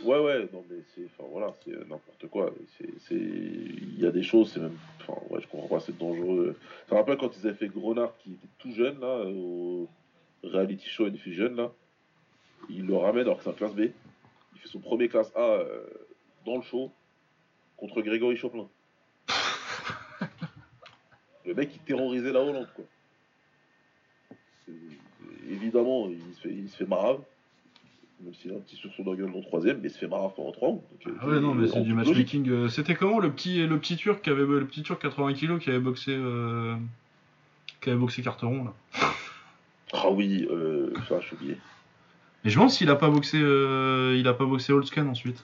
Ouais, ouais, non, mais c'est. Enfin voilà, c'est n'importe quoi. Il y a des choses, c'est même. Enfin, ouais, je comprends pas, c'est dangereux. Ça me rappelle quand ils avaient fait Grenard qui était tout jeune, là, au reality show Infusion, là. Il le ramène alors que c'est un classe B. Il fait son premier classe A euh, dans le show contre Grégory Choplin. [LAUGHS] le mec, il terrorisait la Hollande, quoi. Évidemment, il se fait, il se fait marave même s'il a un petit sursaut dans la gueule dans le troisième, mais il se fait marrer en 3 Ah ouais, non, mais c'est du matchmaking. Euh, c'était comment le petit, le petit turc qui avait le petit turc 80 kg qui avait boxé euh, qui avait boxé Carteron là? [LAUGHS] Ah oui, euh, ça j'ai oublié. Et je me demande s'il a pas boxé euh, il a pas boxé Holtzken ensuite.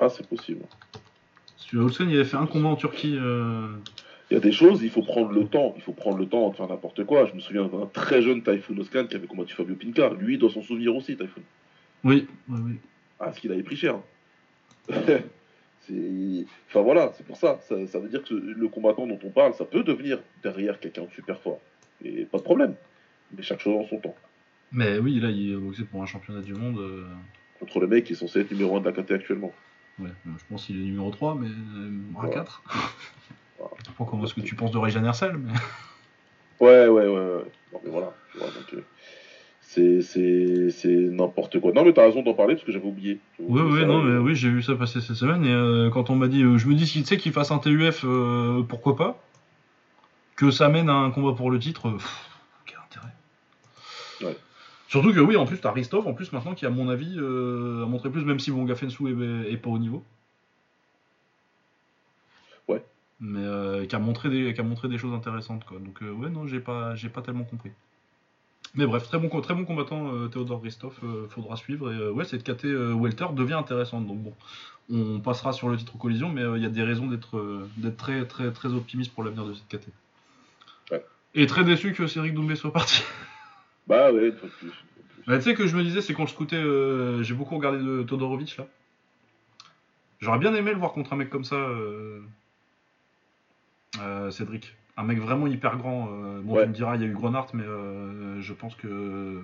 Ah c'est possible. Parce que Holtzken il avait fait un combat en Turquie. Euh il y a des choses, il faut prendre le temps. Il faut prendre le temps de faire n'importe quoi. Je me souviens d'un très jeune Typhoon Oscan qui avait combattu Fabio Pinca. Lui, il doit s'en souvenir aussi, Typhoon. Oui, oui, oui. Ah, ce qu'il avait pris cher. [LAUGHS] enfin voilà, c'est pour ça. ça. veut dire que le combattant dont on parle, ça peut devenir derrière quelqu'un de super fort. Et pas de problème. Mais chaque chose en son temps. Mais oui, là, il est boxé pour un championnat du monde. Euh. Contre le mec qui est censé être numéro 1 de la KT actuellement. Ouais, je pense qu'il est numéro 3, mais euh, 4. Pour comment est-ce que tu penses de Régine Hersel mais... Ouais, ouais, ouais, ouais. Non, mais voilà. Euh, c'est, c'est, n'importe quoi. Non, mais t'as raison d'en parler parce que j'avais oublié. Oui, oui, non, mais oui, j'ai vu ça passer cette semaine et euh, quand on m'a dit, euh, je me dis, tu sais, qu'il fasse un TUF, pourquoi pas Que ça mène à un combat pour le titre, quel intérêt ouais. Surtout que oui, en plus, t'as Ristov, en plus, maintenant, qui, à mon avis, a montré plus, même si Bonga Fensou est, est pas au niveau. mais euh, qui a montré des qui a montré des choses intéressantes quoi. Donc euh, ouais non j'ai pas j'ai pas tellement compris. Mais bref très bon très bon combattant euh, Théodore Christophe faudra suivre et ouais cette KT welter devient intéressante donc bon on passera sur le titre collision mais il y a des raisons d'être d'être très très très optimiste pour l'avenir de cette KT. Et très déçu que Cédric Doumbé soit parti. Bah ouais, plus. Bah, tu sais que je me disais, c'est quand je scoutais, j'ai beaucoup regardé de Todorovic là. J'aurais bien aimé le voir contre un mec comme ça. Euh, Cédric. Un mec vraiment hyper grand. Euh, bon, tu me diras, il y a eu Grenard, mais euh, je pense que.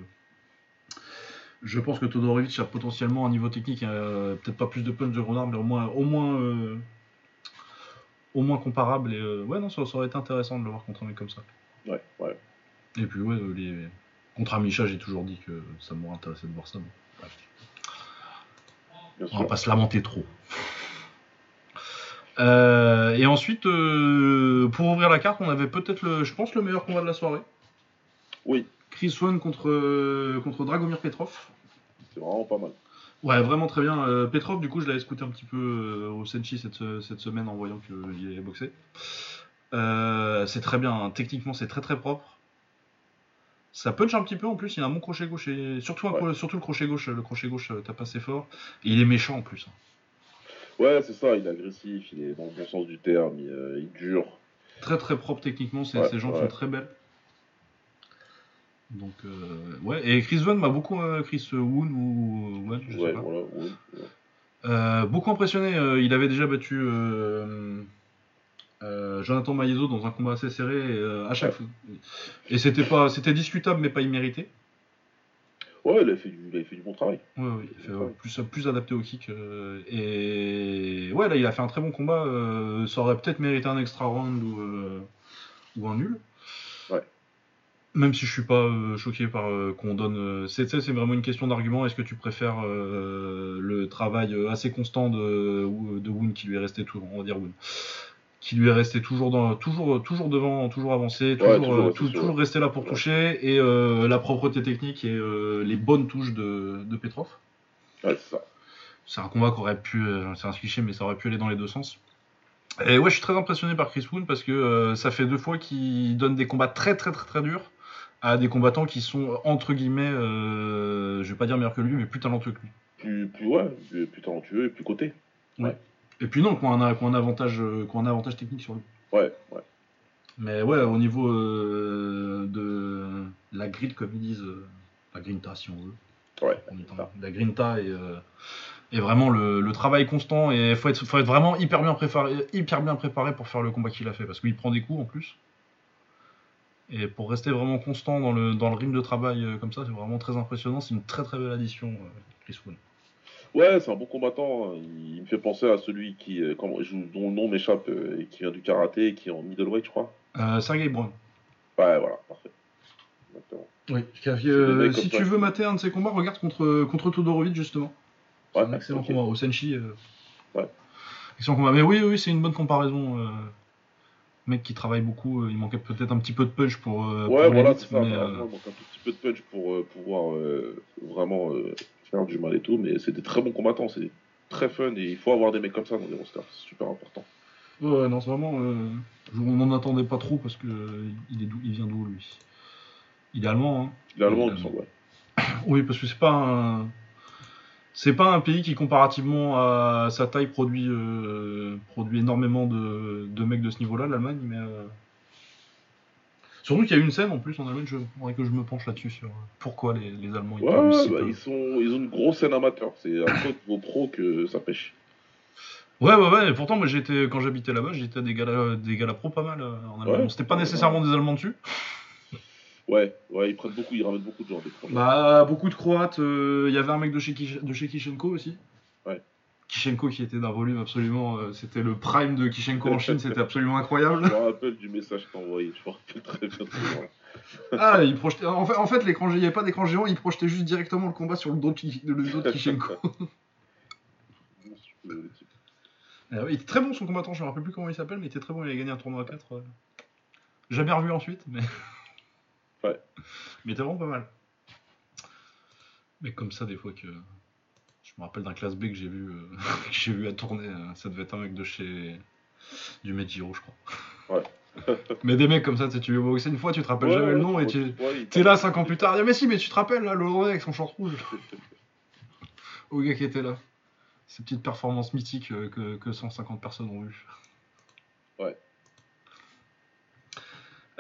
Je pense que Todorovic a potentiellement un niveau technique, peut-être pas plus de punch de Grenard, mais au moins, au moins, au moins comparable. Et ouais, non, ça, aurait été intéressant de le voir contre un mec comme ça. Ouais, ouais. Et puis, ouais, les... contre Amicha, j'ai toujours dit que ça m'aurait intéressé de voir ça. On va pas se lamenter trop. Euh, et ensuite, euh, pour ouvrir la carte, on avait peut-être, le, je pense, le meilleur combat de la soirée. Oui. Chris One contre, euh, contre Dragomir Petrov. C'est vraiment pas mal. Ouais, vraiment très bien. Petrov, du coup, je l'avais écouté un petit peu au Senchi cette, cette, semaine en voyant qu'il avait boxé. c'est très bien. Hein. Techniquement, c'est très très propre. Ça punch un petit peu en plus. Il a un bon crochet gauche et surtout, surtout le crochet gauche. Le crochet gauche tape assez fort. Et il est méchant en plus. Hein. Ouais, c'est ça, il est agressif, il est dans le bon sens du terme, il, euh, dure. Très très propre techniquement, ces jambes sont très belles. Donc, euh, ouais, et Chris Van m'a beaucoup, euh, Chris Woon ou ouais, je sais pas. Voilà, beaucoup impressionné, il avait déjà battu Jonathan Maezo dans un combat assez serré à chaque fois. Et c'était pas, c'était discutable mais pas immérité. Ouais, il a fait du, il a fait du bon travail. Ouais, ouais, il a fait, plus, plus adapté au kick. Euh, et ouais, là, il a fait un très bon combat. Euh, ça aurait peut-être mérité un extra round ou, euh, ou un nul. Ouais. Même si je suis pas choqué par qu'on donne. c'est, c'est vraiment une question d'argument. Est-ce que tu préfères le travail assez constant de, de Woon qui lui est resté tout, on va dire Woon, qui lui est resté toujours dans, toujours, toujours devant, toujours avancé, toujours, toujours, resté là pour toucher, et euh, la propreté technique et euh, les bonnes touches de, de Petrov. Ouais, c'est ça. C'est un combat qui aurait pu, euh, c'est un cliché, mais ça aurait pu aller dans les deux sens. Et ouais, je suis très impressionné par Chris Woon parce que ça fait deux fois qu'il donne des combats très très très très durs à des combattants qui sont entre guillemets, je vais pas dire meilleurs que lui, mais plus talentueux que lui. Plus, plus ouais, plus, talentueux et plus coté. Ouais. Et puis non, qu'on a, un avantage, euh, un avantage technique sur lui. Ouais, ouais. Mais ouais, au niveau euh, de la grid, comme ils disent, euh, la grinta si on veut. Ouais. La grinta et vraiment le, travail constant et il faut être, faut être vraiment hyper bien, préparé, hyper bien préparé pour faire le combat qu'il a fait parce qu'il prend des coups en plus. Et pour rester vraiment constant dans le, dans le rythme de travail comme ça, c'est vraiment très impressionnant. C'est une très très belle addition, Chris Woon. Ouais, c'est un bon combattant. Hein. Il me fait penser à celui qui, euh, dont le nom m'échappe euh, et qui vient du karaté et qui est en middleweight, je crois. Euh, Sergei Brown. Ouais, voilà, parfait. Oui, euh, si tu veux mater un de ses combats, regarde contre, contre Todorovic justement. C'est un excellent combat. Osenshi. Ouais. Excellent combat. Mais oui, oui, c'est une bonne comparaison. Mec qui travaille beaucoup, il manquait peut-être un petit peu de punch pour. ouais, voilà, c'est ça. Mais, il manque un petit peu de punch pour pouvoir vraiment faire du mal et tout. Mais c'est des très bons combattants. C'est très fun et il faut avoir des mecs comme ça dans les rosters. C'est super important. Ouais, non, c'est vraiment. Euh, on n'en attendait pas trop parce que euh, il, est il vient d'où lui? Il est allemand, hein Il est allemand, il me semble, ouais. [COUGHS] Oui, parce que c'est pas un. C'est pas un pays qui, comparativement à sa taille, produit, euh, produit énormément de, de mecs de ce niveau-là, l'Allemagne, mais. Surtout qu'il y a une scène en plus en Allemagne, je voudrais que je me penche là-dessus sur pourquoi les, les Allemands ils, ouais, bah, ils, sont, ils ont une grosse scène amateur. C'est à cause de vos pros que ça pêche. Ouais, ouais, ouais. Et pourtant, moi, j'étais quand j'habitais là-bas, j'étais à des galas, des galas pro pas mal euh, en Allemagne. C'était pas nécessairement des Allemands dessus. [LAUGHS] Ouais, ouais, ils prennent beaucoup, ils ramènent beaucoup de gens. Bah, beaucoup de Croates. Euh, il y avait un mec de chez, de chez Kishenko aussi. Ouais. Kishenko qui était d'un volume absolument. Euh, c'était le prime de Kishenko en Chine, c'était absolument incroyable. Je me rappelle du message que envoyé, je me rappelle très bien. ah, il projetait. En fait, en fait l'écran, il n'y avait pas d'écran géant, il projetait juste directement le combat sur le dos de, le dos de Kishenko. [LAUGHS] Euh, il était très bon son combattant, je me rappelle plus comment il s'appelle, mais il était très bon, il a gagné un tournoi à 4. Jamais revu ensuite, mais. ouais. [LAUGHS] Mais il était vraiment pas mal. Mais comme ça, des fois que. Je me rappelle d'un classe B que j'ai vu, euh, [LAUGHS] j'ai vu à tourner, euh, ça devait être un mec de chez. du Medjiro, je crois. Ouais. [LAUGHS] mais des mecs comme ça, tu veux boxer une fois, tu te rappelles jamais le nom et tu es là 5 ans plus tard. Mais si, mais tu te rappelles là, le avec son short rouge. [LAUGHS] Au gars qui était là ces petites performances mythiques euh, que, 150 personnes ont vues. Ouais.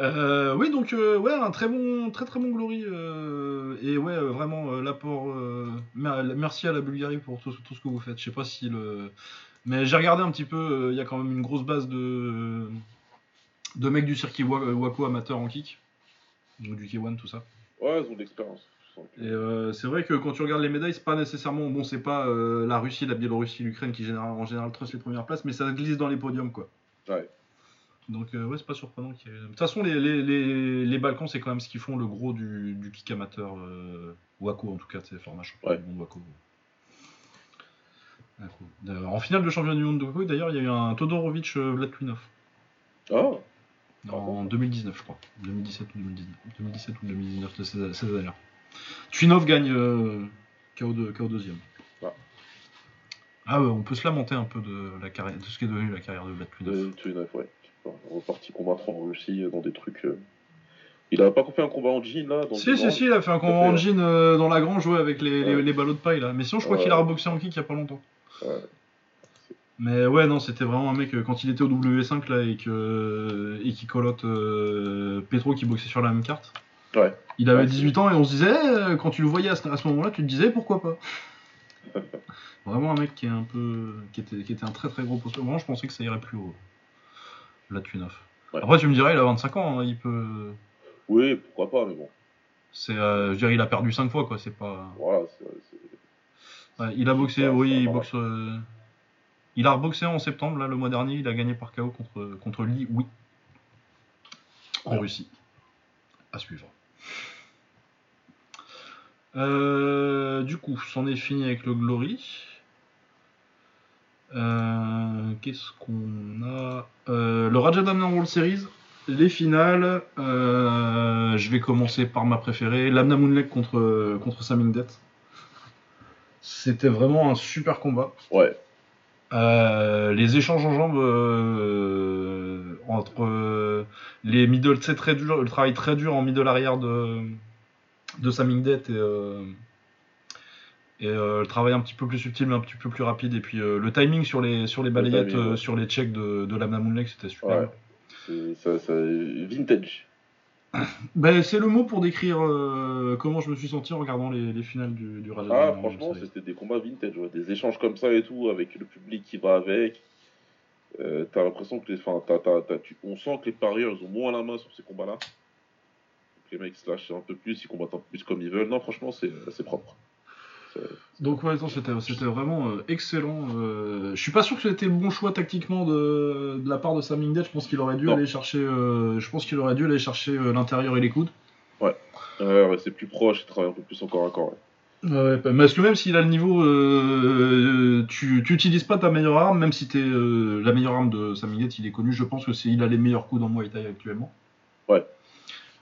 Euh, oui, donc euh, ouais, un très bon, très très bon Glory et ouais, vraiment l'apport. merci à la Bulgarie pour tout, ce que vous faites. Je sais pas si le, mais j'ai regardé un petit peu. Il y a quand même une grosse base de de mecs du circuit Waco amateur en kick, donc du K1 tout ça. Ouais, ils ont de l'expérience. Et euh, c'est vrai que quand tu regardes les médailles, c'est pas nécessairement. Bon, c'est pas euh, la Russie, la Biélorussie, l'Ukraine qui en général trussent les premières places, mais ça glisse dans les podiums, quoi. Ouais. Donc, euh, ouais, c'est pas surprenant. De toute façon, les, les, les, Balkans, c'est quand même ce qui font le gros du, du kick amateur. Waco, en tout cas, c'est format championnat du monde Waco. En finale de championnat du monde de Waco, d'ailleurs, il y a eu un Todorovic Vladklinov. Oh En 2019, je crois. 2017 ou 2019. 2017 ou 2019 de ces, ces années-là. Twinov gagne euh, KO, de, KO deuxième. Ah. ah ouais, on peut se lamenter un peu de, la carrière, de ce qui est devenu la carrière de Vlad Twinov. Twinov, ouais. Reparti combattre en Russie dans des trucs. Euh, il a pas fait un combat en jean là dans Si, si, si, il a fait un combat en jean euh, dans la grange, ouais, avec les, les, ballots de paille là. Mais sinon, je crois qu'il a reboxé en kick il y a pas longtemps. Ouais. Mais ouais, non, c'était vraiment un mec, quand il était au W5 là et qu'il et qui colotte Petro qui boxait sur la même carte. Il avait 18 ans et on se disait, euh, quand tu le voyais à ce, moment-là, tu te disais pourquoi pas? [LAUGHS] Vraiment un mec qui est un peu. qui était, qui était un très très gros poste. Vraiment, je pensais que ça irait plus haut. La Tuneuf. Après, tu me dirais, il a 25 ans, hein, il peut. Oui, pourquoi pas, mais bon. C'est, euh, je dirais, il a perdu 5 fois, quoi, c'est pas. Voilà, il a boxé, oui, il boxe. Euh, il a reboxé en septembre, là, le mois dernier, il a gagné par KO contre, contre Lee, oui. En Russie. À suivre. Euh, du coup, c'en est fini avec le Glory. Euh, qu'est-ce qu'on a euh, Le Raja World Series, les finales. je vais commencer par ma préférée, Lamna Moonleg contre, contre Samingdet. C'était vraiment un super combat. Ouais. les échanges en jambes entre les middle, c'est très dur, le travail très dur en middle arrière de, de Samingdet et, euh, et euh, le travail un petit peu plus subtil mais un petit peu plus rapide et puis euh, le timing sur les sur les balayettes sur les checks de, de Lamna c'était super ouais. ça, ça, vintage [COUGHS] ben, c'est le mot pour décrire comment je me suis senti en regardant les, les finales du, du Ah, franchement, c'était des combats vintage, des échanges comme ça et tout, avec le public qui va avec. t'as l'impression que les, on sent que les parieurs ils ont moins la main sur ces combats-là les mecs se lâchent un peu plus, ils combattent un peu plus comme ils veulent. Non, franchement, c'est propre. Donc ouais, c'était vraiment euh, excellent. Euh, je suis pas sûr que c'était le bon choix tactiquement de, la part de Sam Ingdet. Je pense qu'il aurait dû aller chercher. Euh, je pense qu'il aurait dû aller chercher l'intérieur et les coudes. Ouais. c'est plus proche, il travaille un peu plus encore à corps. Ouais, bah, parce que même s'il a le niveau, euh, tu n'utilises pas ta meilleure arme, même si t'es euh, la meilleure arme de Samingate, il est connu. Je pense que c'est il a les meilleurs coups dans Muay Thai actuellement. Ouais.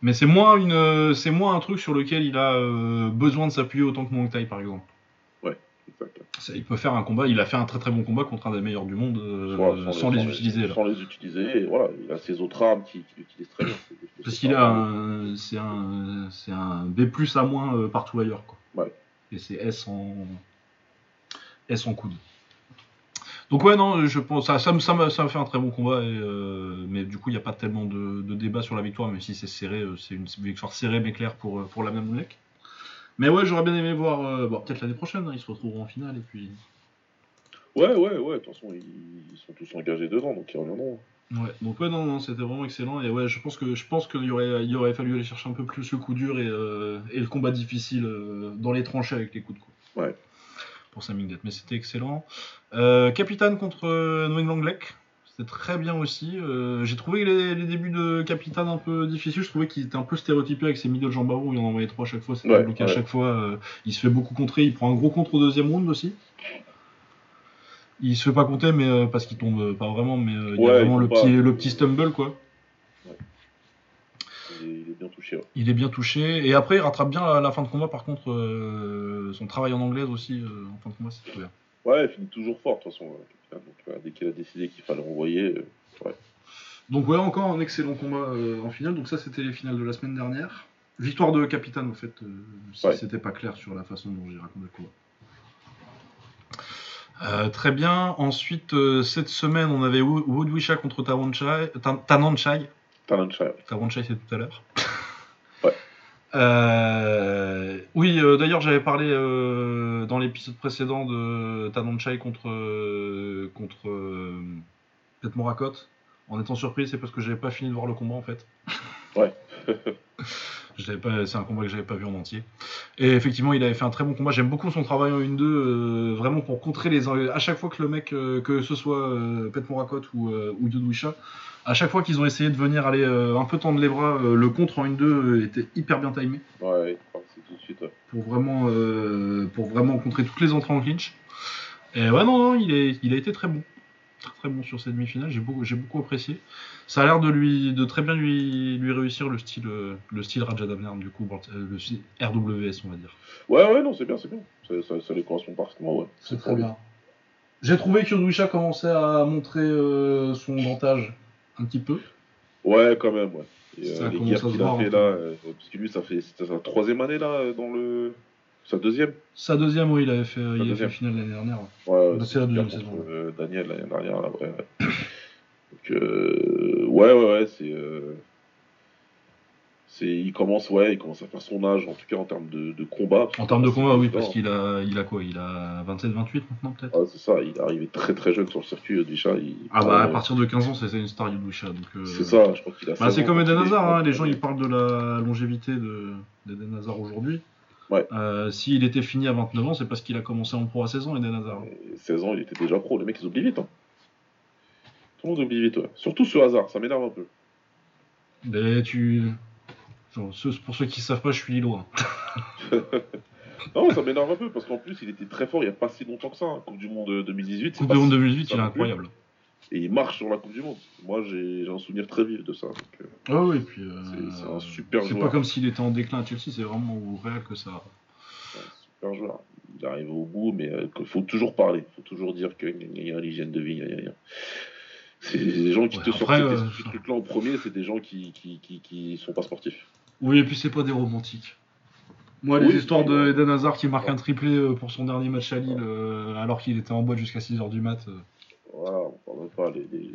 Mais c'est moins une, c'est moins un truc sur lequel il a euh, besoin de s'appuyer autant que Muay Thai par exemple. Exactement. Ça, il peut faire un combat. Il a fait un très très bon combat contre un des meilleurs du monde euh, Voilà, sans, les, utiliser là. Sans les utiliser, et voilà, il a ses autres armes qu'il qu'il utilise très bien. Parce qu'il a un, c'est un, c'est un B plus à moins euh, partout ailleurs quoi. Ouais. Et c'est S en, S en coude. Donc ouais non, je pense ça, ça me, ça ça fait un très bon combat et, euh, mais du coup il n'y a pas tellement de, de débat sur la victoire, même si c'est serré, euh, c'est une victoire serrée mais claire pour euh, pour la même Mais ouais, j'aurais bien aimé voir, euh, bon peut-être l'année prochaine, hein, ils se retrouveront en finale et puis. Ouais, ouais, ouais, de toute façon, ils, ils sont tous engagés dedans, donc ils reviendront. Ouais, donc ouais, non, non, c'était vraiment excellent. Et ouais, je pense que je pense qu'il y aurait, il aurait fallu aller chercher un peu plus le coup dur et, euh, et le combat difficile euh, dans les tranchées avec les coups de coude. Ouais. Pour Samingate, mais c'était excellent. Euh, Capitaine contre euh, Nguyen Langlek, c'était très bien aussi. Euh, J'ai trouvé les, les débuts de Capitaine un peu difficiles. Je trouvais qu'il était un peu stéréotypé avec ses middle jambes où il en envoyait trois à chaque fois. C'était Ouais, bloqué à chaque fois. il se fait beaucoup contrer. Il prend un gros contre au deuxième round aussi. Il se fait pas compter, mais euh, parce qu'il tombe euh, pas vraiment, mais euh, il y a vraiment il le pas. petit, le petit stumble quoi. Il est, il est bien touché. ouais. Il est bien touché. Et après, il rattrape bien la, la fin de combat. Par contre, euh, son travail en anglaise aussi, euh, en fin de combat, c'est très bien. Ouais, il finit toujours fort, de toute façon. Donc, euh, dès qu'il a décidé qu'il fallait renvoyer, ouais. Donc, ouais, encore un excellent combat en finale. Donc, ça, c'était les finales de la semaine dernière. Victoire de Capitaine, au fait, si c'était pas clair sur la façon dont j'ai raconté le combat. Euh, très bien. Ensuite, euh, cette semaine, on avait Wo- Woodwisha contre Tawanchai. Tan- Tananchai. Tawanchai, c'est tout à l'heure. Euh, oui, euh, d'ailleurs, j'avais parlé euh, dans l'épisode précédent de Tananchai contre, euh, contre Pet Morakot. En étant surpris, c'est parce que j'avais pas fini de voir le combat en fait. Ouais. [LAUGHS] C'est un combat que j'avais pas vu en entier. Et effectivement, il avait fait un très bon combat. J'aime beaucoup son travail en 1-2, euh, vraiment pour contrer les. À chaque fois que le mec, que ce soit Pet Morakot ou, ou à chaque fois qu'ils ont essayé de venir aller euh, un peu tendre les bras, euh, le contre en 1-2 euh, était hyper bien timé Ouais, part tout de suite. ouais. pour vraiment, euh, pour vraiment contrer toutes les entrées en clinch. Et ouais, non, non, il, est, il a été très bon. Très très bon sur cette demi-finale, j'ai beaucoup, j'ai beaucoup apprécié. Ça a l'air de lui, de très bien lui, lui réussir le style, le style Raja du coup, le style RWS, on va dire. Ouais, ouais, non, c'est bien, c'est bien. Ça, ça, ça les correspond parfaitement, ouais. C'est très bien. J'ai trouvé que Yodwisha commençait à montrer euh, son dentage un petit peu. Ouais, quand même, ouais. Et, Ça euh, les guerres qu'il a fait là, euh, parce que lui, ça fait c'était sa troisième année là, euh, dans le. Sa deuxième Sa deuxième, oui, il avait fait, il avait fait finale l'année dernière. ouais. C'est la deuxième saison. Daniel l'année dernière, là, ouais. Donc, euh, ouais, ouais, ouais, c'est. Euh, c'est, il commence, ouais, il commence à faire son âge, en tout cas en termes de, de combat. En termes de combat, oui, parce qu'il a, il a quoi? Il a 27-28 maintenant, peut-être? Ah, c'est ça, il est arrivé très très jeune sur le circuit, Yodisha. Il, Ah bah à euh, partir de 15 ans, c'était une star Yudwisha. Donc, euh, C'est ça, je crois qu'il a. Bah, 16 c'est comme Eden Hazard, hein, les gens ils parlent de la longévité de- d'Eden Hazard aujourd'hui. Ouais. Euh, S'il était fini à 29 ans, c'est parce qu'il a commencé en pro à 16 ans, Eden Hazard. Et 16 ans, il était déjà pro. Les mecs, ils oublient vite. Hein. Tout le monde oublie vite, ouais. Surtout ce hasard, ça m'énerve un peu. Mais tu. Pour ceux qui savent pas, je suis Lillois. [LAUGHS] Non, ça m'énerve un peu parce qu'en plus, il était très fort il n'y a pas si longtemps que ça. hein. Coupe du Monde euh, 2018. c'est Coupe du Monde si- 2018, ça il est plus. incroyable. Et il marche sur la Coupe du Monde. Moi, j'ai un souvenir très vif de ça. donc, euh, Ah oui, et puis. euh, C'est- c'est un super C'est joueur. pas comme s'il était en déclin à Chelsea, c'est vraiment au Real que ça. c'est un super joueur. Il arrive au bout, mais euh, il faut toujours parler. Il faut toujours dire gna, gna, gna, l'hygiène de vie. C'est les gens qui Ouais, te sortent euh, ce truc-là en premier, c'est des gens qui, qui, qui, qui sont pas sportifs. Oui, et puis c'est pas des romantiques. Moi, les Oui, histoires de. Eden Hazard qui marque un triplé euh, pour son dernier match à Lille euh, alors qu'il était en boîte jusqu'à 6h du mat. euh. Voilà, on parle même pas. les- les-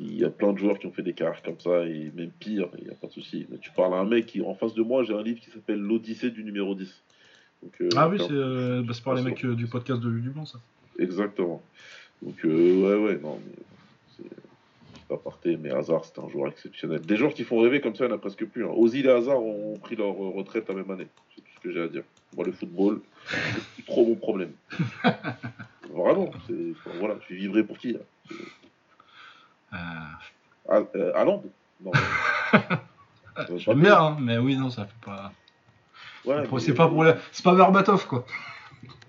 Il y a plein de joueurs qui ont fait des carrières comme ça, et même pire, il n'y a pas de souci. Mais tu parles à un mec qui, en face de moi, j'ai un livre qui s'appelle L'Odyssée du numéro 10. Donc, euh, Ah oui, c'est euh, bah, c'est par les mecs euh, du podcast de Vue du Blanc, ça. Exactement. Donc, euh, ouais, ouais, non, mais c'est c'est pas parté, mais Hazard, c'est un joueur exceptionnel. Des joueurs qui font rêver comme ça, il n'y en a presque plus. Hein. Ozil et Hazard ont pris leur euh, retraite la même année. C'est tout ce que j'ai à dire. Moi, le football, c'est trop mon problème. [LAUGHS] Vraiment, enfin, voilà, je vivrai pour qui là? Euh, Ah, euh, Non. [LAUGHS] J'aime bien, hein, mais oui, non, ça fait pas. Ouais, C'est pas pour la- c'est pas Berbatov quoi.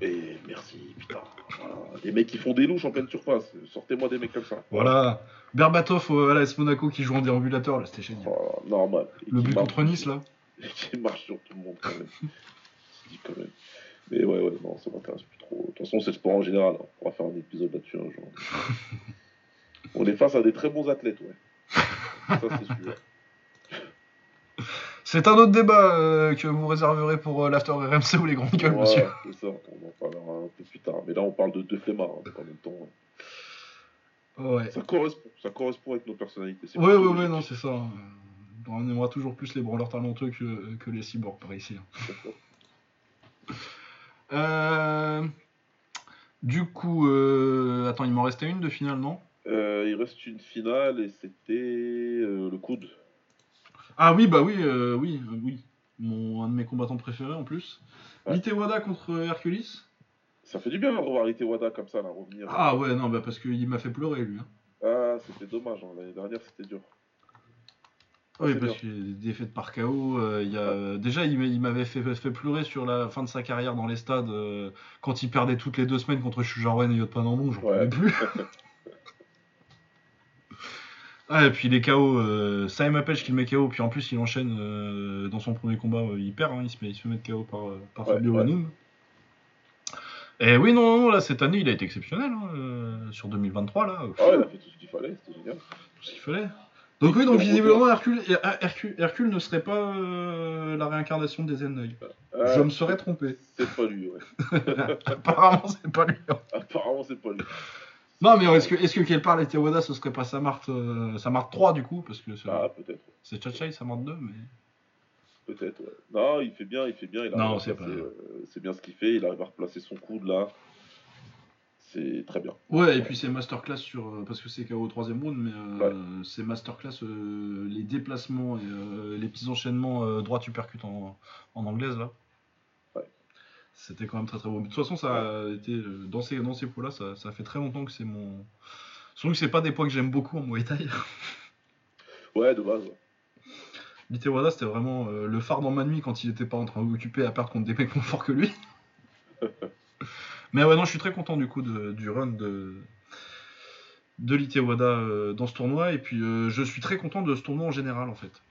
Et merci, putain. Voilà. Des mecs qui font des louches en pleine surface. Sortez-moi des mecs comme ça. Voilà. Berbatov euh, à l'AS Monaco qui joue en déambulateur là, c'était génial. Voilà, normal. Et Le but marche- contre Nice là. [LAUGHS] Et qui marche sur tout le monde quand même. [LAUGHS] Quand. Mais ouais, ouais, non, ça m'intéresse plus trop. De toute façon, c'est le sport en général. hein. On va faire un épisode là-dessus un jour. [LAUGHS] On est face à des très bons athlètes, ouais. Ça, c'est sûr. C'est un autre débat euh, que vous réserverez pour euh, l'after RMC ou les grandes gueules, Ouais, monsieur. c'est ça. On en parlera un peu plus tard. Mais là, on parle de deux flemmards, hein, en même temps. Ouais. Ça correspond, ça correspond avec nos personnalités. ouais, ouais, logique. non, c'est ça. hein. On aimera toujours plus les branleurs talentueux que, que les cyborgs par ici. hein. [LAUGHS] Euh, Du coup, euh, attends, il m'en restait une de finalement? Euh, il reste une finale et c'était le coude. Ah oui, bah oui, euh, oui, euh, oui. Mon, un de mes combattants préférés en plus. Ouais. Litewada contre Hercules. Ça fait du bien de revoir Wada comme ça, là, revenir. Ah ouais, non, bah parce qu'il m'a fait pleurer lui. hein. Ah, c'était dommage. hein. L'année dernière, c'était dur. Ah, Oui, parce qu'il y a des défaites par KO. euh, il y a... Déjà, il m'a- il m'avait fait, fait pleurer sur la fin de sa carrière dans les stades euh, quand il perdait toutes les deux semaines contre Shujarwen et Yotpanamon. J'en Ouais. pouvais plus. [LAUGHS] ah, et puis les KO, euh, ça il m'appelle qu'il met KO. Puis en plus, il enchaîne euh, dans son premier combat. euh, il perd, hein, il, se met, il se fait mettre KO par, euh, par Ouais, Fabio ouais. Et oui, non, non, là, cette année, il a été exceptionnel. hein, euh, sur 2023, là. euh, Ah ouais, il a fait tout ce qu'il fallait, c'était génial. tout ce qu'il fallait. Donc oui, donc En visiblement Hercule, Hercule, Hercule ne serait pas euh, la réincarnation des Zennoy. Ah, Je me serais trompé. C'est pas lui, ouais. [LAUGHS] Apparemment, c'est pas lui. hein. Apparemment, c'est pas lui. Non, mais est-ce que, est-ce que Kelpar et Tewada, ce serait pas Samart, euh, Samart 3 du coup Parce que c'est, Ah, peut-être. c'est Chachai, Samart 2, mais. Peut-être, ouais. Non, il fait bien, il fait bien. Il Non, c'est pas- euh, c'est bien ce qu'il fait. Il arrive à replacer son coude là. C'est très bien. Ouais, et puis c'est masterclass sur. euh, parce que c'est KO au troisième round, mais euh, c'est masterclass euh, les déplacements et les petits enchaînements droit uppercut en, en anglaise là. C'était quand même très très beau. De toute façon, ça a été. euh, Dans ces, dans ces poids-là, ça, ça fait très longtemps que c'est mon. Surtout que c'est pas des poids que j'aime beaucoup en Muay Thai. [LAUGHS] Ouais, de base. ouais. Litewada, c'était vraiment euh, le phare dans ma nuit quand il était pas en train d'occuper à perdre contre des mecs moins forts que lui. [LAUGHS] Mais ouais, non, je suis très content du coup de- du run de, de Litewada euh, dans ce tournoi. Et puis euh, je suis très content de ce tournoi en général en fait.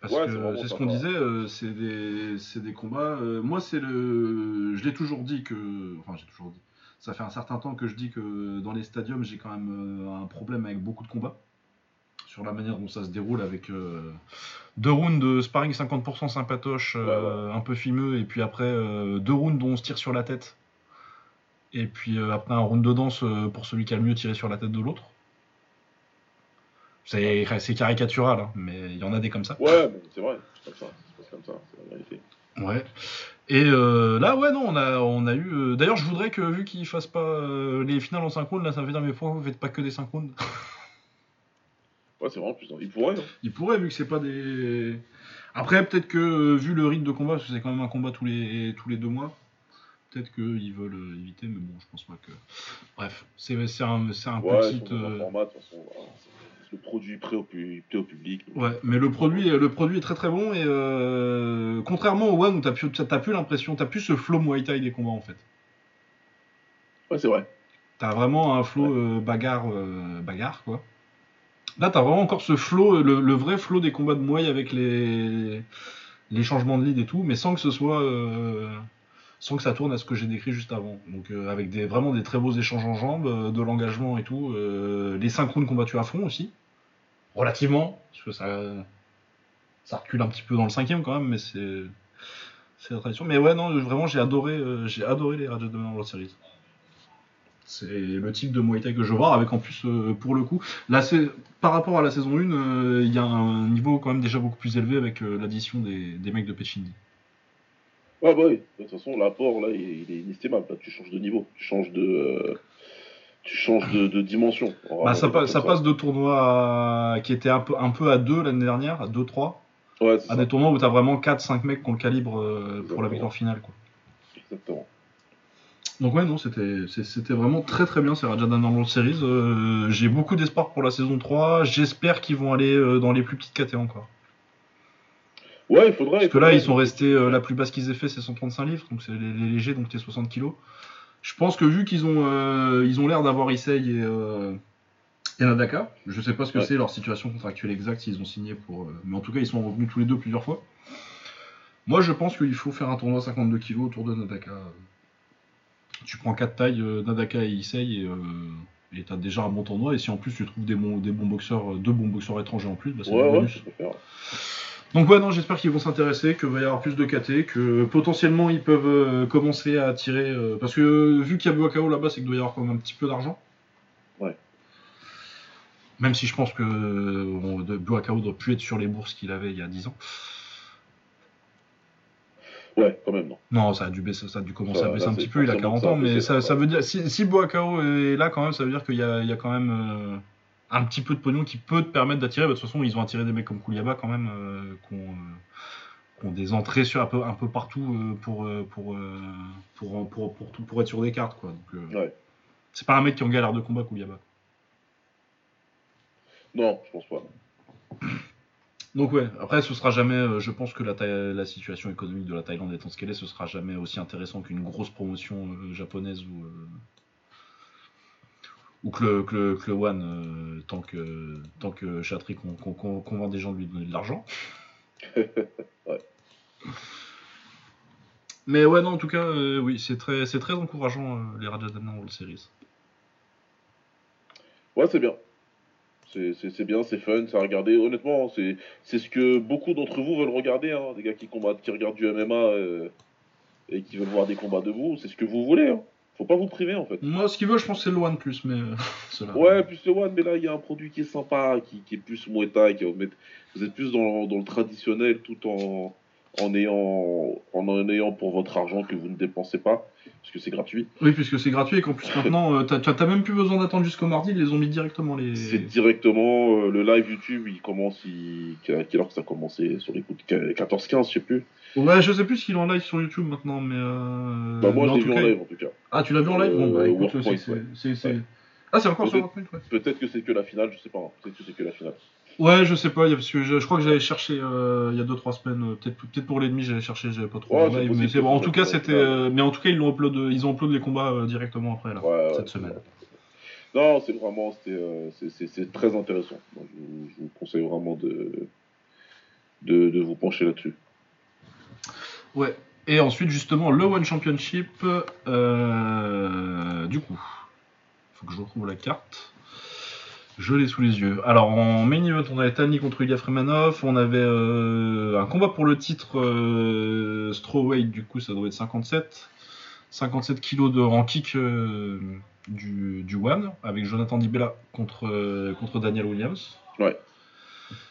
Parce Ouais, que c'est ce qu'on disait, euh, c'est des, combats. euh, moi, c'est le. Je l'ai toujours dit que. Enfin, j'ai toujours dit. Ça fait un certain temps que je dis que dans les stadiums, j'ai quand même euh, un problème avec beaucoup de combats. Sur la manière dont ça se déroule avec euh, deux rounds de sparring 50% sympatoche, un peu fimeux, et puis après deux rounds dont on se tire sur la tête. Et puis après un round de danse pour celui qui a le mieux tiré sur la tête de l'autre. C'est caricatural, hein, mais il y en a des comme ça. Ouais, c'est vrai. C'est comme ça. C'est comme ça. C'est la vérité. Ouais. Et euh, là, ouais, non, on a, on a eu. euh, D'ailleurs, je voudrais que, vu qu'ils fassent pas euh, les finales en synchrone, là, ça me fait dire, mais pourquoi vous faites pas que des synchrones Ouais, c'est vraiment plus. Il pourrait. hein. Ils pourraient, vu que c'est pas des. Après, peut-être que, vu le rythme de combat, parce que c'est quand même un combat tous les, tous les deux mois, peut-être qu'ils veulent éviter, mais bon, je pense pas que. Bref, c'est un, un Ouais, petit. ils sont dans un format, de toute façon. Le produit prêt au, pu- au public. donc, Ouais, mais le produit, le produit est très très bon et euh, contrairement au One où t'as plus, t'as plus l'impression, t'as plus ce flow Muay Thai des combats en fait. Ouais, c'est vrai. T'as vraiment un flow euh, bagarre, euh, bagarre quoi. Là, t'as vraiment encore ce flow, le, le vrai flow des combats de Muay avec les, les changements de lead et tout, mais sans que ce soit, sans que ça tourne à ce que j'ai décrit juste avant. Donc euh, avec des, vraiment des très beaux échanges en jambes, euh, de l'engagement et tout, euh, les synchrones combattus à fond aussi, relativement, parce que ça, recule un petit peu dans le cinquième quand même, mais c'est, c'est la tradition. Mais ouais, non, vraiment, j'ai adoré, euh, j'ai adoré les Raja Dominant World Series. C'est le type de Muay que je voir, avec en plus, euh, pour le coup, là, par rapport à la saison 1, euh, il y a un niveau quand même déjà beaucoup plus élevé avec l'addition des, des mecs de Pechindi. Ouais, bah oui. De toute façon, l'apport, là, il est, inestimable. Tu changes de niveau. Tu changes de. Tu changes de, de dimension. On va- Bah, ça, pa- passe de tournois à- qui étaient un peu, un peu à 2 l'année dernière, à 2-3, Ouais, à ça. des tournois où tu as vraiment 4-5 mecs qui ont le calibre euh, pour la victoire finale. Quoi. Exactement. Donc ouais, non, c'était vraiment très très bien ces Rajadan World Series. Euh, J'ai beaucoup d'espoir pour la saison 3. J'espère qu'ils vont aller euh, dans les plus petites KT encore. Ouais, il faudrait. Parce il que là, ils sont restés. euh, la plus basse qu'ils aient fait, c'est 135 livres, donc c'est les, les légers, donc t'es 60 kilos. Je pense que vu qu'ils ont, euh, ils ont l'air d'avoir Issei et, euh, et Nadaka, je sais pas ce que Ouais. c'est leur situation contractuelle exacte, s'ils ont signé pour. euh, mais en tout cas, ils sont revenus tous les deux plusieurs fois. Moi, je pense qu'il faut faire un tournoi 52 kilos autour de Nadaka. Tu prends 4 tailles, Nadaka et Issei, et et t'as déjà un bon tournoi. Et si en plus tu trouves des bons, des bons boxeurs, deux bons boxeurs étrangers en plus, bah, c'est Ouais, ouais, Donc ouais, non, j'espère qu'ils vont s'intéresser, qu'il va y avoir plus de KT, que potentiellement ils peuvent euh, commencer à attirer... euh, parce que euh, vu qu'il y a Buakao là-bas, c'est qu'il doit y avoir quand même un petit peu d'argent. Ouais. Même si je pense que on- de- Buakao doit plus être sur les bourses qu'il avait il y a 10 ans. Ouais, quand même, non. Non, ça a dû, baisser, ça a dû commencer Ça, à baisser là, un petit peu, il a forcément 40 que ça a ans, mais ça, veut dire... Si, si Buakao est là quand même, ça veut dire qu'il y a, il y a quand même un petit peu de pognon qui peut te permettre d'attirer. Bah, De toute façon, ils ont attiré des mecs comme Kouliaba quand même, euh, qui ont, euh, qui ont des entrées sur un peu, un peu partout euh, pour, pour, pour, pour, pour, tout- pour être sur des cartes. Quoi. Donc, Ouais. C'est pas un mec qui est en galère de combat, Kouliaba. Non, je pense pas. Donc ouais, après ce sera jamais, euh, je pense que la, situation économique de la Thaïlande étant ce qu'elle est, ce sera jamais aussi intéressant qu'une grosse promotion euh, japonaise ou, euh, ou que le, que le, que le One, euh, tant que, tant que qu'on- convainc des gens de lui donner de l'argent. [LAUGHS] Ouais. Mais ouais, non, en tout cas, euh, oui, c'est très, c'est très encourageant euh, les Rajadamna World Series. Ouais, c'est bien. C'est- C'est c'est bien, c'est fun, c'est à regarder. Honnêtement, c'est c'est ce que beaucoup d'entre vous veulent regarder. Hein. Des gars qui combattent, qui regardent du MMA et qui veulent voir des combats debout. C'est ce que vous voulez. Hein. Faut pas vous priver en fait. Moi, ce qu'il veut, je pense c'est le One plus, mais euh. [LAUGHS] Ouais, plus le One, mais là, il y a un produit qui est sympa, qui, qui est plus Muay qui vous êtes plus dans, dans le traditionnel tout en, en, ayant, en en ayant pour votre argent que vous ne dépensez pas, parce que c'est gratuit. Oui, puisque c'est gratuit et qu'en plus [LAUGHS] maintenant, euh, t'as t'as même plus besoin d'attendre jusqu'au mardi, ils les ont mis directement les. C'est directement euh, le live YouTube, il commence, il... à quelle heure que ça a commencé Sur les coups de 14-15, je sais plus. Ouais, je sais plus s'il est en live sur YouTube maintenant, mais. Euh... bah, moi, mais je l'ai vu en live en tout cas. Ah, tu l'as vu en live? Bon, bah Euh, écoute, Workpoint, c'est- ouais. c'est. c'est- Ouais. Ah, c'est encore sur Peut-être- ouais. Peut-être que c'est que la finale, je sais pas. hein. Peut-être que c'est que la finale. Ouais, je sais pas, parce que je, je crois que j'avais cherché euh, il y a 2-3 semaines, peut-être peut pour l'ennemi, j'avais cherché, j'avais pas trouvé Ouais, live, possible mais c'est. En tout cas, c'était. euh, mais en tout cas, ils l'ont upload, ils ont upload les combats directement après là, cette semaine. Non, c'est vraiment, c'était, euh, c'est- c'est c'est très intéressant. Donc, je, vous, je vous conseille vraiment de, de, de vous pencher là-dessus. Ouais. Et ensuite, justement, le One Championship, euh, du coup, faut que je retrouve la carte. Je l'ai sous les yeux. Alors, en main event, on avait Tani contre Ilya Fremanov. On avait euh, un combat pour le titre euh, strawweight, du coup, ça doit être 57. 57 kilos de, en kick euh, du, du One, avec Jonathan Dibella contre, contre Daniel Williams. Ouais.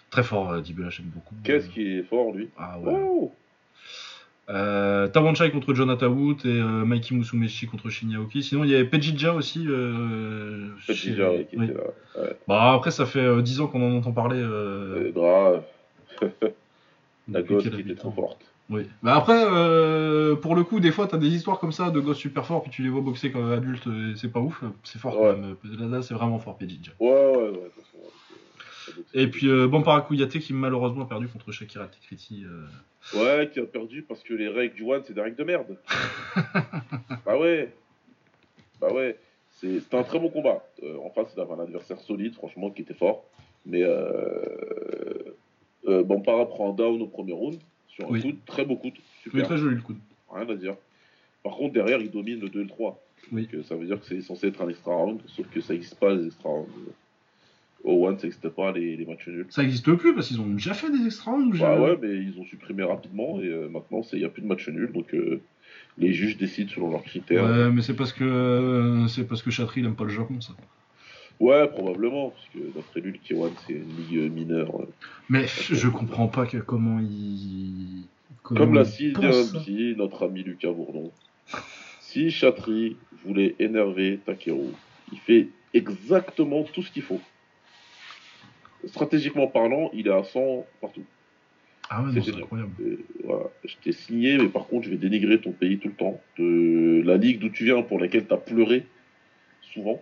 Très fort, Dibella, j'aime beaucoup. Qu'est-ce qui est fort, lui? Ah ouais. Oh Euh, Tawanchai contre Jonathan Wood et euh, Mikey Musumeshi contre Shinya Oki. Sinon, il y avait Pejija aussi. Euh, chez- qui oui. était là. Bah, après, ça fait euh, 10 ans qu'on en entend parler. Euh, Euh, Dra, [LAUGHS] la gosse qui était trop forte. Oui. Bah après, euh, pour le coup, des fois, t'as des histoires comme ça de gosses super forts, puis tu les vois boxer comme adultes, et c'est pas ouf. C'est fort Ouais. quand même. Là, là, c'est vraiment fort, Pejija. Ouais, ouais, ouais. Et puis, euh, Bampara Kouyaté qui malheureusement a perdu contre Shakira Tekriti. euh. Ouais, qui a perdu parce que les règles du One, c'est des règles de merde. [LAUGHS] bah ouais. Bah ouais. C'est- C'était un très bon combat. Euh, en face, il avait un adversaire solide, franchement, qui était fort. Mais euh, euh, Bampara prend un down au premier round sur un Oui. coude, très beau coude, Oui, super, très joli le coup. rien à dire. Par contre, derrière, il domine le 2 et le 3. Oui. Donc, ça veut dire que c'est censé être un extra round, sauf que ça n'existe pas les extra rounds. Au One, ça n'existe pas les, les matchs nuls. Ça existe plus parce qu'ils ont déjà fait des extra rounds ou Bah ouais, mais ils ont supprimé rapidement et euh, maintenant il n'y a plus de match nul, donc euh, les juges décident selon leurs critères. Ouais, Ouais, mais c'est parce que euh, c'est parce que Chatri il aime pas le Japon ça. probablement, parce que d'après lui, le K1 c'est une ligue euh, mineure. Mais je comprends pas que comment il comment Comme l'a si dit notre ami Lucas Bourdon. Si Chatri voulait énerver Takeru, il fait exactement tout ce qu'il faut. Stratégiquement parlant, il est à 100 partout. Ah ouais, c'est incroyable. Voilà, je t'ai signé, mais par contre, je vais dénigrer ton pays tout le temps. De la ligue d'où tu viens, pour laquelle tu as pleuré, souvent,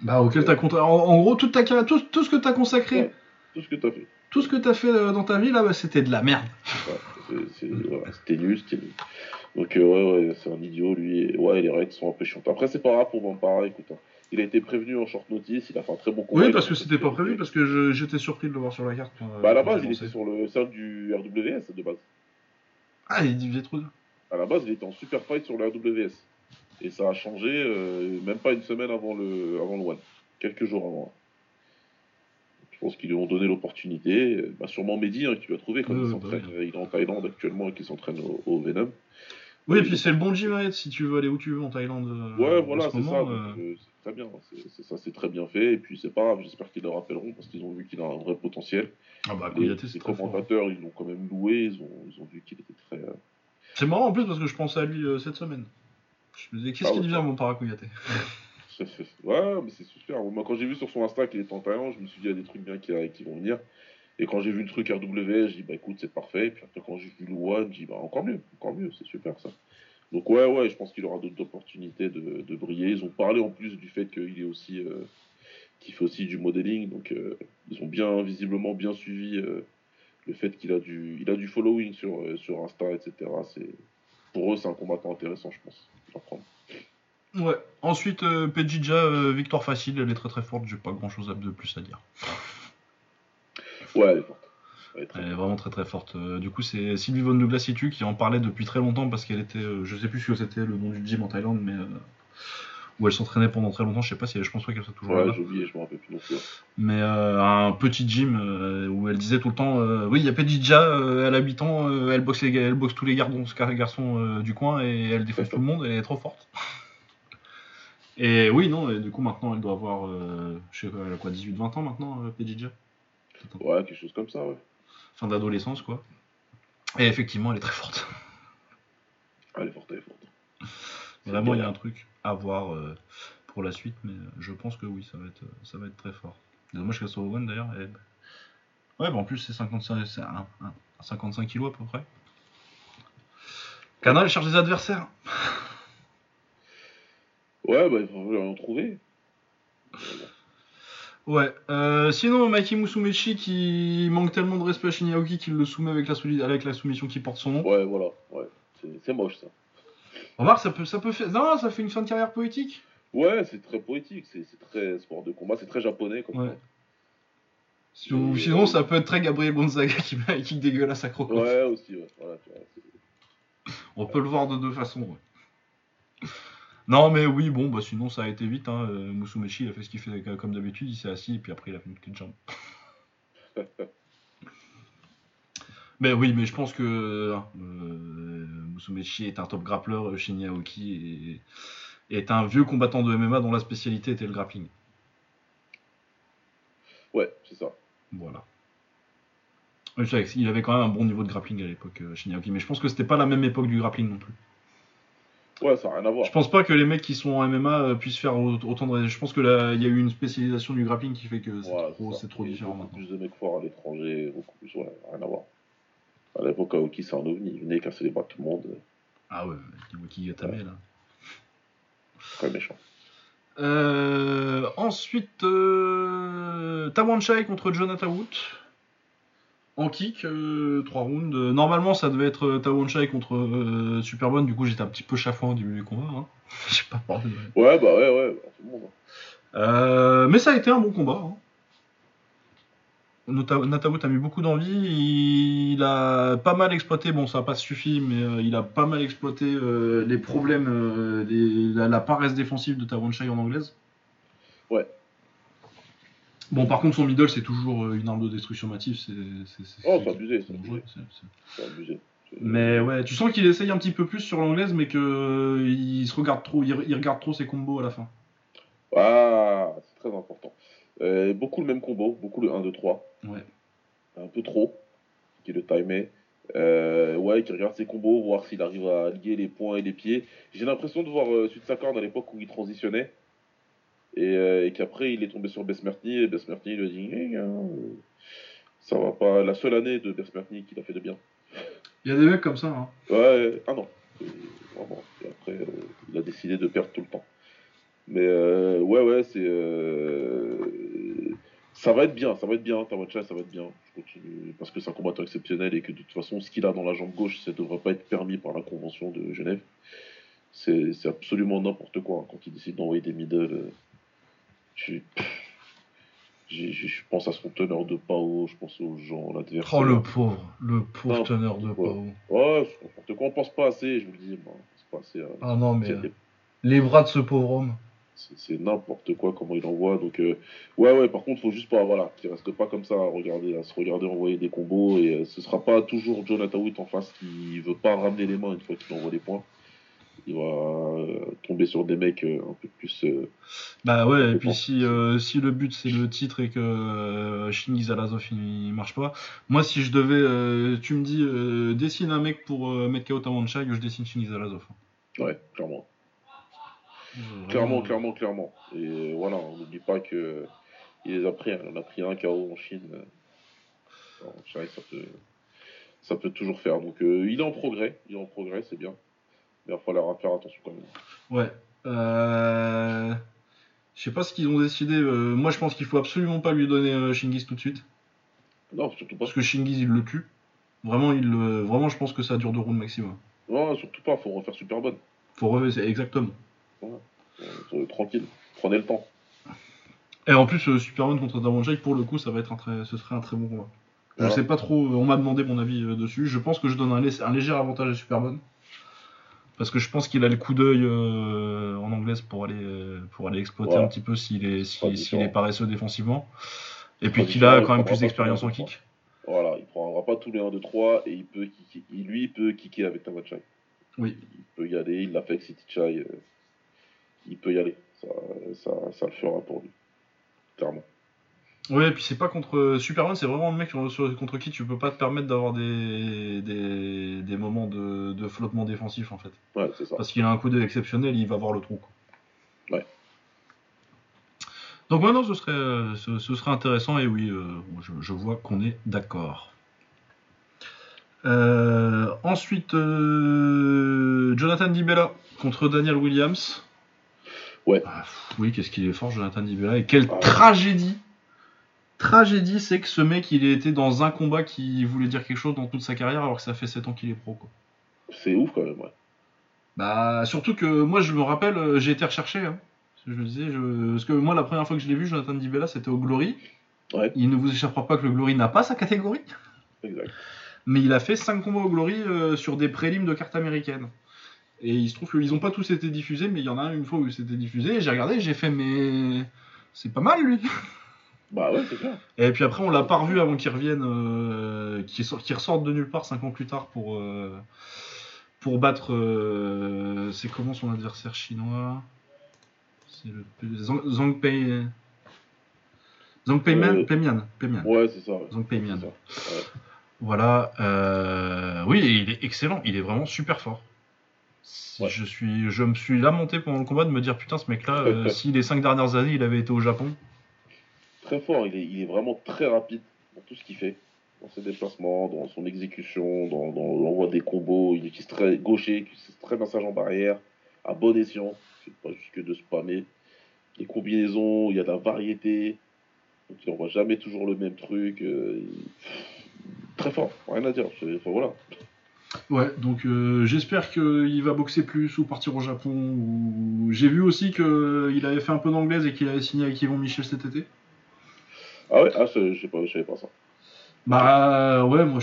Bah auquel t'as. En, en gros, toute ta carrière, tout, tout ce que t'as consacré Ouais. tout ce que tu as fait. Tout ce que t'as fait euh, dans ta vie là, bah, c'était de la merde. Ouais, voilà, c'était nul, c'était nul. Donc euh, ouais, ouais, c'est un idiot lui. Et, ouais, les règles sont un peu chiantes. Après, c'est pas grave pour Vampara, écoute. hein. Il a été prévenu en short notice, il a fait un très bon combat. Oui, parce que c'était pas prévu, parce que j'étais surpris de le voir sur la carte. euh, Bah à la base, il était sur le cercle du RWS de base. Ah, il faisait trop. À la base, il était en super fight sur le RWS. Et ça a changé euh, même pas une semaine avant le, avant le One. Quelques jours avant. Je pense qu'ils lui ont donné l'opportunité. Bah, sûrement Mehdi hein, qui a trouvé quand Ouais, il s'entraîne. bah Il est en Thaïlande actuellement et qui s'entraîne au, au Venom. Oui, et puis c'est le bon être si tu veux aller où tu veux en Thaïlande. euh, Ouais, voilà, ce c'est ça. donc, euh, euh, c'est très bien. C'est c'est ça, c'est très bien fait. Et puis c'est pas grave. J'espère qu'ils le rappelleront parce qu'ils ont vu qu'il a un vrai potentiel. Ah bah, Les, Kouyaté, c'est les très fort. commentateurs, ils l'ont quand même loué. Ils ont, ils ont vu qu'il était très. euh, C'est marrant en plus parce que je pensais à lui euh, cette semaine. Je me disais, qu'est-ce Ah qu'il ouais. devient mon Parakouyaté [LAUGHS] Ouais, mais c'est super. Moi, quand j'ai vu sur son Insta qu'il était en Thaïlande, je me suis dit, il y a des trucs bien qui, qui vont venir. Et quand j'ai vu le truc RWS, j'ai dit, bah écoute, c'est parfait. Et puis après, quand j'ai vu le One, j'ai dit, bah encore mieux, encore mieux, c'est super ça. Donc, ouais, ouais, je pense qu'il aura d'autres opportunités de, briller. Ils ont parlé en plus du fait qu'il est aussi. euh, qu'il fait aussi du modeling. Donc, euh, ils ont bien, visiblement, bien suivi euh, le fait qu'il a du, il a du following sur, sur Insta, etc. C'est, pour eux, c'est un combattant intéressant, je pense. Ouais. Ensuite, Pejija, victoire facile, elle est très très forte, j'ai pas grand chose de plus à dire. Ouais, elle est forte. Elle est très Elle est vraiment très très forte. Euh, du coup, c'est Sylvie Von Douglas-Situ qui en parlait depuis très longtemps parce qu'elle était, euh, je sais plus ce que c'était le nom du gym en Thaïlande, mais euh, où elle s'entraînait pendant très longtemps. Je sais pas si elle, je pense pas qu'elle soit toujours Ouais, là. j'ai oublié, je me rappelle plus non plus. Mais euh, un petit gym euh, où elle disait tout le temps, euh, oui, il y a Pedija, elle a 8 ans, elle boxe les, elle boxe tous les garçons, garçons du coin et elle défonce tout le monde. Elle est trop forte. [LAUGHS] Et oui, non, et du coup maintenant elle doit avoir, je sais pas, elle a quoi, 18-20 ans maintenant, euh, Ouais, quelque chose comme ça, ouais. Fin d'adolescence quoi. Et effectivement, elle est très forte. Ah, elle est forte, elle est forte. [LAUGHS] Vraiment, il y a un truc à voir euh, pour la suite, mais je pense que oui, ça va être, ça va être très fort. Dommage qu'elle soit au one d'ailleurs. et- Ouais, bah en plus, c'est 55, c'est un- un- 55 kilos à peu près. Canal cherche des adversaires. Ouais, bah, il faut en trouver. [LAUGHS] Ouais. euh, sinon, Mikey Musumechi qui manque tellement de respect à Shinyaoki qu'il le soumet avec la, avec la soumission qui porte son nom. Ouais, voilà, ouais. C'est moche, ça. Remarque, ça peut, ça peut faire. Non, ça fait une fin de carrière poétique. Ouais, c'est très poétique, c'est très sport de combat, c'est très japonais comme Ouais. ça. Sinon, Et- sinon, ça peut être très Gabriel Gonzaga qui [LAUGHS] kick dégueulasse à Croco. Ouais, aussi, ouais. Voilà, On peut le voir de deux façons. ouais. Non, mais oui, bon, bah sinon ça a été vite. Hein. euh, Musumeshi, il a fait ce qu'il fait euh, comme d'habitude, il s'est assis et puis après il a fait une de jambe. [LAUGHS] mais oui, mais je pense que euh, Musumechi est un top grappler, euh, Shinya Aoki est, est un vieux combattant de MMA dont la spécialité était le grappling. ouais, c'est ça. Voilà. Qu'il avait quand même un bon niveau de grappling à l'époque, euh, Shinya Aoki, mais je pense que c'était pas la même époque du grappling non plus. Ouais, ça n'a rien à voir. Je pense pas que les mecs qui sont en MMA euh, puissent faire au- autant de. Je pense que là, il y a eu une spécialisation du grappling qui fait que c'est Ouais, trop, trop différent beaucoup maintenant. plus de mecs forts à l'étranger, beaucoup plus, ouais, rien à voir. À l'époque, Aoki, c'est un ovni, il venait casser les bras de tout le monde, Ah ouais, Kiwaki Gatame là. très méchant. Euh, ensuite, euh, Tawan Chai contre Jonathan Wood. En kick, 3 rounds. Euh, Normalement, ça devait être euh, Chai contre euh, Superbone. Du coup, j'étais un petit peu chafouin au début du combat. Hein. [LAUGHS] J'ai pas parlé. de- Ouais, bah ouais, ouais, bah, tout le monde. hein. Euh, mais ça a été un bon combat. Hein. Nota- Natawood a mis beaucoup d'envie. Il a pas mal exploité, bon, ça n'a pas suffi, mais euh, il a pas mal exploité euh, les problèmes, euh, les- la, la paresse défensive de Tawanshai en anglaise. Ouais. Bon, par contre, son middle, c'est toujours euh, une arme de destruction massive. C'est, c'est, c'est- Oh, c'est- c'est abusé, c'est abusé. c'est- c'est- C'est abusé. C'est- Mais ouais, tu sens qu'il essaye un petit peu plus sur l'anglaise, mais que euh, il se regarde trop, il, il regarde trop ses combos à la fin. Ah, c'est très important. Euh, beaucoup le même combo, beaucoup le 1, 2, 3. Ouais. Un peu trop, qui est le timer. Euh, ouais, qui regarde ses combos, voir s'il arrive à lier les poings et les pieds. J'ai l'impression de voir euh, Sud à l'époque où il transitionnait. Et, euh, et qu'après il est tombé sur Besmertny et Besmertny lui a dit euh, Ça va pas. La seule année de Besmertny qu'il a fait de bien. [LAUGHS] Il y a des mecs comme ça. Hein. Ouais, ah non. Et, vraiment. Et après, euh, il a décidé de perdre tout le temps. Mais euh, ouais, ouais, c'est. ça va être bien, ça va être bien, Tawacha, ça va être bien. Je parce que c'est un combattant exceptionnel et que de toute façon, ce qu'il a dans la jambe gauche, ça ne devrait pas être permis par la Convention de Genève. C'est absolument n'importe quoi hein, quand il décide d'envoyer des middle. Euh, je, je, pense à son teneur de Pao, je pense aux gens, l'adversaire. Oh le pauvre, le pauvre teneur de Pao. Ouais, n'importe quoi, on pense pas assez, je vous le dis. Pas assez, ah non, mais les bras de ce pauvre homme c'est n'importe quoi comment il envoie. Donc, euh, ouais, ouais, par contre, faut juste pas, voilà, qu'il reste pas comme ça à regarder, à se regarder envoyer des combos. Et euh, ce sera pas toujours Jonathan Witt en face qui veut pas ramener les mains une fois qu'il envoie des points. Il va euh, tomber sur des mecs un peu plus. bah ouais, et puis si, si le but c'est le titre et que Shingi Alazov il, marche pas, moi si je devais, tu me dis, dessine un mec pour mettre KO Tamanchai, je dessine Shingi Alazov. Ouais, clairement. Clairement, clairement, clairement. Et voilà, on n'oublie pas que il les a pris. On a pris un KO en Chine. ça peut, ça peut toujours faire. Donc euh, il est en progrès. Il est en progrès, c'est bien. Il va falloir faire attention quand même. Ouais. Euh... Je sais pas ce qu'ils ont décidé. Euh, moi, je pense qu'il faut absolument pas lui donner euh, Shingis tout de suite. Non, surtout pas. Parce que Shingis, il le tue. Vraiment, il, vraiment, je pense que ça dure deux rounds maximum. Non, surtout pas. Faut refaire super bonne. Faut refaire, exactement. Euh, tranquille, prenez le temps. Et en plus, Superman contre Damon pour le coup, ça va être un très, ce serait un très bon combat. Je sais pas trop, on m'a demandé mon avis dessus. Je pense que je donne un, un, léger avantage à Superman. Parce que je pense qu'il a le coup d'œil en anglaise pour aller, pour aller exploiter un petit peu s'il est, s'il est paresseux défensivement. Et puis qu'il a quand même plus d'expérience en kick. Voilà, il prendra pas tous les 1, 2, 3 et il peut kicker. lui, il peut kicker avec Tamachai. Oui. Il peut y aller, il l'a fait avec City Chai il peut y aller. Ça, ça, le fera pour lui. Clairement. Oui, et puis c'est pas contre Superman, c'est vraiment le mec contre qui tu peux pas te permettre d'avoir des, des, moments de, flottement défensif en fait. Ouais, c'est ça. Parce qu'il a un coup d'œil exceptionnel, il va voir le trou. Ouais. Donc maintenant, ce serait, ce, serait intéressant et oui, euh, je, vois qu'on est d'accord. Euh, ensuite, euh, Jonathan Dibella contre Daniel Williams. Ouais. Ah, oui, qu'est-ce qu'il est fort, Jonathan Dibella. Et quelle tragédie Tragédie, c'est que ce mec, il était dans un combat qui voulait dire quelque chose dans toute sa carrière, alors que ça fait 7 ans qu'il est pro. Quoi. C'est ouf quand même, ouais. Bah, surtout que moi, je me rappelle, euh, j'ai été recherché. Hein. Je disais, je... Parce que moi, la première fois que je l'ai vu, Jonathan Dibella, c'était au Glory. Ouais. Il ne vous échappera pas que le Glory n'a pas sa catégorie. Exact. Mais il a fait 5 combats au Glory euh, sur des prélims de cartes américaines. Et il se trouve qu'ils n'ont pas tous été diffusés, mais il y en a une fois où c'était diffusé. Et j'ai regardé, j'ai fait, mais c'est pas mal lui. Bah ouais, c'est clair. Et puis après, on l'a pas revu avant qu'il revienne, euh, qu'il ressorte de nulle part 5 ans plus tard pour, euh, pour battre. Euh, c'est comment son adversaire chinois? C'est le Zhang Pei. Zhang Peiman, Peimian, Ouais, c'est ça. Zhang Peimian. Voilà. oui, il est excellent. Il est vraiment super fort. Je, suis, je me suis lamenté pendant le combat de me dire putain ce mec là, euh, si les 5 dernières années il avait été au Japon. Très fort, il est, vraiment très rapide dans tout ce qu'il fait, dans ses déplacements, dans son exécution, dans, l'envoi des combos, il utilise très gaucher, il utilise très bien sa jambe arrière, à bon escient, c'est pas juste que de spammer. Les combinaisons, il y a de la variété, donc il n'envoie jamais toujours le même truc. Euh, très fort, rien à dire, voilà. Ouais, donc euh, j'espère qu'il va boxer plus ou partir au Japon. J'ai vu aussi qu'il avait fait un peu d'anglaise et qu'il avait signé avec Yvon Michel cet été. Ah ouais, ah, je sais pas, je savais pas ça. Bah ouais, moi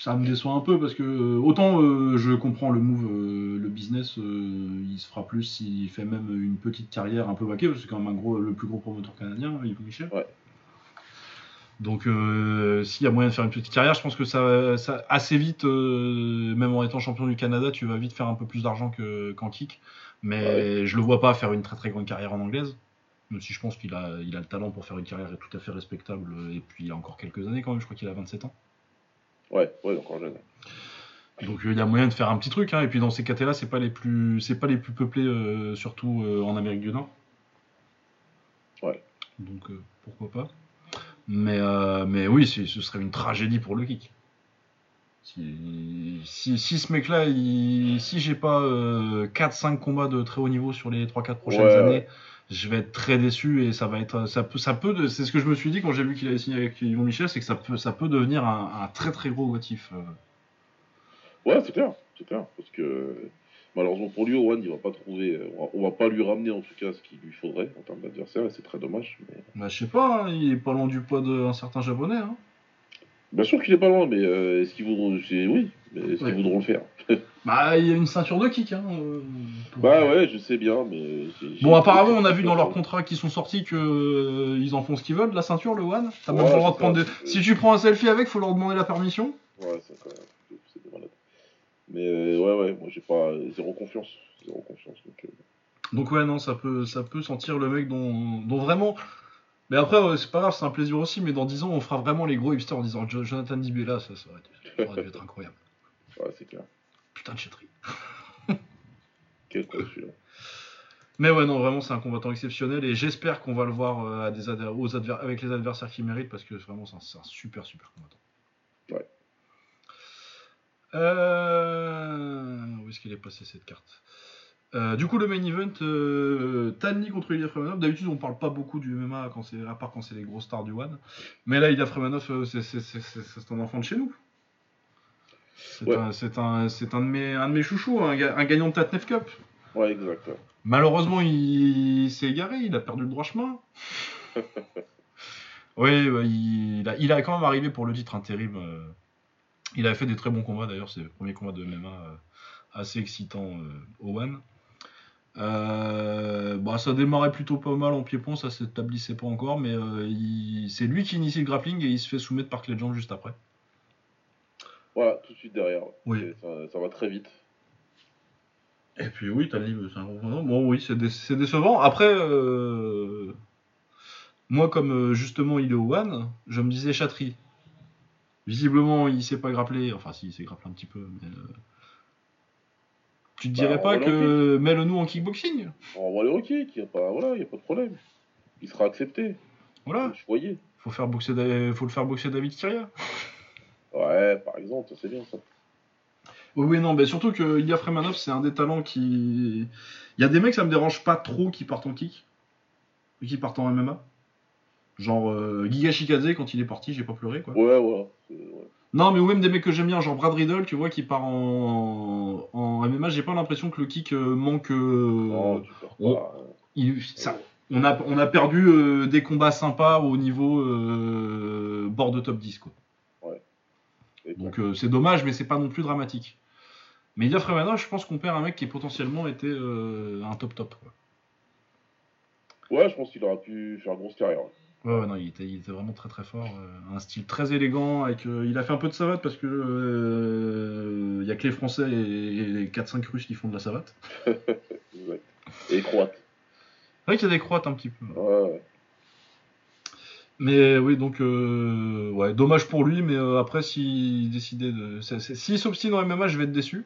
ça me déçoit un peu parce que euh, autant euh, je comprends le move, le business, il se fera plus s'il fait même une petite carrière un peu vaquée, parce que c'est quand même un gros, le plus gros promoteur canadien, Yvon Michel. Ouais. Donc, euh, s'il y a moyen de faire une petite carrière, je pense que ça, ça assez vite, euh, même en étant champion du Canada, tu vas vite faire un peu plus d'argent qu'en kick. Mais je le vois pas faire une très très grande carrière en anglaise. Même si je pense qu'il a, il a le talent pour faire une carrière tout à fait respectable. Et puis, il a encore quelques années quand même. Je crois qu'il a 27 ans. Ouais, ouais, encore jeune. Donc il y a moyen de faire un petit truc, hein. et puis dans ces cas-là, c'est pas les plus, c'est pas les plus peuplés, euh, surtout en Amérique du Nord. Ouais. Donc pourquoi pas. Mais, euh, mais oui, ce serait une tragédie pour le kick. Si, si, ce mec-là, si j'ai pas 4-5 euh, combats de très haut niveau sur les 3-4 prochaines années, je vais être très déçu et ça va être ça peut ça peut c'est ce que je me suis dit quand j'ai vu qu'il avait signé avec Yvon Michel c'est que ça peut ça peut devenir un, très très gros motif euh. ouais c'est clair c'est clair parce que malheureusement pour lui Owen il va pas trouver on va, pas lui ramener en tout cas ce qu'il lui faudrait en termes d'adversaire et c'est très dommage mais... bah, je sais pas hein, il est pas loin du poids d'un certain japonais hein. Bien sûr qu'il est pas loin, mais euh, est-ce qu'ils voudront. Oui, mais est-ce qu'ils voudront le faire? [LAUGHS] Bah, il y a une ceinture de kick. Hein, euh, bah ouais, je sais bien, mais. Bon, apparemment, on a vu dans leurs contrats qui sont sortis que euh, ils en font ce qu'ils veulent, la ceinture, le One. T'as même le droit de prendre. Si tu prends un selfie avec, faut leur demander la permission. Ouais, c'est quand même. C'est malade. Mais ouais, ouais, moi j'ai pas. Zéro confiance. Zéro confiance. Donc, donc ouais, non, ça peut, ça peut sentir le mec dont, dont vraiment mais après, c'est pas grave, c'est un plaisir aussi, mais dans 10 ans, on fera vraiment les gros hipsters en disant Jonathan Dibella, ça, ça aurait, dû, être incroyable. [LAUGHS] Ouais, c'est clair. Putain de chéterie. Quel quoi celui-là. Mais ouais, non, vraiment, c'est un combattant exceptionnel et j'espère qu'on va le voir euh, à des aux avec les adversaires qu'il mérite parce que vraiment, c'est un, super, super combattant. Ouais. Euh... Où est-ce qu'il est passé cette carte? Euh, du coup, le main event, euh, Tani contre Ilya Fremanov. D'habitude, on parle pas beaucoup du MMA quand à part quand c'est les grosses stars du One. Mais là, Ilya Fremanov, c'est un enfant de chez nous. C'est un, un, de mes, un de mes chouchous, un, gagnant de Tatnef Cup. Ouais, exact. Malheureusement, il, s'est égaré, il a perdu le droit chemin. [LAUGHS] oui, il, a, il, a, quand même arrivé pour le titre intérim. il avait fait des très bons combats d'ailleurs, c'est le premier combat de MMA assez excitant au One. Euh, bah, ça démarrait plutôt pas mal en pied-pont, ça s'établissait pas encore, mais euh, c'est lui qui initie le grappling et il se fait soumettre par Jambes juste après. Voilà, tout de suite derrière. Oui. Ça, va très vite. Et puis oui, t'as dit, c'est un gros Bon, oui, c'est décevant. Après, euh, moi, comme justement il est au One, je me disais chatterie. Visiblement, il s'est pas grapplé. Enfin, si, il s'est grapplé un petit peu. Mais, tu te dirais bah, pas que mets-le-nous en kickboxing? On envoie le hockey, il n'y a, pas... voilà, y a pas de problème. Il sera accepté. Voilà. Je voyais. Faut, faire boxer Faut le faire boxer David Kyria. Ouais, par exemple, c'est bien ça. Oui, non, mais surtout que Ilya Fremanov, c'est un des talents qui. Il y a des mecs, ça me dérange pas trop qui partent en kick, qui partent en MMA. Genre euh, Giga Shikaze, quand il est parti, j'ai pas pleuré, quoi. Ouais, ouais. Non, mais ou même des mecs que j'aime bien, genre Brad Riddle, tu vois, qui part en, en MMA, j'ai pas l'impression que le kick euh, manque. Euh, on, ça, on, a, on a perdu euh, des combats sympas au niveau bord de top 10, quoi. Ouais. Donc c'est dommage, mais c'est pas non plus dramatique. Mais Ilya Fremanov, je pense qu'on perd un mec qui potentiellement était un top top, quoi. Ouais, je pense qu'il aurait pu faire grosse carrière. Ouais, non, il était, il était, vraiment très très fort. Euh, un style très élégant. Avec, euh, il a fait un peu de savate parce que euh, il y a que les Français et, les 4-5 Russes qui font de la savate. [LAUGHS] et les Croates. C'est vrai qu'il y a des Croates un petit peu. Ouais. Mais oui, donc ouais, dommage pour lui, mais après s'il décidait de, s'il s'obstine en MMA, je vais être déçu.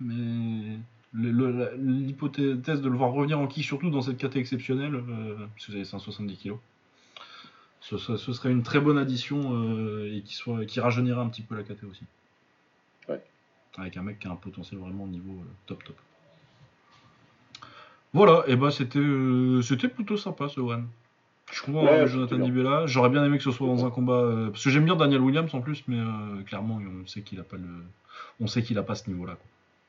Mais l'hypothèse de le voir revenir en kick, surtout dans cette catégorie exceptionnelle, parce que vous avez 170 kg ce, serait une très bonne addition euh, et qui, soit, qui rajeunirait un petit peu la KT aussi. Ouais. Avec un mec qui a un potentiel vraiment au niveau euh, top top. Voilà, et bah c'était euh, c'était plutôt sympa ce one. Je comprends ouais, Jonathan Dibella. J'aurais bien aimé que ce soit dans un combat parce que j'aime bien Daniel Williams en plus, mais clairement on sait qu'il a pas le, on sait qu'il a pas ce niveau-là.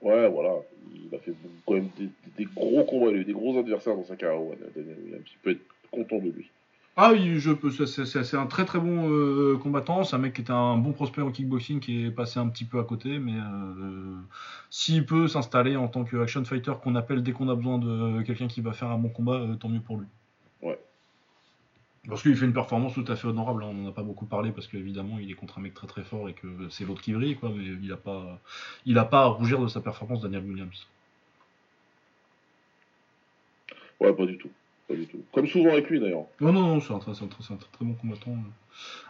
Ouais, voilà, il a fait quand même des, gros combats, des gros adversaires dans sa carrière. Daniel Williams, il peut être content de lui. Ah oui, je peux. C'est un très très bon euh, combattant. C'est un mec qui était un bon prospect en kickboxing qui est passé un petit peu à côté, mais euh, s'il peut s'installer en tant que action fighter qu'on appelle dès qu'on a besoin de quelqu'un qui va faire un bon combat, euh, tant mieux pour lui. Parce qu'il fait une performance tout à fait honorable. Hein. On n'en a pas beaucoup parlé parce qu'évidemment il est contre un mec très très fort et que c'est l'autre qui brille, quoi. Mais il n'a pas, il a pas à rougir de sa performance, Daniel Williams. Ouais, pas du tout. Pas du tout. Comme souvent avec lui d'ailleurs. Non, non, non, c'est un, très, bon combattant.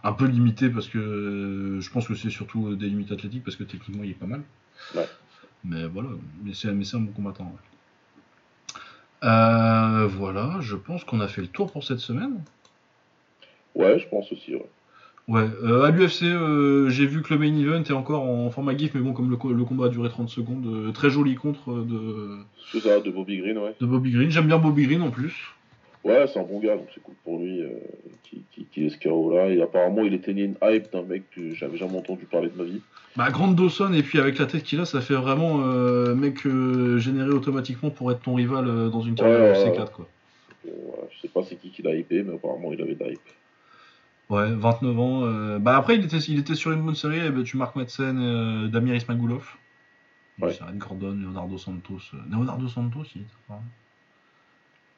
Un peu limité parce que euh, je pense que c'est surtout des limites athlétiques parce que techniquement il est pas mal. Ouais. Mais voilà, mais c'est un bon combattant. Euh, voilà, je pense qu'on a fait le tour pour cette semaine. Ouais, je pense aussi, ouais. Ouais, à l'UFC, j'ai vu que le main event est encore en format GIF, mais bon, comme le, combat a duré 30 secondes, très joli contre de. C'est ça, de Bobby Green, ouais. De Bobby Green, j'aime bien Bobby Green en plus. Ouais, c'est un bon gars, donc c'est cool pour lui euh, qui, qui, qui est ce là. Et apparemment, il éteignait une hype d'un mec que j'avais jamais entendu parler de ma vie. Bah, Grande Dawson, et puis avec la tête qu'il a, ça fait vraiment euh, mec euh, généré automatiquement pour être ton rival euh, dans une carrière Ouais, ouais, UFC4, quoi. Euh, je sais pas c'est qui qui l'a hypé, mais apparemment, il avait de la hype. Ouais, 29 ans. euh, Bah, après, il était, il était sur une bonne série, et bah, tu Marc Madsen, euh, Damir Ismagulov. Ouais. Gordon, Leonardo Santos. euh, Leonardo Santos, il était pas.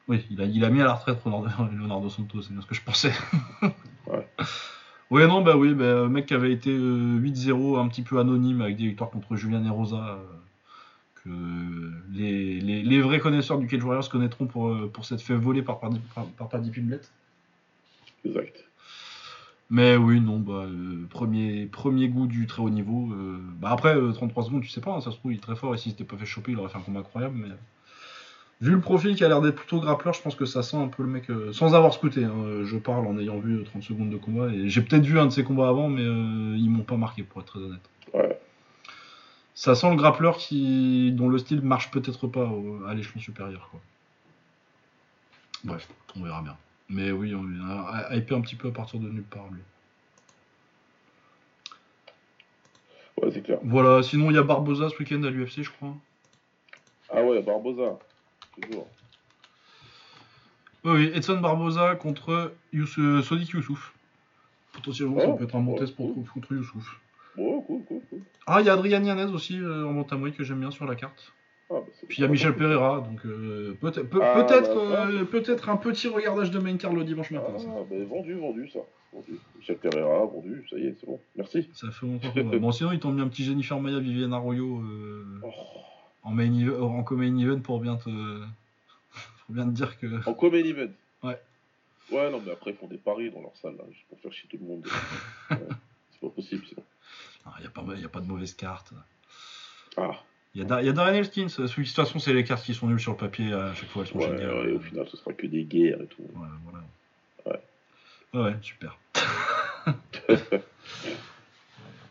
Oui, il a, il a mis à la retraite Leonardo, [LAUGHS] Leonardo Santos, c'est bien ce que je pensais. [LAUGHS] Ouais. Ouais, non, bah oui, bah, euh, mec qui avait été euh, 8-0, un petit peu anonyme avec des victoires contre Julian et Rosa, euh, que les, les, les vrais connaisseurs du Cage Warriors connaîtront pour, euh, pour cette fait voler par, Paddy- par, par Paddy Pimblett. Exact. Mais oui, non, bah, euh, premier, premier goût du très haut niveau. euh, bah après, euh, 33 secondes, tu sais pas, hein, ça se trouve, il est très fort, et s'il s'était pas fait choper, il aurait fait un combat incroyable. Mais vu le profil qui a l'air d'être plutôt grappleur, je pense que ça sent un peu le mec, euh, sans avoir scouté. hein, euh, je parle en ayant vu euh, 30 secondes de combat, et j'ai peut-être vu un de ses combats avant, mais euh, ils m'ont pas marqué, pour être très honnête. Ouais. Ça sent le grappleur qui, dont le style marche peut-être pas au- à l'échelon supérieur. Quoi. Bref, on verra bien. Mais oui, on a hypé un petit peu à partir de nulle part, lui. Ouais, c'est clair. Voilà, sinon il y a Barbosa ce week-end à l'UFC, je crois. Ah ouais, Barbosa. Toujours. Oui, Edson Barbosa contre Youssou- euh, Sodiq Youssouf. Potentiellement, ça Oh, peut être un bon oh, test pour, cool. contre Youssouf. Ouais, cool, cool, cool. Ah, il y a Adrian Yanez aussi euh, en bantamweight que j'aime bien sur la carte. Ah, bah, Puis il y a Michel Pereira, donc euh, peut- Ah, peut-être bah, euh, peut-être un petit regardage de main le dimanche Ah, matin. ça. bah, vendu, vendu, ça. Vendu. Michel Pereira, vendu, ça y est, c'est bon. Merci. Ça fait longtemps qu'on. [LAUGHS] Bon, sinon, ils t'ont mis un petit Jennifer Maya, Viviane Arroyo euh, Oh. en, main eve- en co-main event pour bien te. [LAUGHS] pour bien te dire que. En common event. Ouais. Ouais, non, mais après, ils font des paris dans leur salle, là, juste pour faire chier tout le monde. [LAUGHS] Ouais, c'est pas possible, sinon. Il n'y a, a pas de mauvaise carte. Ah, Il y, a y a Darren Elkins. De toute façon, c'est les cartes qui sont nulles sur le papier. À chaque fois, elles sont ouais, géniales. ouais, au final, ce sera que des guerres et tout. Ouais, voilà. Ouais. Ouais, super. [LAUGHS]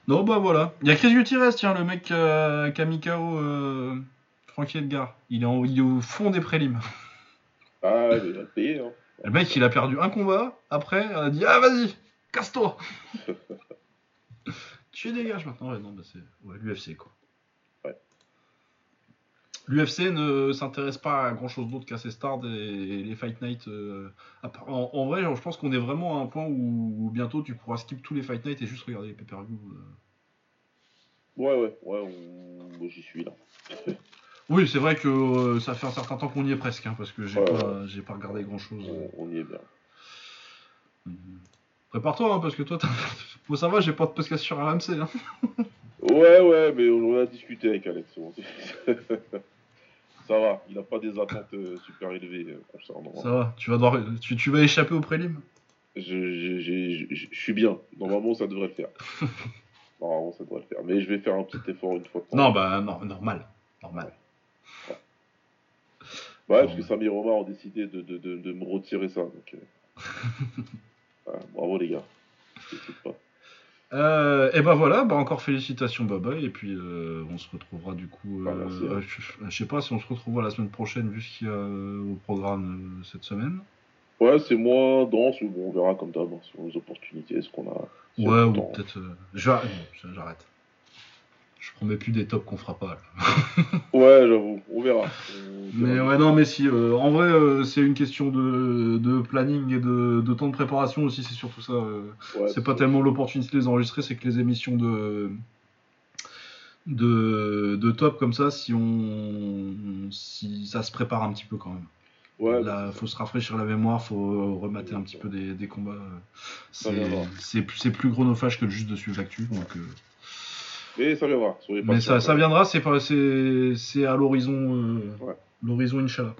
non, bah voilà. Il y a Chris Gutierrez, tiens, le mec euh, KO euh, Frankie Edgar. Il est, en- il est au fond des prélims. [LAUGHS] Ah, il va payer, hein. Le mec, il a perdu un combat. Après, on a dit Ah, vas-y, casse-toi [LAUGHS] Tu dégages maintenant. Ouais, non, bah c'est ouais, l'UFC, quoi. L'UFC ne s'intéresse pas à grand chose d'autre qu'à ses stars et les Fight Night. euh, en, en vrai, je pense qu'on est vraiment à un point où, où bientôt tu pourras skip tous les Fight Night et juste regarder les pay-per-view. euh. Ouais, ouais, ouais, on- j'y suis, là. Oui, c'est vrai que euh, ça fait un certain temps qu'on y est presque, hein, parce que j'ai Ouais, pas, regardé grand chose. On, on y est bien. Prépare-toi, hein, parce que toi, t'as- [LAUGHS] bon, ça va, j'ai pas de podcast sur RMC. Hein. Ouais, ouais, mais on en a discuté avec Alex. [LAUGHS] ça va, il a pas des attentes euh, super élevées euh, concernant. Ça va, tu vas, devoir, tu, tu vas échapper aux prélims Je, je, je- je- je suis bien. Normalement, ça devrait le faire. [LAUGHS] Normalement, ça devrait le faire. Mais je vais faire un petit effort une fois de temps. Non, bah, non, normal. Normal. Ouais, parce que Samir et Omar ont décidé de, de, de, de me retirer ça. Donc, euh. [LAUGHS] Ouais, bravo les gars. Je pas. Euh, et ben voilà, bah encore félicitations Baba, et puis euh, on se retrouvera du coup. Bah, euh, euh, je, je sais pas si on se retrouvera la semaine prochaine, vu ce qu'il y a au programme cette semaine. Ouais, c'est dense, mais bon, on verra comme d'hab hein, sur les opportunités, ce qu'on a. Ouais, ou peut-être. euh, j'arrête. Je promets plus des tops qu'on fera pas. [LAUGHS] Ouais, j'avoue, on verra. Mais ouais, non, mais si. euh, en vrai, euh, c'est une question de, de planning et de, de temps de préparation aussi, c'est surtout ça. euh. Ouais, c'est pas tellement l'opportunité de les enregistrer, c'est que les émissions de, de, de top comme ça, si on si ça se prépare un petit peu quand même. Ouais, Là, faut se rafraîchir la mémoire, faut remater un petit peu des, des combats. C'est plus- plus chronophage que juste de suivre l'actu. Donc, Mais ça viendra. soyez mais patients. ça, ça viendra, c'est pas c'est c'est à l'horizon euh, Ouais. l'horizon Inch'Allah.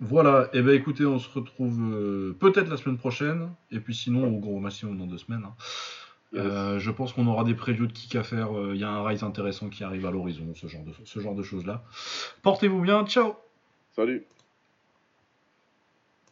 Voilà, et ben écoutez, on se retrouve euh, peut-être la semaine prochaine, et puis sinon au gros maximum dans deux semaines. hein. Yes. Euh, je pense qu'on aura des previews de kick à faire. Il y a un rise intéressant qui arrive à l'horizon, ce genre de, ce genre de choses là. Portez-vous bien, ciao Salut.